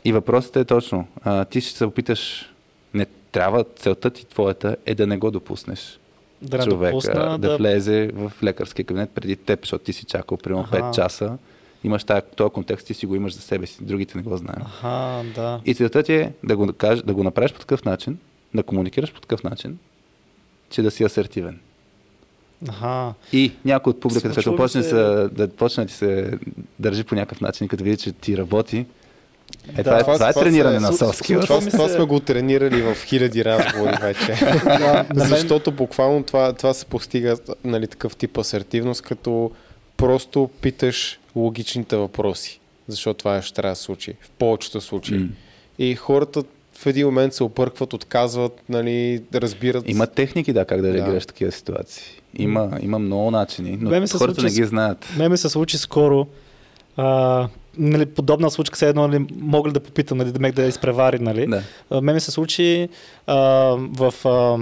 И въпросът е точно, а, ти ще се опиташ, не трябва, целта ти твоята е да не го допуснеш да човека допусна, да, влезе в лекарския кабинет преди теб, защото ти си чакал примерно Аха. 5 часа. Имаш този контекст, ти си го имаш за себе си, другите не го знаем. Аха, да. И целта ти е да го, да го направиш по такъв начин, да комуникираш по такъв начин, че да си асертивен. Аха. И някой от публиката, Случва като почне се- да почне да ти се държи по някакъв начин, като види, че ти работи, е, Да, това, е, това- това е това трениране се- на skills. Това, това се- сме го тренирали в хиляди разговори вече. Да, Защото буквално това, това се постига нали, такъв тип асертивност, като просто питаш логичните въпроси. Защото това ще трябва да случи. В повечето случаи. М. И хората в един момент се опъркват, отказват, нали, да разбират. Има техники, да, как да Да. реагираш в такива ситуации. Има, има много начини, но Ме ми се хората случи не ги знаят. Ме ми се случи скоро. А, нали, подобна случка, все едно нали, мога ли да попитам, нали, да ме да изпревари, нали? Да. А, Ме ми се случи а, в... А,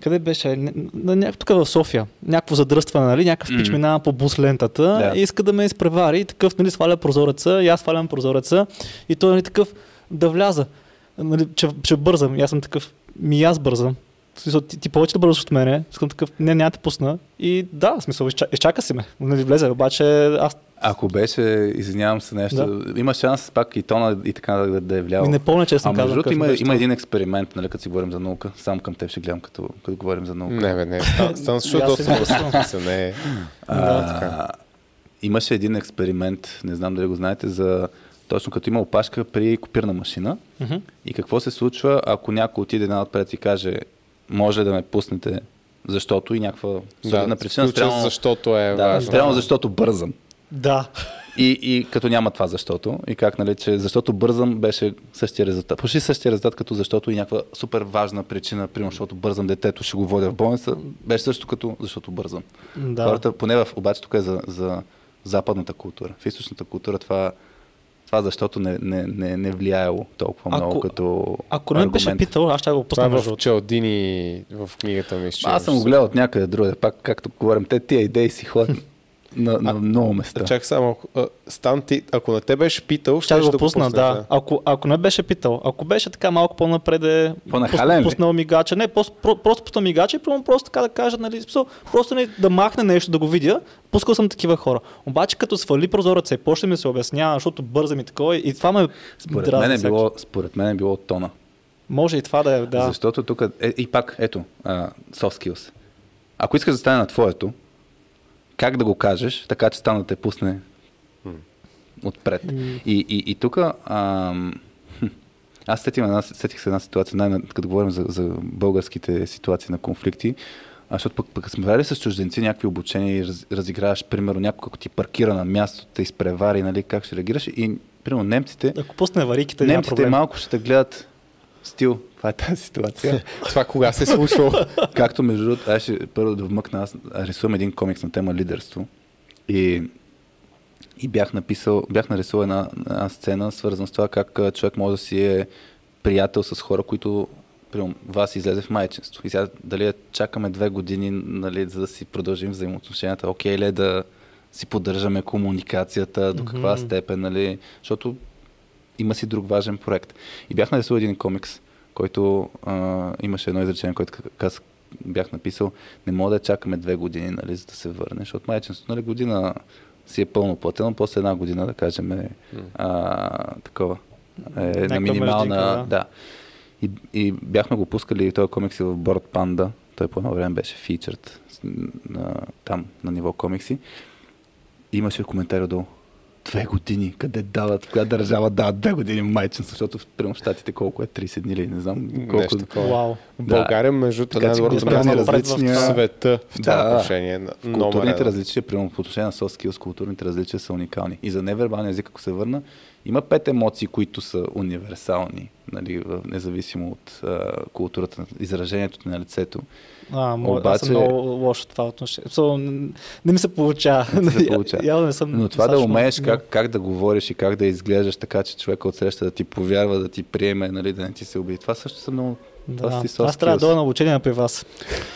къде беше? Ня... Тук в София. Някакво задръстване, нали? Някакъв пич Мгм. минава по бус лентата Да. и иска да ме изпревари. И такъв, нали, сваля прозореца, и аз свалям прозореца. И той, нали, такъв да вляза. Нали, че, че бързам. И аз съм такъв, ми и аз бързам. Смисъл, ти, ти повече да бързаш от мене. Искам такъв, не, няма да те пусна. И да, смисъл, изча, изчака си ме. Нали, влезе, обаче аз Ако беше, извинявам се нещо, има шанс пак и тона и така да, да е влиял. не помня, че съм между казал. другото какъв има, има един експеримент, нали, като си говорим за наука. Само към теб ще гледам, като, като говорим за наука. Не, бе, не. Стан, доста се смисъл, не е. Да, а, имаше един експеримент, не знам дали го знаете, за точно като има опашка при копирна машина. Мгм. И какво се случва, ако някой отиде една отпред и каже, може да ме пуснете, защото и някаква солидна причина, спрямо, защото е да, спрямо защото бързам. Да. И, и като няма това защото, и как, нали, че защото бързам беше същия резултат. Почти същия резултат, като защото и някаква супер важна причина, примерно защото бързам детето, ще го водя в болница, беше също като защото бързам. Да. Хората, поне в, обаче тук е за, за западната култура. В източната култура това, това защото не, не, не, не влияело толкова Ако- много като Ако не беше питал, аз ще го Това пусна е между в. Чалдини в книгата ми. Аз съм го гледал от някъде другаде, пак както говорим, те тия идеи си ходят. На, на много места. Чак само, ако- а, Стан, ти, ако не те беше питал, Ще да го пусна, пуснеш, да. Ако, ако не беше питал, ако беше така малко по-напред, По-нахален ли? пуснал мигача, не, просто, про- просто пуснал мигача и прямо просто така да кажа, нали, просто не, да махне нещо, да го видя. Пускал съм такива хора. Обаче като свали прозореца и почне ми се обяснява, защото бързам и такова, и това ме Според дразни мен, е всеки. било, според мен е било тона. Може и това да е, да. Защото тук, е, и пак, ето, а, soft skills. Ако искаш да стане на твоето, как да го кажеш, така че стана да те пусне отпред. И, и, и тук, аз сетих, една, сетих се една ситуация, най- като говорим за, за българските ситуации на конфликти, а, защото пък, пък сме правили с чужденци някакви обучения и раз, разиграваш, примерно, някой, ако ти паркира на място, те изпревари, нали, как ще реагираш. И, примерно, немците, Ако пусне вариките, няма немците проблем. малко ще те гледат стил. Това е тази ситуация. Това кога се е случвало? Както между другото, аз ще първо да вмъкна, аз рисувам един комикс на тема лидерство и, и бях написал, бях нарисувал една, една сцена, свързана с това как човек може да си е приятел с хора, които примерно, вас излезе в майчинство. И сега дали чакаме две години, нали, за да си продължим взаимоотношенията, окей ли е да си поддържаме комуникацията, до каква Мгм. степен, нали, защото има си друг важен проект. И бях нарисувал един комикс, който а, имаше едно изречение, което аз бях написал, не мога да чакаме две години, нали, за да се върне, защото майчинството, нали, година си е пълно платено, после една година, да кажем, е, а, такова, е, на минимална, междинка, да. да. И, и бяхме го пускали този комикс и в Board Panda, той по едно време беше фичърт на, там, на ниво комикси. И имаше коментари отдолу. Две години, къде дават, в коя държава дават две години майчинство, защото в примерно щатите колко е 30 дни или не знам колко. Нещо такова. Вау. В България, между Така че културни място различия- в света в това Да. отношение. В културните различия, примерно по отношение на soft skills, културните различия са уникални. И за невербалния език, ако се върна, има пет емоции, които са универсални, нали, независимо от а, културата, изражението на лицето. А, мо, аз Обаче- съм много лош в това отношение. So, не ми се получава. Не се получава. Явно не съм Но това да умееш как, как да говориш и как да изглеждаш така, че човека отсреща да ти повярва, да ти приеме, нали, да не ти се убие. Това също са много... Да. soft Аз трябва да дойда на обучение при вас.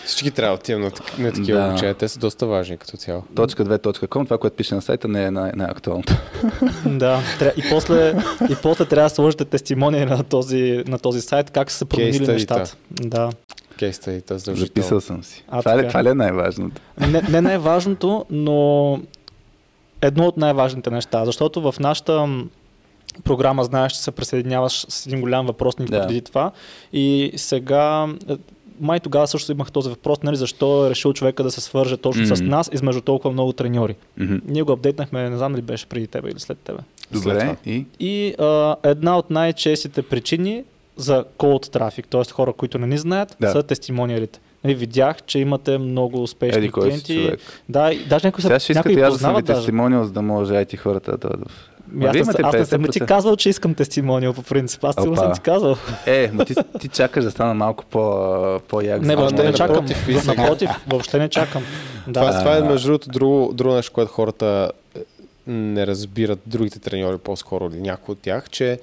Всички трябва да отидем на, так- на такива Да. обучения. Те са доста важни като цяло. Точка 2.com, това, което пише на сайта, не е най- най-актуалното. да. И, после, и после трябва да сложите тестимония на този, на този сайт, как са се променили study-та. нещата. Да. Кейс стадита задължително. Записал съм си. А, това, ли, това ли е най-важното? Не, не най-важното, но едно от най-важните неща, защото в нашата програма, знаеш, че се присъединяваш с един голям въпросник Да. преди това и сега е, май тогава също имах този въпрос, нали, защо е решил човека да се свърже точно с Мгм. нас измежду толкова много треньори. Мгм. Ние го апдейтнахме, не знам дали беше преди тебе или след тебе. След Добре, това. и И а, една от най-честите причини за cold трафик, т.е. хора, които не ни знаят, Да. са тестимониалите. Нали, видях, че имате много успешни еди клиенти. човек. Да, и даже някои, Сега са, ще някои искате аз да съм ви тестимониал, за да може IT хората да дойдат. в- Ми, Аз, имате аз не съм ти 50%. казвал, че искам тестимониал по принцип. Аз сигурно съм ти казал. Е, ма ти, ти чакаш да стана малко по, по-як. Не, да въобще не да- чакам. напротив, въобще не чакам. Това, Да. това е между другото друго, друго нещо, което хората е, не разбират, другите треньори по-скоро или някои от тях, че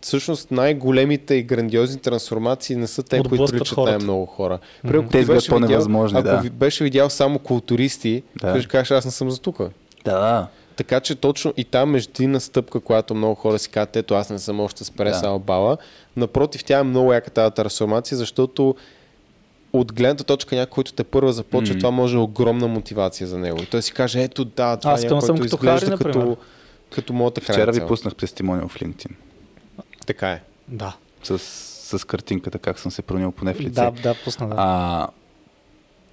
всъщност най-големите и грандиозни трансформации не са те, които хората. най-много хора. Примерно, ако Те беше видял- по-невъзможни, Ако да. ви беше видял само културисти, Да. да. ще кажеш, аз не съм за тук. Да, Така че точно и там междинна стъпка, която много хора си казват, ето аз не съм още с преса Да. бала. Напротив, тя е много яка тази трансформация, защото от гледната точка някой, който те първа започва, Мгм. това може да е огромна мотивация за него. И той си каже, ето да, това Аз е някой, който като Хари, изглежда например. като, като моята вчера крайна ви цел. пуснах тестимониал в LinkedIn. Така е. Да. С, с картинката, как съм се променил поне в лице. Да, да, пусна, да. А,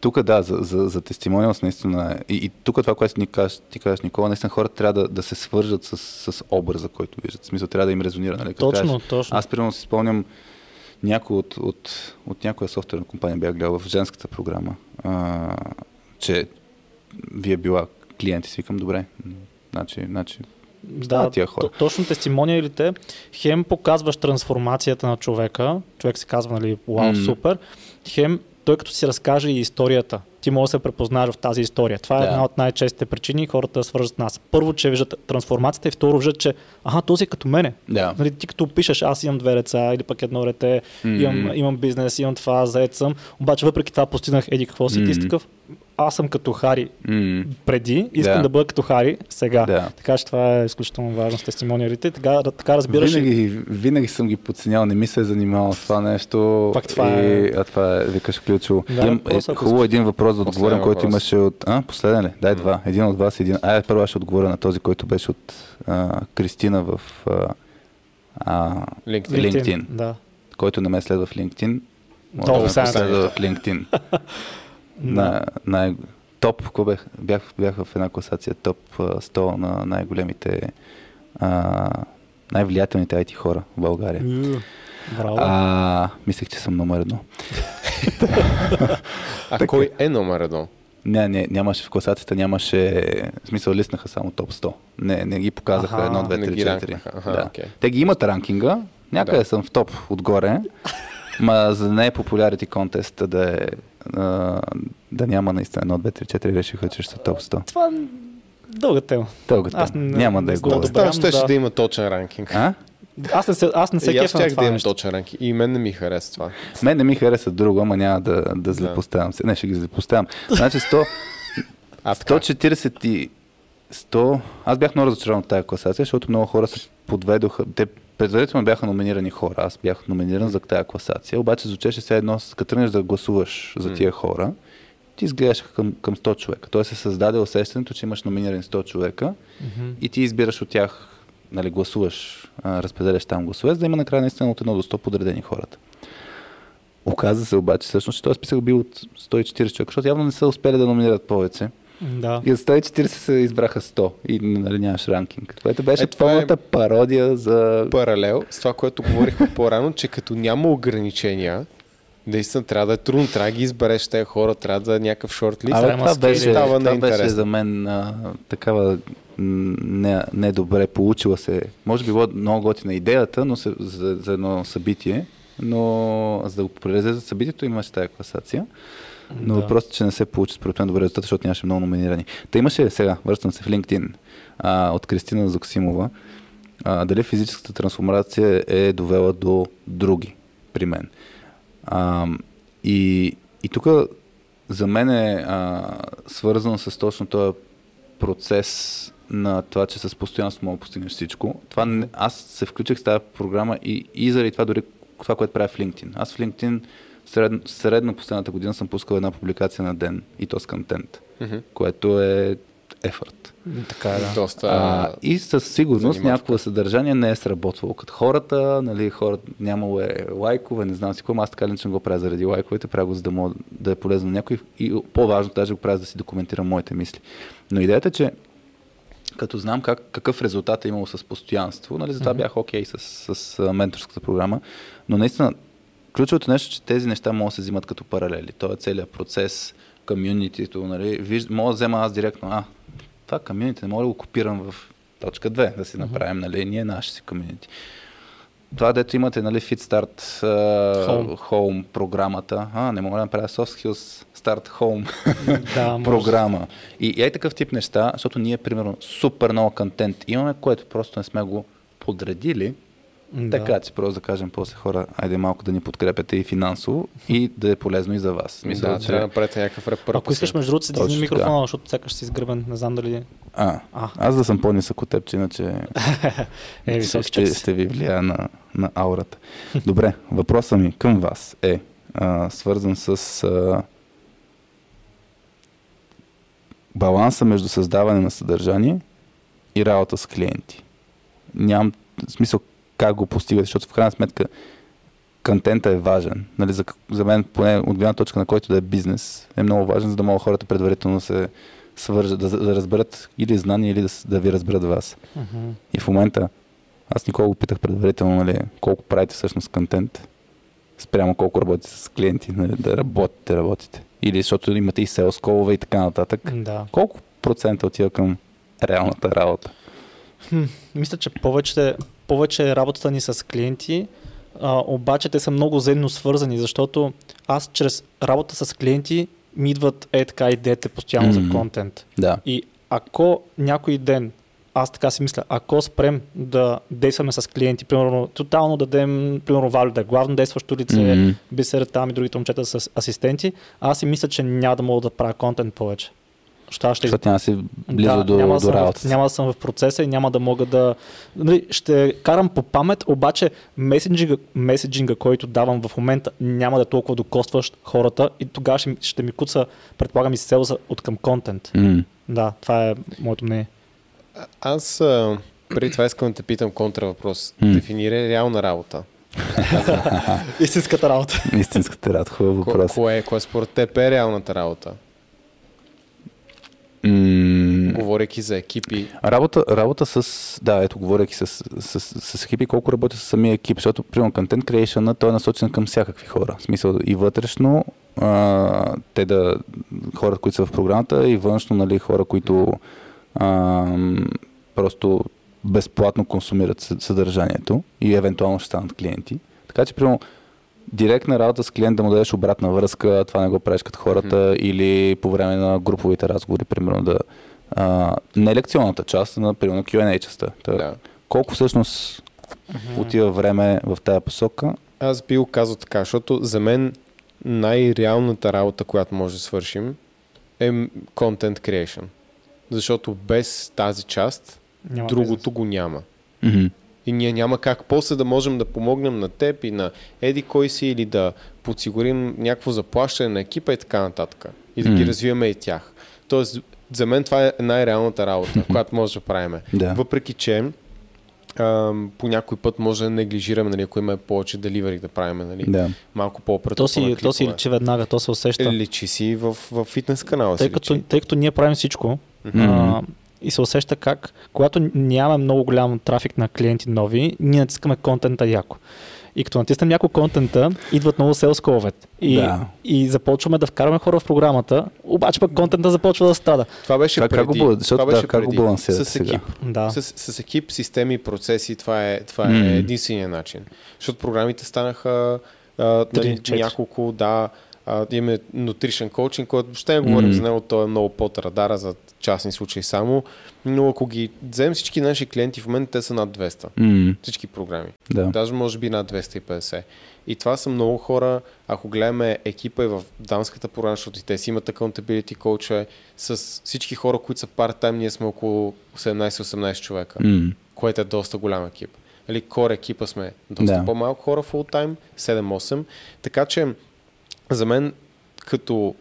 тук да, за, за, за тестимониалс наистина и, и тук това, което ни кажеш, ти кажеш, Никола, наистина хората трябва да, да се свържат с, с образа, който виждат. В смисъл трябва да им резонира. Нали? Като Точно, кажеш, точно. Аз примерно си спомням някой от, от, от някоя софтуерна компания бях гледал в женската програма, а, че вие била клиент и си викам, добре, значи, значи Да, тия хора. точно тестимониалите хем показваш трансформацията на човека, човек се казва, нали, вау, М. супер, хем той като си разкаже и историята, ти може да се препознаеш в тази история. Това е Да. една от най-честите причини хората да свържат нас. Първо, че виждат трансформацията и второ, виждат, че аха, този е като мене. Да. Нали, ти като опишеш, аз имам две деца или пък едно дете, Мгм. имам, имам бизнес, имам това, заед съм, обаче въпреки това постигнах еди какво си, ти си такъв, аз съм като Хари М. преди, искам Да. да, бъда като Хари сега. Да. Така че това е изключително важно с тестимониалите. Така, така разбираш. и- Винаги, винаги съм ги подценял, не ми се е занимавал с това нещо. Пак това и, е- А това е, викаш ключово. Да, е, ако хубаво един въпрос да отговорим, който имаше от... А, последен ли? Дай два. Един от вас, един... Ай, първо аз ще отговоря на този, който беше от а, Кристина в а, а, LinkedIn. LinkedIn. Да. Който не ме следва в LinkedIn, може да ме последва в LinkedIn. на, най- топ, бях, бях, бях в една класация топ а, 100 на най-големите, а, най-влиятелните IT хора в България. Браво. А, мислех, че съм номер едно. А кой е номер едно? Не, не, нямаше в класацията, нямаше, в смисъл листнаха само топ 100. Не, не ги показаха Аха, едно, две, три, четири. Те ги имат ранкинга, някъде Да. съм в топ отгоре, ма за не е popularity contest да е, а, да няма наистина едно, две, три, четири, решиха, че ще са топ 100. Това е дълга тема. Тългата. Аз не- Няма да е. Добре, Там щеше да. да има точен ранкинг. А? Аз не се, аз не се И аз кефа на щях това да имам точен ранкинг. И мен не ми хареса това. Мен не ми хареса друго, ама няма да, да злепоставям се. Не, ще ги злепоставям. Значи 100, А, така. 140 и 100... Аз бях много разочарован от тази класация, защото много хора се подведоха. Те предварително бяха номинирани хора. Аз бях номиниран за тази класация. Обаче звучеше все едно, като тръгнеш да гласуваш за тия хора, ти изгледаш към, към 100 човека. Той се създаде усещането, че имаш номинирани 100 човека Мгм. и ти избираш от тях, нали, гласуваш, а, разпределяш там гласове, за да има накрая наистина от 1 до 100 подредени хората. Оказа се обаче всъщност, че този списък бил от 140 човека, защото явно не са успели да номинират повече. Да. И от 140 се избраха 100 и нали, нямаш ранкинг. Което беше Е, е- пълната пародия за... Паралел с това, което говорихме по-рано, че като няма ограничения, наистина трябва да е трудно, трябва да ги избереш тези хора, трябва да е някакъв шортлист. трябва Абе, това беше, Става това беше за мен а, такава м, не, не добре получила се. Може би било много готина идеята но се, за, за едно събитие, но за да го прелезе за събитието имаше тази класация. Но Да. въпросът е, че не се получи според мен добре резултат, защото нямаше много номинирани. Та имаше сега, връщам се в LinkedIn, а, от Кристина Зоксимова, а, дали физическата трансформация е довела до други при мен. А, и, и тук за мен е а, свързано с точно този процес на това, че с постоянство мога да постигнеш всичко. Това, не- аз се включих с тази програма и, и заради това дори това, което правя в LinkedIn. Аз в LinkedIn средно, средно последната година съм пускал една публикация на ден и то с контент, Мгм. което е ефорт. Така е, да. Доста... А, и със сигурност някакво съдържание не е сработвало като хората, нали, хората нямало е лайкове, не знам си какво, аз така лично го правя заради лайковете, правя го за да мога да е полезно на някой и по-важно даже го правя за да си документирам моите мисли. Но идеята е, че като знам как, какъв резултат е имало с постоянство, нали, затова бях окей с, с, а, менторската програма, но наистина ключовото нещо, е, че тези неща могат да се взимат като паралели. Това е целият процес, комюнитито, нали, виж, мога да взема аз директно, а, това комюнити не мога да го копирам в точка 2, да си направим, нали, ние наши си комюнити. Това, дето имате, нали, Fit Start uh, Home. home. програмата, а, не мога да направя Soft Skills Start Home Да, програма. И, и е такъв тип неща, защото ние, примерно, супер много контент имаме, което просто не сме го подредили, Да. така че просто да кажем после хора, айде малко да ни подкрепяте и финансово и да е полезно и за вас. Смисъл, да, че... трябва да направите някакъв репърт. Ако искаш, между другото, така. микрофона, защото сякаш си сгръбен. Не знам дали... А, А. аз да съм по-нисък от теб, че иначе Е, ще, висок ще, ще, ви влияе на, на аурата. Добре, въпросът ми към вас е а, свързан с а, баланса между създаване на съдържание и работа с клиенти. Нямам смисъл как го постигате, защото в крайна сметка контента е важен. Нали, за, за мен, поне от гледна точка на който да е бизнес, е много важен, за да могат хората предварително се свържат, да, да разберат или знания, или да, да ви разберат вас. Мгм. И в момента аз никога го питах предварително, нали, колко правите всъщност контент, спрямо колко работите с клиенти, нали, да работите, работите. Или защото имате и селс колове и така нататък. Да. Колко процента отива към реалната работа? Хм, мисля, че повече, повече работата ни с клиенти, а, обаче те са много взаимно свързани, защото аз чрез работа с клиенти ми идват е така идеите постоянно Мгм. за контент. Да. И ако някой ден аз така си мисля, ако спрем да действаме с клиенти, примерно, тотално да дадем, примерно, Валю да е главно действащо лице, mm-hmm. Бисер там и другите момчета с асистенти, аз си мисля, че няма да мога да правя контент повече. Аз ще Защото няма да си близо до, няма, да до съм в, работа. няма да съм в процеса и няма да мога да... Нали, ще карам по памет, обаче месенджинга, месенджинга, който давам в момента, няма да е толкова докостващ хората и тогава ще, ми- ще ми куца, предполагам, и селза от към контент. М. Да, това е моето мнение. А- Аз а, преди това искам да те питам контра въпрос. М. Дефинирай реална работа. Истинската работа. Истинската рад, хубав въпрос. кое, кое според теб е реалната работа? Говорейки за екипи. Работа, работа с, да, ето, говоряки с, с, с, с екипи, колко работя с самия екип, защото, примерно, контент creation той е насочен към всякакви хора. В смисъл и вътрешно, а, те да, хора, които са в програмата, и външно, нали, хора, които а, просто безплатно консумират съ- съдържанието и евентуално ще станат клиенти. Така че, примерно, директна работа с клиент да му дадеш обратна връзка, това не го правиш като хората, mm-hmm. или по време на груповите разговори, примерно да а, не лекционната част, а на примерно Q&A частта. Та, Да. Колко всъщност отива време в тая посока? Аз би го казал така, защото за мен най-реалната работа, която може да свършим е content creation. Защото без тази част Няма другото бизнес. го няма. Мгм. И ние няма как после да можем да помогнем на теб и на еди кой си или да подсигурим някакво заплащане на екипа и така нататък. И да ги Мгм. развиваме и тях. Тоест, за мен това е най-реалната работа, която може да правим. Да. Въпреки, че ам, по някой път може да неглижираме, нали, ако има повече деливери да правим, нали, Да. малко по-пред. То си, то си личи веднага, то се усеща. Личи си в, в фитнес канала. Тъй си като, личи. тъй като ние правим всичко а, Мгм. И се усеща как, когато нямаме много голям трафик на клиенти нови, ние натискаме контента яко. И като натиснем няколко контента, идват много селс коловете. И, Да. и започваме да вкарваме хора в програмата, обаче пък контента започва да страда. Това беше Как- преди. как го защото това да, беше как го преди. балансирате С сега? екип. Да. С, с екип, системи процеси, това е, това е М. единствения начин. Защото програмите станаха а, нали, няколко, да, а, имаме nutrition coaching, който ще не говорим М. за него, той е много под радара за частни случаи само, но ако ги вземем всички наши клиенти, в момента те са над 200. М, Всички програми. да. Даже може би над 250. И това са много хора, ако гледаме екипа и в дамската програма, защото и те си имат accountability коучове, с всички хора, които са part-time, ние сме около 17-18 човека, М, което е доста голям екип. Нали, core екипа сме доста Да. по-малко хора full-time, 7-8. Така че за мен като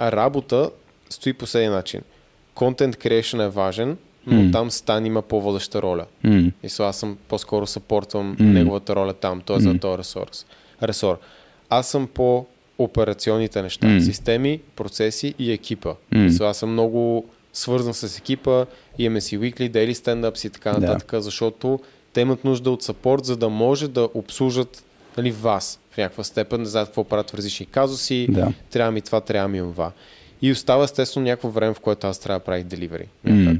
работа стои по следния начин. Content creation е важен, но М. там Стан има по-водеща роля. м, И so, аз съм по-скоро съпортвам М. неговата роля там, т.е. за М. този ресурс. ресор. Аз съм по операционните неща, М. системи, процеси и екипа. И so, аз съм много свързан с екипа, имаме си weekly, daily stand-ups и така Да. нататък, защото те имат нужда от сапорт, за да може да обслужат нали, вас в някаква степен, да знаят какво правят в различни казуси, Да. трябва ми това, трябва ми това. И остава естествено някакво време, в което аз трябва да правя деливери. М.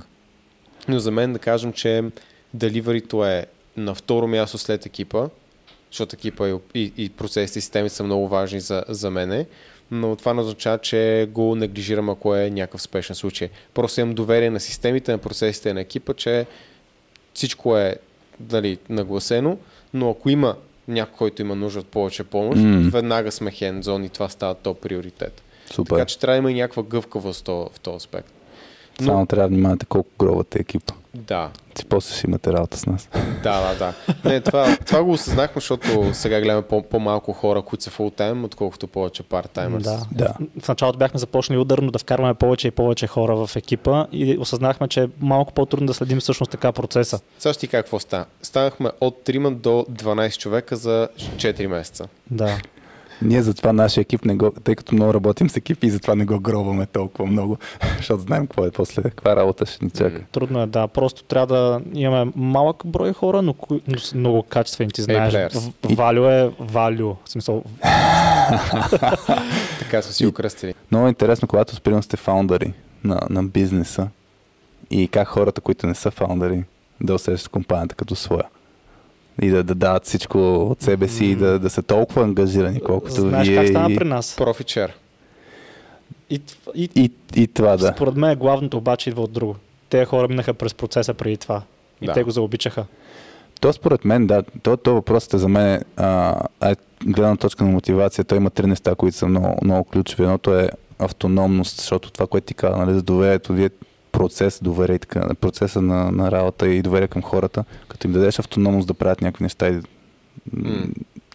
Но за мен да кажем, че деливерито е на второ място след екипа, защото екипа и, и, и процесите и системи са много важни за, за мене, но това не означава, че го неглижирам, ако е някакъв спешен случай. Просто имам доверие на системите, на процесите и на екипа, че всичко е дали, нагласено, но ако има някой, който има нужда от повече помощ, М. веднага сме хендзон и това става топ приоритет. Супер. Така че трябва да има и някаква гъвкавост в този аспект. Но- Само трябва да внимавате колко гробате екипа. Да, Че после ще имате работа с нас. да, да, да. Не, това, това го осъзнахме, защото сега гледаме по- по-малко хора, които са фултайм, отколкото повече part-timers. Да. Да. В началото бяхме започнали ударно да вкарваме повече и повече хора в екипа и осъзнахме, че е малко по-трудно да следим всъщност така процеса. Сега ще ти какво стана. Станахме от 3 до 12 човека за 4 месеца. Да. Ние затова нашия екип не го, тъй като много работим с екипи и затова не го гробваме толкова много, защото знаем какво е после, каква работа ще ни чака. Трудно е, да. Просто трябва да имаме малък брой хора, но, кои- но с много качествени. Ти знаеш, валю е валю. В смисъл, Така сме си И- окръстили. Много интересно, когато спрямо сте фаундъри на, на бизнеса и как хората, които не са фаундъри, да усещат компанията като своя. И да, да дават всичко от себе си и да, да са толкова ангажирани, колкото знаеш вие. как стана и, при нас. Share. И, и, и, и това да. Според мен главното обаче идва от друго. те хора минаха през процеса преди това. И Да. те го заобичаха. То според мен, да, то, то въпросът е за мен, а, а, гледна точка на мотивация, той има три неща, които са много, много ключови. Едното е автономност, защото това, което ти каза, нали, за доверието, вие процес, доверие, така, процеса на, на работа и доверие към хората, като им дадеш автономност да правят някакви неща и, М.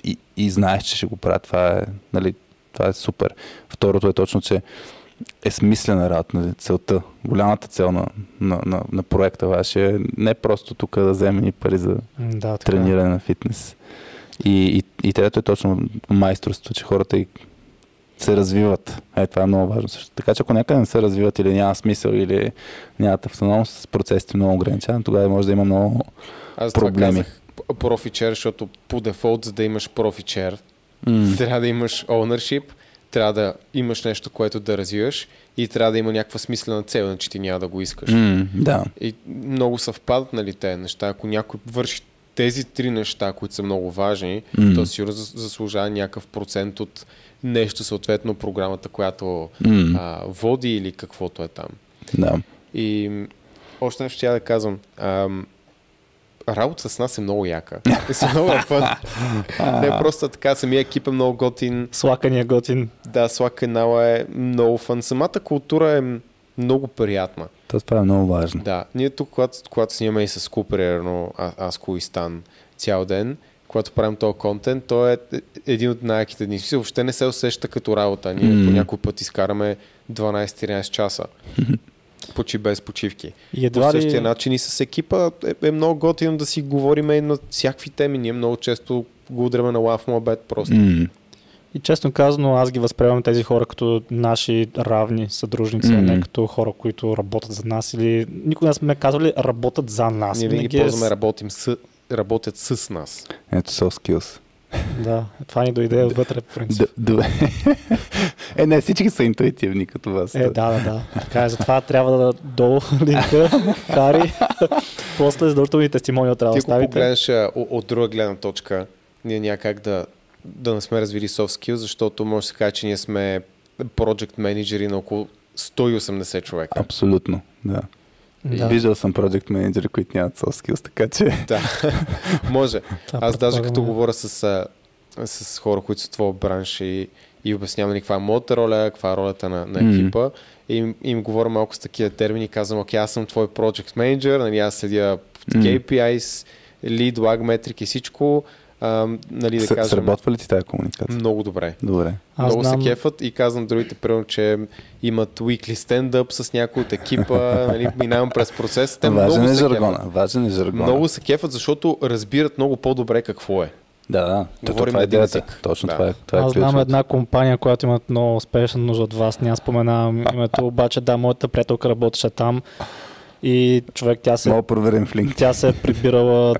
и, и знаеш, че ще го правят, това е, нали, това е супер. Второто е точно, че е смислена работа, нали, целта, голямата цел на, на, на, на проекта вашия е не просто тук да вземем и пари за Да, така. е. трениране на фитнес. И, и, и трето е точно майсторство, че хората и се развиват. Е, това е много важно също. Така че ако някъде не се развиват или няма смисъл или нямат автономност, процесите много ограничени, тогава може да има много Аз това проблеми. профичер, защото по дефолт, за да имаш профичер, М. трябва да имаш ownership, трябва да имаш нещо, което да развиваш и трябва да има някаква смислена цел, иначе ти няма да го искаш. М, да. И много съвпадат нали, тези неща. Ако някой върши тези три неща, които са много важни, М. то сигурно зас- заслужава някакъв процент от нещо, съответно програмата, която М. а, води или каквото е там. да. И още нещо ще я да казвам. Ам, работа с нас е много яка. И много е. Не просто така, самия екип е много готин. Слакания готин. Да, Slack канала е много фън. Самата култура е много приятна. То това е много важно. Да, ние тук, когато, когато снимаме и с Ку, примерно, а- аз Ку и Стан цял ден, когато правим този контент, той е един от най-яките дни. Въобще не се усеща като работа. Ние М. по някой път изкараме 12-13 часа. Почти без почивки. И По едва същия ли... начин и с екипа е, е много готино да си говорим и на всякакви теми. Ние много често го удряме на лав мобет просто. М. И честно казано, аз ги възприемам тези хора като наши равни съдружници, а не като хора, които работят за нас или никога не сме казвали работят за нас. Ние винаги е ползваме с- работим с, работят с нас. Ето soft skills. Да, това ни дойде отвътре, по принцип. Д- добре. е, не, всички са интуитивни като вас. Е, да, да, да. Така е, затова трябва да долу линка, Хари. После задължителни тестимониал трябва да Ти оставите. погледнеш а, о- от друга гледна точка, ние някак да, да не сме развили soft skills, защото може да се каже, че ние сме project менеджери на около 180 човека. Абсолютно, да. Да. Виждал съм project менеджери, които нямат soft skills, така че... Да, може. Това Аз даже като говоря с, с хора, които са в твоя бранш и, и обяснявам нали, каква е моята роля, каква е ролята на, на екипа, и им, им говоря малко с такива термини, казвам, окей, аз съм твой project менеджер, нали, аз следя Мгм. KPIs, lead, lag metric и всичко, а, нали, да С- кажем, Сработва ли ти тази комуникация? много добре. Добре. Аз Много знам, се кефат и казвам другите, примерно, че имат weekly stand-up с някой от екипа, нали, минавам през процес. Те важен много е жаргона. Важен е жаргона. Много се кефат, защото разбират много по-добре какво е. Да, да. То, Говорим това е идеята. език. Точно Да. това е, това е аз знам една компания, която имат много успешна нужда от вас. Няма споменавам името, обаче да, моята приятелка работеше там и човек тя се, Мога проверим в линк. тя се е прибирала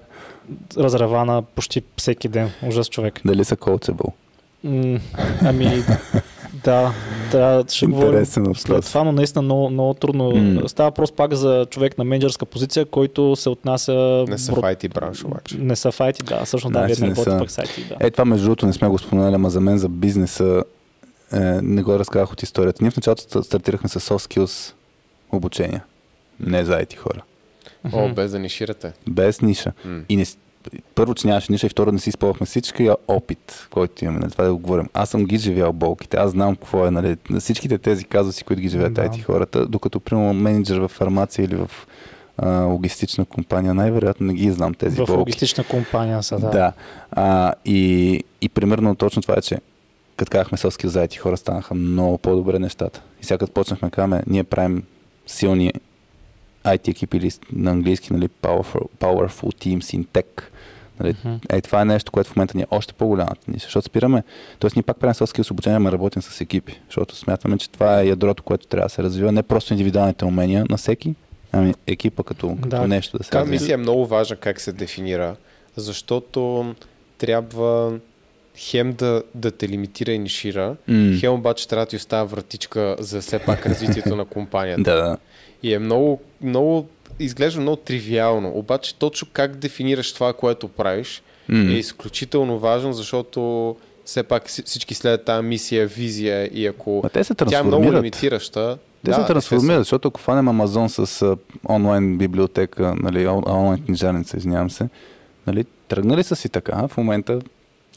разревана почти всеки ден. Ужас човек. Дали са coachable? М, ами, да, да, ще говорим Интересен след въпрос. това, но наистина много, много трудно. М. Става въпрос пак за човек на менеджерска позиция, който се отнася... Не са брут- в IT бранш обаче. Не са файти, да. Всъщност да, вие Значи не не работите са. пък сайти, да. Е, това между другото не сме го споменали, ама за мен за бизнеса е, не го разказах от историята. Ние в началото ста- стартирахме с soft skills обучения. Не за IT хора. О, без да ни ширате. Без ниша. М. И не, с- първо, че нямаше ниша и второ, не си използвахме всички опит, който имаме. Нали, това да го говорим. Аз съм ги живял болките, аз знам какво е, нали, на всичките тези казуси, които ги живеят Да. IT хората, докато, примерно, менеджер в фармация или в а, логистична компания, най-вероятно не ги знам тези В болки. логистична компания са, да. Да. А, и, и примерно точно това е, че като казахме soft skills за IT хора, станаха много по-добре нещата. И сега като почнахме да казваме, ние правим силни IT екипи или на английски, нали, powerful, powerful teams in tech. Нали, Мгм. е, това е нещо, което в момента ни е още по-голямата ниша, защото спираме, т.е. ние пак правим soft skills обучение, ама работим с екипи, защото смятаме, че това е ядрото, което трябва да се развива, не просто индивидуалните умения на всеки, ами екипа като, като Да. нещо да се Тази развива. мисия е много важна как се дефинира, защото трябва хем да, да те лимитира и нишира, М. хем обаче трябва да ти остава вратичка за все пак развитието на компанията. Да, да. И е много, много, изглежда много тривиално, обаче точно как дефинираш това, което правиш, М. е изключително важно, защото все пак си- всички следят тази мисия, визия и ако Ма те се тя е много лимитираща, Те се трансформират, защото ако фанем Амазон с а, онлайн библиотека, нали, он- онлайн книжарница, извинявам се, нали, тръгнали са си така, в момента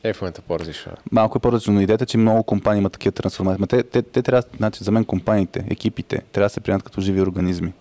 Е, в момента по-различно. малко е по-различно, но идеята, е, че много компании имат такива трансформации. Ма те, те, те трябва, значи за мен компаниите, екипите, трябва да се приемат като живи организми.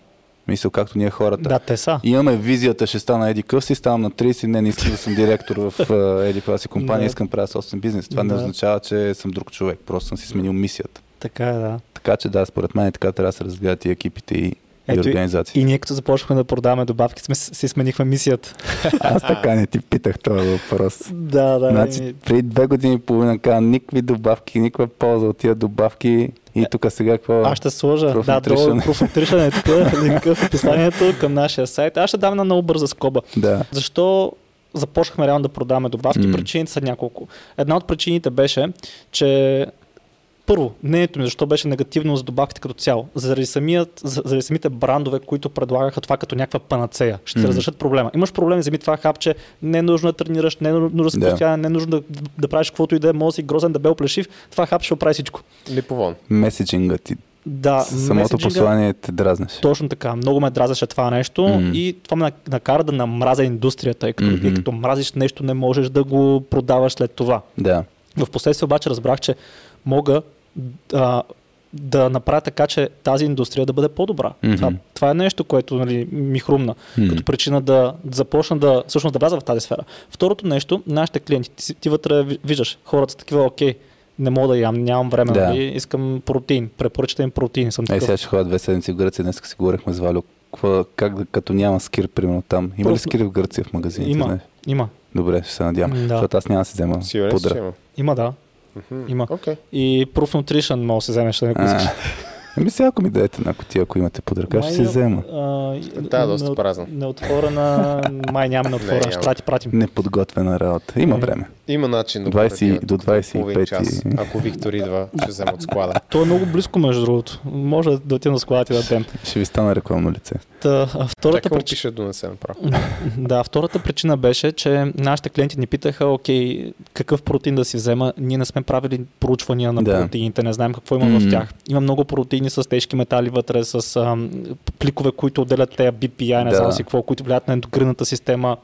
Мисля, както ние хората. Да, те са. Имаме визията, ще стана еди къв си, ставам на 30, не, не искам да съм директор в а, еди каква си компания, Да. искам да правя собствен бизнес. Това не Да. означава, че съм друг човек, просто съм си сменил мисията. Така е, да. Така че да, според мен така трябва да се разгледат и екипите и Ето и- организации. И ние като започнахме да продаваме добавки, сме, си сменихме мисията. Аз така не ти питах този въпрос. да, да. Значи, и- преди две години и половина каза никакви добавки, никаква полза от тия добавки и тук сега какво? Аз ще сложа. Proof да, долу. Proof е тук, линка в описанието към нашия сайт. Аз ще дам една много бърза скоба. Да. Защо започнахме реално да продаваме добавки? М. Причините са няколко. Една от причините беше, че първо, мнението ми защо беше негативно за добавките като цяло. Заради, самият, за- заради самите брандове, които предлагаха това като някаква панацея. Ще Мгм. mm разрешат проблема. Имаш проблем, вземи това хапче, не е нужно да тренираш, не е нужно да се Да. постоянно, не е нужно да, да правиш каквото и да е, може да си грозен, дебел, плешив. Това хапче ще оправи всичко. Липовон. Меседжингът ти. Да, Самото меседжинга- послание те дразнеше. Точно така. Много ме дразеше това нещо Мгм. и това ме накара да намразя индустрията, тъй като, Мгм. и като мразиш нещо, не можеш да го продаваш след това. Да. В последствие обаче разбрах, че мога а, да направя така, че тази индустрия да бъде по-добра. Мгм. Това, това е нещо, което нали, ми хрумна М. като причина да, да започна да, всъщност да вляза в тази сфера. Второто нещо, нашите клиенти, ти, ти вътре ви- виждаш, хората са такива, окей, не мога да ям, нямам време, Да. нали, искам протеин, препоръчате им протеин, съм Ей, такъв. сега ще ходя две седмици в Гърция, днес си говорихме с Валю. Как да- като няма скир, примерно там. Има ли Просто- скир в Гърция в магазините? Има, знаеш? има, Добре, ще се надявам. Да. Защото аз няма да си взема Сигурен пудра. има. има да. Мгм. Има. Окей. И Proof Nutrition може да се вземеш, ако искаш. Ами сега, ако ми дадете една котия, ако имате пудра, как ще си взема? а, Да, доста не- празна. Неотворена, май няма неотворена, Не, ще няма. трябва ти пратим. Неподготвена работа. Има време. Има начин да го 20 предвидят до тук половин 25. час. Ако Виктор идва, ще взема от склада. То е много близко, между другото. Може да отидем на складата и да дадем. Ще ви стана рекламно лице. Та, а втората Чакай му причина... пише донесе направо. Да, втората причина беше, че нашите клиенти ни питаха, окей, какъв протеин да си взема. Ние не сме правили проучвания на Да. протеините, не знаем какво има Мгм. в тях. Има много протеини с тежки метали вътре, с ам, пликове, които отделят тея BPI, не Да. знам си какво, които влияят на ендокринната система.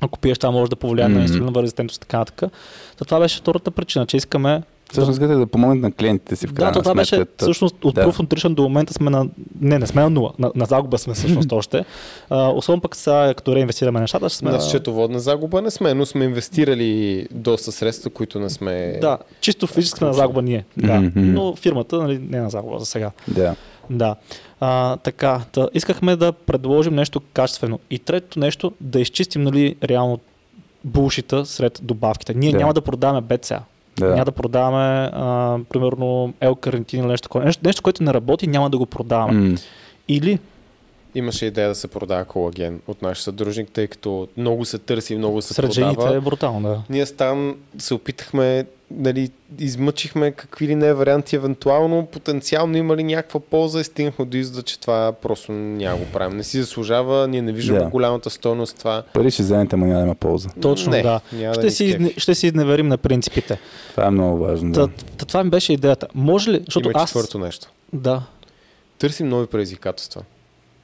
Ако пиеш, това може да повлияе на Мгм. инсулинова резистентност и така нататък. Та това беше втората причина, че искаме Всъщност искате да помогнете на клиентите си в да, крайна то това беше сметка. Та- всъщност от да. Proof Nutrition до момента сме на... Не, не сме на нула. На, на загуба сме всъщност още. А, особено пък сега, като реинвестираме нещата, ще сме... На на- счетоводна загуба не сме, но сме инвестирали доста средства, които не сме... Да, чисто физически сме на загуба ние. Да. Мгм. Но фирмата нали, не е на загуба за сега. Да. Да. А, така, та, искахме да предложим нещо качествено. И третото нещо, да изчистим нали, реално булшита сред добавките. Ние Да. няма да продаваме БЦА. Да. Няма да продаваме, а, примерно, L-карантин или нещо такова. Нещо, нещо, което не работи, няма да го продаваме. М, Или Имаше идея да се продава колаген от наш съдружник, тъй като много се търси, много се сред жените продава. е брутално, да. Ние там се опитахме, нали, измъчихме какви ли не варианти, евентуално, потенциално има ли някаква полза и стигнахме до извода, че това просто няма го правим. Не си заслужава, ние не виждаме Да. голямата стойност това. Пари ще вземете, ама няма да има полза. Точно, не, да. Да Ще ни си, скефи. изне- ще си изневерим на принципите. Това е много важно. Да. та, това ми беше идеята. Може ли, защото Има аз... четвърто нещо. Да. Търсим нови предизвикателства.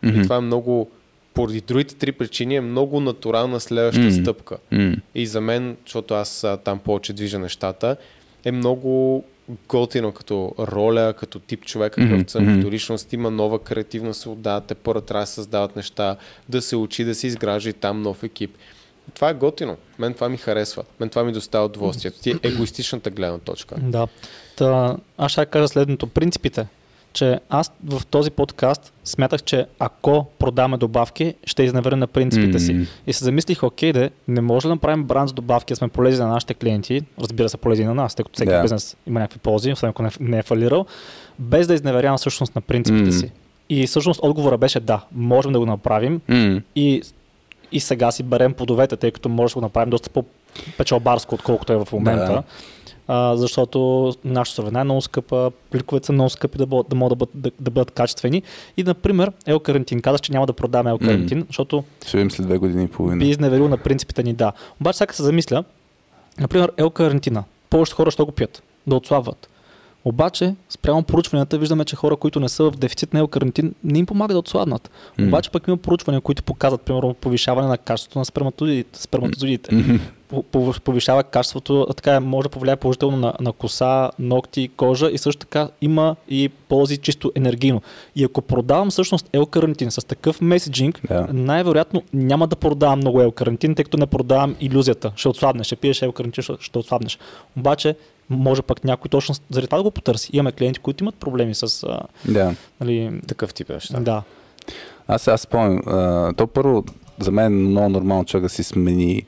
Мгм. И това е много, поради другите три причини, е много натурална следваща М. стъпка. М, И за мен, защото аз а, там повече движа нещата, е много готино като роля, като тип човек, какъв съм, мгм. като личност. Има нова креативна свобода, те първа трябва да създават неща, да се учи, да се изгражда и там нов екип. Това е готино. Мен това ми харесва. Мен това ми доставя удоволствие. Ти е егоистичната гледна точка. Да. Та, аз ще кажа следното. Принципите. Че аз в този подкаст смятах, че ако продаваме добавки, ще изневеря на принципите си. М. И се замислих, окей, де, не може да направим бранд с добавки, да сме полезни на нашите клиенти, разбира се, полезни на нас, тъй като всеки Да. бизнес има някакви ползи, освен ако не, не е фалирал, без да изневерявам всъщност на принципите М. си. И всъщност отговора беше да, можем да го направим М. и, и сега си берем плодовете, тъй като може да го направим доста по-печалбарско, отколкото е в момента. Да. А, защото нашата суровина е много скъпа, пликовете са много скъпи да, бъдат, да могат да бъдат, да, да бъдат качествени. И, например, L-карантин. Казах, че няма да продаваме L-карантин, защото Ще видим след две години и половина. би изневерил на принципите ни, да. Обаче сега се замисля, например, L-карантина. повечето хора ще го пият, да отслабват. Обаче, спрямо проучванията, виждаме, че хора, които не са в дефицит на карантин, не им помага да отслабнат. М. Обаче пък има проучвания, които показват, примерно, повишаване на качеството на сперматозидите. сперматозидите. По- по- Повишава качеството, така може да повлияе положително на, на коса, ногти, кожа и също така има и ползи чисто енергийно. И ако продавам всъщност L-карантин с такъв меседжинг, Да. най-вероятно няма да продавам много L-карантин, тъй като не продавам иллюзията. Ще отслабнеш, ще пиеш L-карантин, ще, ще отслабнеш. Обаче, може пък някой точно заради това да го потърси. Имаме клиенти, които имат проблеми с... Да. нали, Такъв тип неща. да. Аз, аз спомням, то първо за мен е много нормално човек да си смени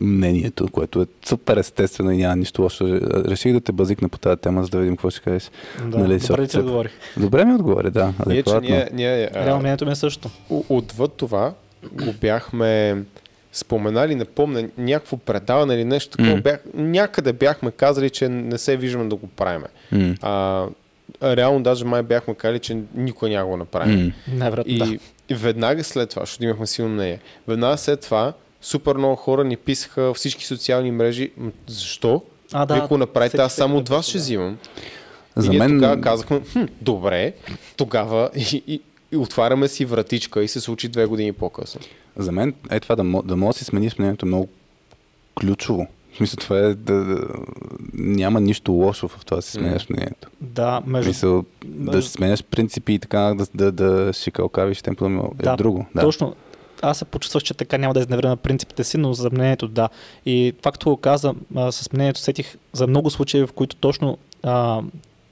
мнението, което е супер естествено и няма нищо лошо. Реших да те базикна по тази тема, за да видим какво ще кажеш. да. Нали, Добре ти отговори. Добре ми отговори, да. Ние, че Адекватно. ние, ние Реално а, мнението ми е също. отвъд това го бяхме споменали, не помня, някакво предаване или нещо такова. М. Бях, някъде бяхме казали, че не се виждаме да го правим. М. А, реално даже май бяхме казали, че никой няма го направи. М. Най-вероятно И, да. и веднага след това, защото имахме силно мнение, веднага след това супер много хора ни писаха всички социални мрежи. Защо? А, Вие ако направите, аз само от вас да ще взимам. За и ние мен... тогава казахме, хм, добре, тогава и, и, и отваряме си вратичка и се случи две години по-късно. За мен е това да, да може да си смениш мнението е много ключово. В смисъл това е да, да няма нищо лошо в това да си сменяш мнението. Да, между... смисъл да между- си сменяш принципи и така да, да, да шикалкавиш темпо е Да, друго. Да. Точно. Аз се почувствах, че така няма да изневря на принципите си, но за мнението да. И това, като го каза, с мнението сетих за много случаи, в които точно а,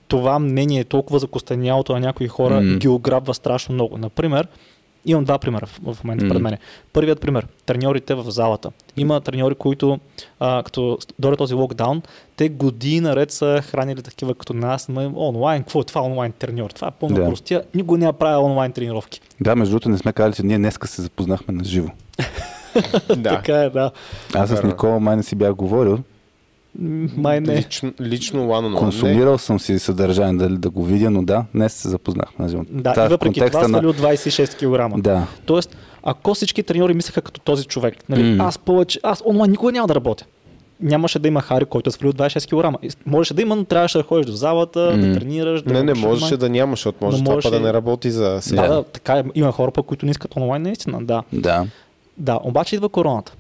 това мнение е толкова закостенялото на някои хора М. ги ограбва страшно много. Например, имам два примера в, в момента пред мен. Първият пример треньорите в залата. Има треньори, които, а, като дойде този локдаун, те години наред са хранили такива като нас, ма, онлайн, какво е това онлайн треньор? Това е пълно Да. простия. Никой не е правил онлайн тренировки. да, между другото не сме казали, че ние днеска се запознахме на живо. Да. Така е, да. Аз с. Никола май не си бях говорил. Май не. Лично, лично one on. Консумирал съм си съдържание да, да го видя, но да, днес се запознахме на. Да, е и въпреки това свали от 26 кг. Да, Тоест, ако всички треньори мислеха като този човек, нали, М. аз повече, аз онлайн никога няма да работя. Нямаше да има Хари, който е свалил 26 кг. Можеше да има, но трябваше да ходиш до залата, М. да тренираш. Да Не, не можеше да няма, защото може това можеше да не работи за сега. Да, да, така е. Има хора, пък, които не искат онлайн, наистина, да. да. Да, обаче идва короната.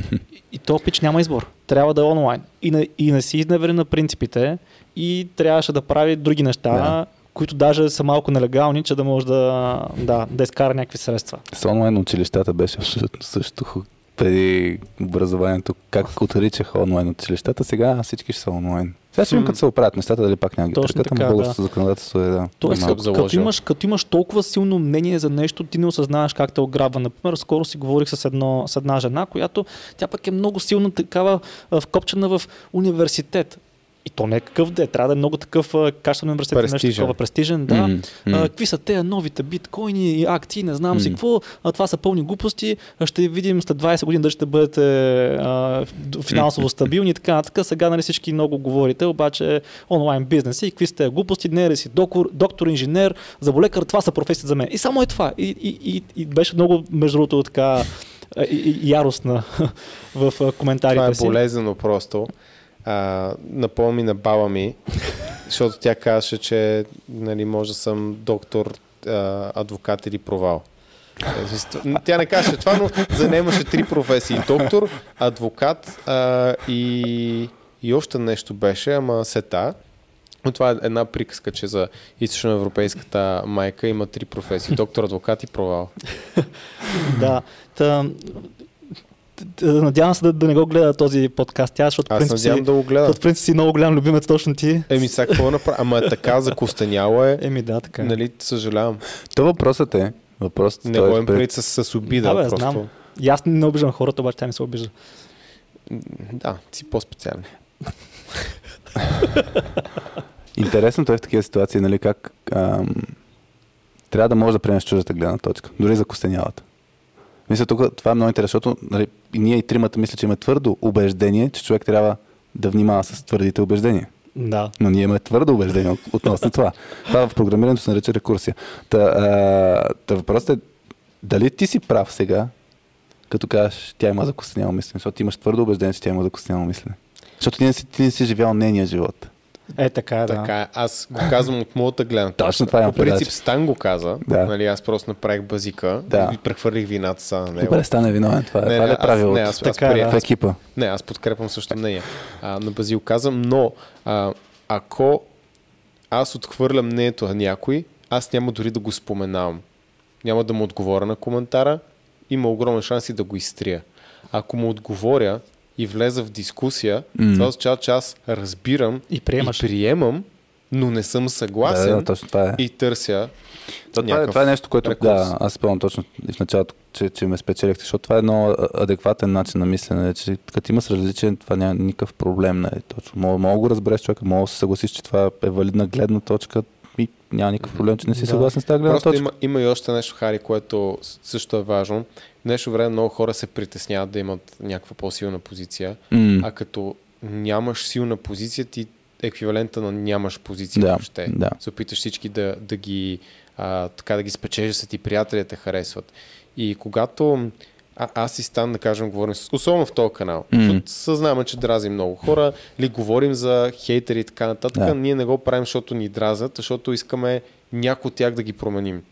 И то пич няма избор. Трябва да е онлайн. И не, и не си изневери на принципите и трябваше да прави други неща, Да. които даже са малко нелегални, че да може да, да, да изкара някакви средства. С онлайн училищата беше абсолютно също преди образованието. Как отричаха онлайн училищата, сега всички ще са онлайн. Сега ще видим като се оправят нещата, дали пак няма ги Точно така, българското законодателство е да. Тоест, като, като, имаш, като имаш толкова силно мнение за нещо, ти не осъзнаваш как те ограбва. Например, скоро си говорих с, едно, с една жена, която тя пък е много силно такава вкопчена в университет. И то не е какъв да е, трябва да е много такъв качествен университет, нещо Престижен. такова престижен, да. М. А, какви са те новите биткоини и акции, не знам си М. какво. А, това са пълни глупости. А, ще видим след 20 години дали ще бъдете а, финансово стабилни и така нататък. Сега нали, всички много говорите, обаче онлайн бизнес и какви сте глупости, не е ли си доктор, доктор, инженер, заболекар, това са професии за мен. И само е това. И, и, и, и беше много, между другото, така яростна в коментарите Това е си. болезнено просто. А, напомни на баба ми, защото тя казваше, че нали, може да съм доктор, а, адвокат или провал. Тя не казваше това, но за нея имаше три професии. Доктор, адвокат а, и, и още нещо беше, ама сета. Но това е една приказка, че за източноевропейската майка има три професии. Доктор, адвокат и провал. Да. Надявам се да, да не го гледа този подкаст тя, защото Аз принцип си, да го гледам. защото принцип си много голям любимец точно ти. Еми, сега какво направя? Ама е така, закостеняло е. Еми да, така. е. Нали, съжалявам. То въпросът е, въпросът Не го е пред- с, с обида. Да, бе, просто. знам. И аз не обиждам хората, обаче тя не се обижда. Да, си по-специален. Интересното е в такива ситуации, нали, как ам, трябва да можеш да приемеш чуждата гледна точка, дори за костенялата. Мисля, тук това е много интересно, защото нали, и ние и тримата мисля, че имаме твърдо убеждение, че човек трябва да внимава с твърдите убеждения. Да. Но ние имаме твърдо убеждение от- относно това. Това в програмирането се нарича рекурсия. Та, а, та въпросът е, дали ти си прав сега, като кажеш, тя има закостеняло мислене, защото ти имаш твърдо убеждение, че тя има закостеняло мислене. Защото ти не си, ти не си живял нейния живот. Е, така е, да. Така е. Аз го казвам от моята гледна точка. Точно това имам По принцип. Стан го каза. Да. Нали, аз просто направих базика Да. и прехвърлих вината са на него. Добре, стане виновен. Това, е- Не, това не, е аз- правилото? не, аз- аз Така е, приемам. в екипа. Не, аз подкрепям също мнение. А, на Базил казвам, но а, ако аз отхвърлям мнението на някой, аз няма дори да го споменавам. Няма да му отговоря на коментара, има огромен шанс и да го изтрия. Ако му отговоря и влеза в дискусия, М. това означава, че аз разбирам И приемаш. и приемам, но не съм Да, съгласен да, точно това е. и търся То, това, е, това е нещо, което рекурс. да, аз спомням точно в началото, че, че ме спечелихте, защото това е едно адекватен начин на мислене, че като имаш различен, това няма никакъв проблем. Нали, точно. Мога, мога да го разбереш човека, мога да се съгласиш, че това е валидна гледна точка и няма никакъв проблем, че не си Да. съгласен с тази гледна Просто точка. има, има и още нещо, Хари, което също е важно. Днешно време много хора се притесняват да имат някаква по-силна позиция, М, а като нямаш силна позиция, ти еквивалента на нямаш позиция Да, въобще. да. Се опиташ всички да, да ги а, така да ги спечелиш, са ти приятели, да те харесват. И когато а, аз и Стан, да кажем, говорим, особено в този канал, М. защото съзнаваме, че дразим много хора, ли говорим за хейтери и така нататък, Да. ние не го правим, защото ни дразят, защото искаме някой от тях да ги променим.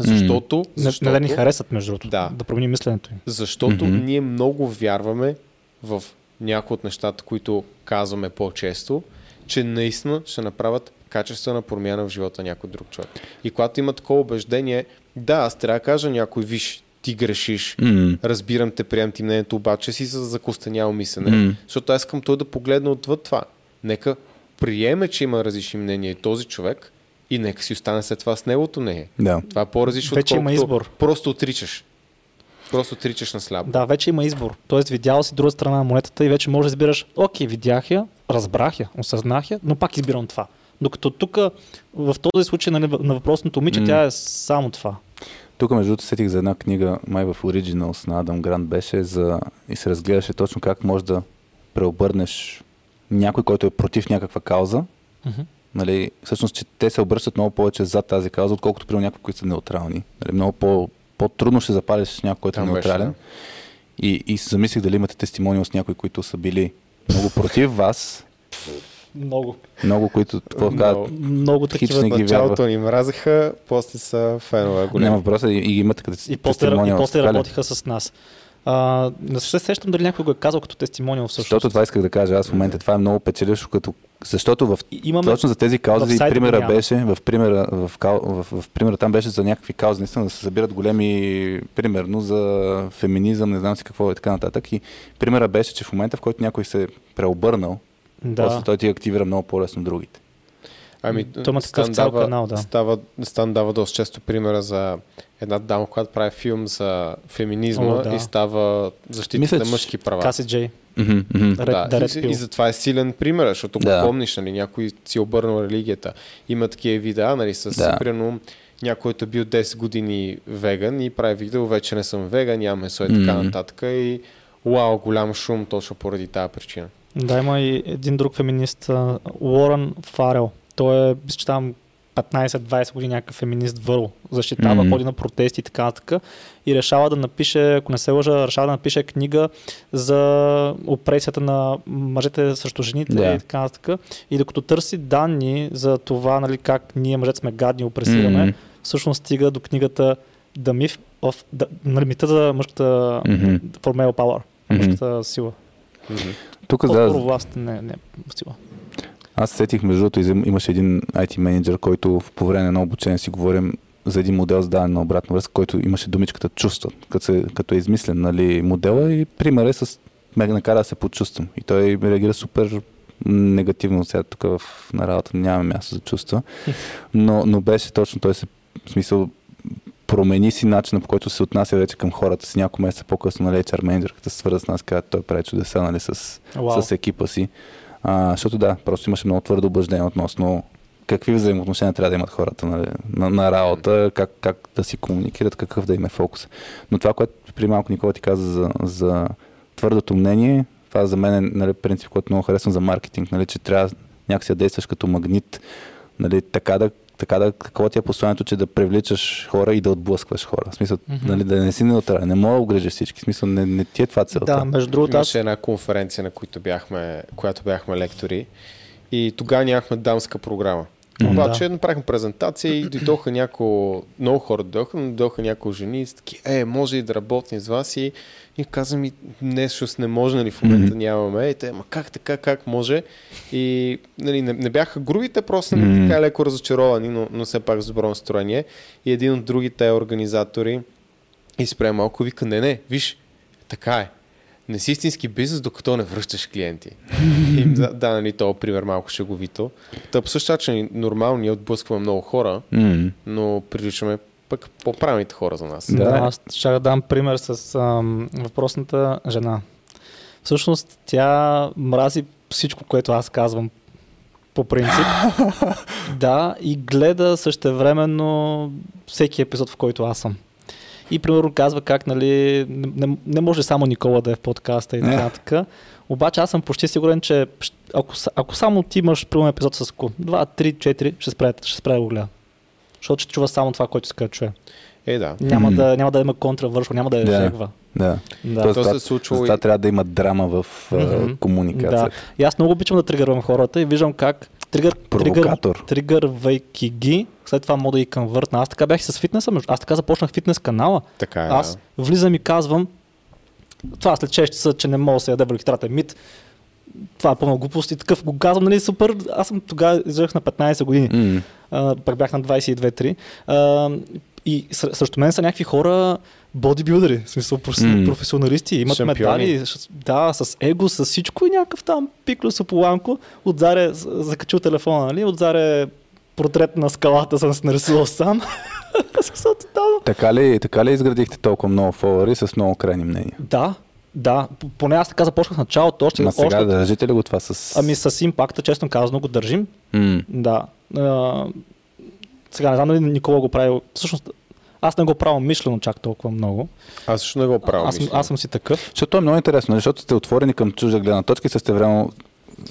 Защото, Не, защото, не да ни харесат, между другото. Да. Да променим мисленето им. защото Мгм. ние много вярваме в някои от нещата, които казваме по-често, че наистина ще направят качествена промяна в живота на някой друг човек. И когато има такова убеждение, да, аз трябва да кажа някой, виж, ти грешиш, м, разбирам те, приемам ти мнението, обаче си с закостеняло мислене, М. защото аз искам той да погледне отвъд това. Нека приеме, че има различни мнения и този човек и нека си остане след това с неговото мнение. да. Това е по-различно, Вече има избор. Просто отричаш. Просто отричаш на сляпо. Да, вече има избор. Тоест, видял си друга страна на монетата и вече можеш да избираш, окей, видях я, разбрах я, осъзнах я, но пак избирам това. Докато тук, в този случай нали, на въпросното момиче, М. тя е само това. Тук, между другото, сетих за една книга, май в Originals на Адам Грант беше за... и се разгледаше точно как можеш да преобърнеш някой, който е против някаква кауза, Мгм. Нали, всъщност, че те се обръщат много повече за тази кауза, отколкото при някои, които са неутрални. Нали, много по, по-трудно ще запалиш някой, който е беше, неутрален. да. И, и се замислих дали имате тестимониал с някои, които са били много против вас, Много. много, които какво Много. казват, Много такива. В ги началото ни мразеха, после са фенове големи. няма въпроса и, и имате като И после, и после работиха с нас. А, не се сещам дали някой го е казал като тестимониал всъщност. Защото това исках да кажа аз в момента. Това е много печелившо, като... защото в имаме... Точно за тези каузи примера няма. беше, в примера, в, кау, в, в, примера там беше за някакви каузи, наистина да се събират големи, примерно за феминизъм, не знам си какво и така нататък. И примера беше, че в момента, в който някой се е преобърнал, да. после той ти активира много по-лесно другите. Ами, Той има такъв цял дава- канал, да. Става, Стан дава доста често примера за една дама, която прави филм за феминизма О, да. и става защита Мисля, на мъжки права. Каси Джей. Да, да, и, и, затова е силен пример, защото Да. го помниш, нали, някой си обърнал религията. Има такива видеа, нали, с Да. примерно някой, който е бил 10 години веган и прави видео, вече не съм веган, нямам месо и така нататък. И вау, голям шум точно поради тази причина. Да, има и един друг феминист, Уорън Фарел. Той е, че там 15-20 години някакъв феминист върл. Защитава, Мгм. ходи на протести и така нататък. И решава да напише, ако не се лъжа, решава да напише книга за опресията на мъжете срещу жените Да. и така нататък. И докато търси данни за това, нали, как ние мъжете сме гадни и опресираме, Мгм. всъщност стига до книгата The Myth of... The, нали, мита за мъжката Мгм. for male power. Мъжката сила. Мгм. Тук да, власт, не, не сила. Аз се сетих между другото, имаше един IT менеджер, който по време на обучение си говорим за един модел за даване на обратна връзка, който имаше думичката чувства, като, се, като е измислен нали, модела и пример е с ме накара да се почувствам. И той реагира супер негативно сега тук в, на работа нямаме място за чувства, но, но беше точно той се, в смисъл, промени си начина по който се отнася вече към хората си. Няколко месеца по-късно, нали, HR менеджерката свърза с нас, каза, той прави чудеса, нали, с, Вау. с екипа си. А, защото да, просто имаше много твърдо убеждение относно какви взаимоотношения трябва да имат хората нали, на, на работа, как, как да си комуникират, какъв да им е фокус. Но това, което при малко Никола ти каза за, за твърдото мнение, това за мен е нали, принцип, който много харесвам за маркетинг, нали, че трябва някакси да действаш като магнит, нали, така да така да, какво ти е посланието, че да привличаш хора и да отблъскваш хора. В смисъл, Мгм. нали, да не си неутрален, не мога да огрежеш всички. В смисъл, не, не ти е това целта. Да, между другото, Имаше една конференция, на която бяхме, която бяхме лектори и тогава нямахме дамска програма. Обаче да. направихме презентация и дойдоха няколко, много хора дойдоха, но дойдоха няколко жени и таки, е, може и да работим с вас и, и каза ми, не, защото не може, нали, в момента нямаме. И те, ма как така, как може? И нали, не, не бяха грубите, просто Мгм. mm. така леко разочаровани, но, но все пак с добро настроение. И един от другите организатори и спря малко вика, не, не, виж, така е. Не си истински бизнес, докато не връщаш клиенти. И да, да, нали, този пример малко шеговито. Та по същия начин, нормално ние отблъскваме много хора, М. но привличаме пък по-правилните хора за нас. Да. Да, аз ще да дам пример с ам, въпросната жена. Всъщност тя мрази всичко, което аз казвам по принцип. да, и гледа същевременно всеки епизод, в който аз съм. И примерно казва как, нали, не, не, не може само Никола да е в подкаста и така нататък. Обаче аз съм почти сигурен, че ако, ако само ти имаш примерно епизод с 2, 3, 4, ще спре, ще спре да го гледа. Защото ще чува само това, което иска да чуе. Е, да. Няма, Мгм. да, няма да има контравършо, няма да я Да. жегва. Да. Да. Тоест, То това, се случва затова и- трябва да има драма в Мгм. комуникацията. Да. И аз много обичам да тригървам хората и виждам как тригър, тригър, Провокатор. тригървайки ги, след това мога да ги конвъртна. Аз така бях и с фитнеса, аз така започнах фитнес канала. Така е. Аз влизам и казвам, това след 6 часа, че не мога да се яде върху е мит. Това е пълна глупост и такъв го казвам, нали, супер. Аз съм тогава излезах на 15 години. М. А, пък бях на 22-3. А, и ср- срещу мен са някакви хора, бодибилдери, в смисъл професионалисти, имат Шампиони. медали, да, с его, с всичко и някакъв там пикло сополанко, отзаре, с- закачил телефона, нали, отзаре портрет на скалата съм се нарисувал сам. Така, ли, така ли изградихте толкова много фолуари с много крайни мнения? Да, да, поне аз така започнах началото, още, Ма сега още да държите ли го това с... ами с импакта, честно казано, го държим. М. Да. А, сега не знам дали Никола го прави. Всъщност, аз не го правя мишлено чак толкова много. Аз също не го правя. аз, аз съм си такъв. Защото то е много интересно, защото сте отворени към чужда гледна точка и също време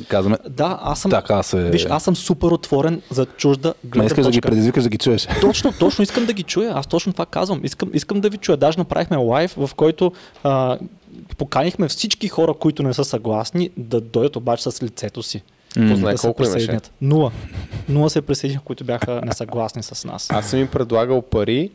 казваме, Да, аз съм. така се... Виж, аз съм супер отворен за чужда гледна искаш да ги предизвикаш да ги чуеш. Точно, точно искам да ги чуя. Аз точно това казвам. Искам, искам да ви чуя. Даже направихме лайв, в който а, поканихме всички хора, които не са съгласни, да дойдат обаче с лицето си. Познай да се колко имаше? Нула. Нула се присъединиха, които бяха несъгласни с нас. Аз съм им предлагал пари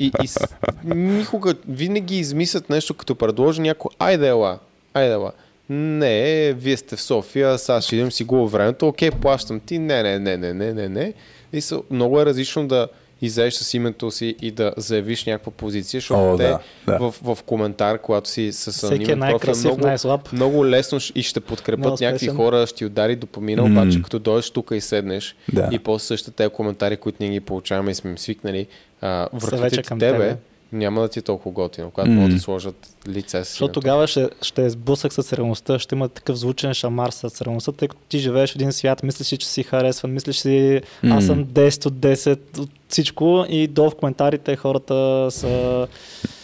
и, и с... никога, винаги измислят нещо, като предложи някой, айде ела, айде ела. Не, вие сте в София, сега ще идем си го времето, окей, плащам ти, не, не, не, не, не, не, не. И са, много е различно да излезеш с името си и да заявиш някаква позиция, защото О, те да, да. В, в коментар, когато си с е анонимен профил, най-красив, много, най-слаб. много лесно и ще подкрепят някакви хора, ще ти удари допамина, М. обаче като дойдеш тук и седнеш Да. и после същите тези коментари, които ние ги получаваме и сме им свикнали, а, вече към тебе, тебе. няма да ти е толкова готино, когато могат да сложат лице си. Защото тогава ще, ще е сблъсък с реалността, ще има такъв звучен шамар с реалността, тъй като ти живееш в един свят, мислиш си, че си харесван, мислиш си, аз съм 10 от 10 от всичко и долу в коментарите хората са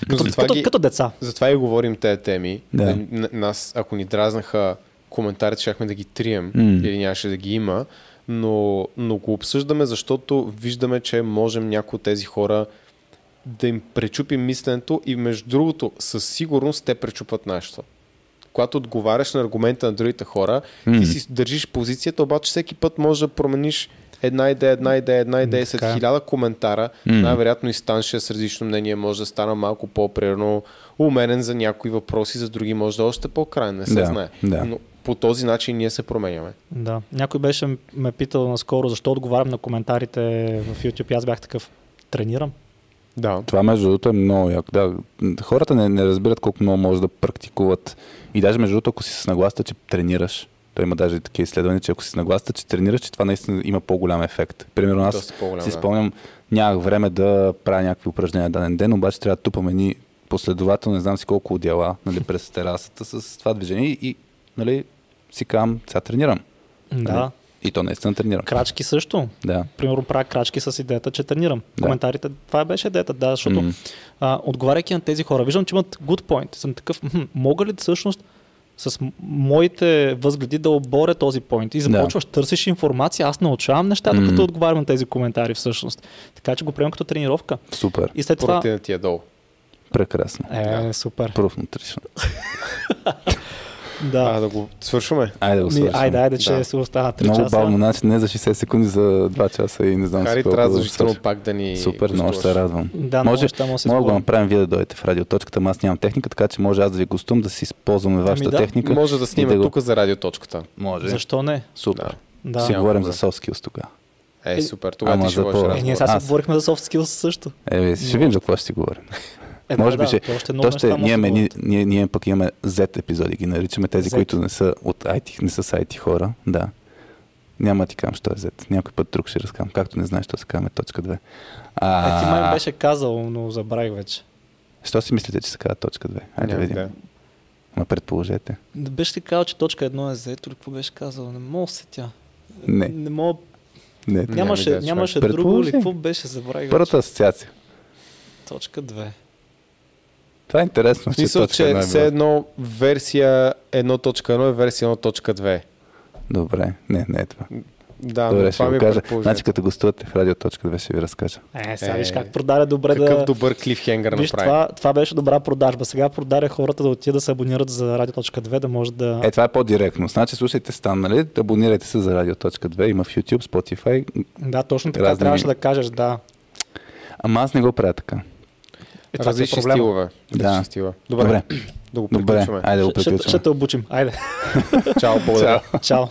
Но като, затова като, ги- като деца. Затова и говорим тези теми. Да. Нас, ако ни дразнаха коментарите, щяхме да ги трием М. или нямаше да ги има, но, но го обсъждаме, защото виждаме, че можем някои от тези хора да им пречупим мисленето и между другото, със сигурност те пречупват нашето. Когато отговаряш на аргумента на другите хора, М. ти си държиш позицията, обаче всеки път може да промениш една идея, една идея, една идея, след хиляда коментара, М. най-вероятно и Стан ще е с различно мнение, може да стана малко по-примерно уменен за някои въпроси, за други може да е още по-крайен, не се Да, знае. да. Но по този начин ние се променяме. Да. Някой беше ме питал наскоро защо отговарям на коментарите в YouTube и аз бях такъв. Тренирам. Да. Това между другото е много яко. Да, хората не, не разбират колко много може да практикуват. И даже между другото, ако си с нагласта, че тренираш, то има даже и такива изследвания, че ако си с нагласта, че тренираш, че това наистина има по-голям ефект. Примерно аз си да. спомням, нямах време да правя някакви упражнения даден ден, обаче трябва да тупам едни последователно, не знам си колко отдела нали, през терасата с това движение и, и нали, си казвам, сега тренирам. Да. Нали? И то наистина тренирам. Крачки също. Да. Примерно правя крачки с идеята, че тренирам. Да. Коментарите, това беше идеята, да, защото М. а, отговаряйки на тези хора, виждам, че имат good point. Съм такъв, «Мгм, мога ли всъщност с моите възгледи да оборя този поинт. И започваш, търсиш информация, аз научавам нещата, М. като отговарям на тези коментари всъщност. Така че го приемам като тренировка. Супер. И след това... Ти е долу. Прекрасно. Е, супер. Proof Nutrition. А, Да. да го свършваме. Айде да го свършим. айде, айде, че Да. се остава 3 Много часа. бавно, значи не за 60 секунди, за 2 часа и не знам Хари трябва да пак да ни Супер, много ще се радвам. Да, може, неща може да да направим вие да дойдете в радиоточката, аз нямам техника, така че може аз да ви гостувам, да си използваме вашата Ами да, техника. Може да снимем го- тук за радиоточката. Може. Защо не? Супер. Да. Си говорим за soft skills тогава. Е, супер. Тогава Ама ти ще Е, ние сега Аз- си говорихме за soft skills също. Е, ще видим за какво ще си говорим. Е, Може да, би да, ще. то ще много ние, да имаме, ние, ние, ние пък имаме Z епизоди, ги наричаме тези, Z. които не са от IT, не са с IT хора. Да. Няма да ти кажам, що е Z. Някой път друг ще разкам, както не знаеш, що се казваме точка 2. Е, ти май А, беше казал, но забравих вече. Що си мислите, че се казва точка 2? Айде да Няма видим. идея. Ма предположете. Не беше ти казал, че точка едно е взето или какво беше казал? Не мога се тя. Не. Не мога. Не. Нямаше, нямаше друго или какво беше? Забравих. Първата асоциация. Точка 2. Това е интересно, че смисъл, че е все едно версия 1.1 е версия 1.2. Добре, не, не е това. Да, Добре, но ще това ми е кажа. Значи като гостувате в радио точка 2 ще ви разкажа. Е, сега Е, виж как продаде добре Какъв да... добър клифхенгър Виж, направи. това, това беше добра продажба. Сега продаде хората да отидат да се абонират за Радио.2, да може да... Е, това е по-директно. Значи слушайте Стан, нали? Абонирайте се за радио точка 2. Има в YouTube, Spotify. Да, точно така Разни- трябваше да кажеш, да. Ама аз не го правя така. Е, това е Различни проблема. стилове. Да. Стилове. Добре. Добре. Да го Добре. приключваме. Айде да го Ще, ще, приключваме. ще те обучим. Айде. Чао, благодаря. Чао.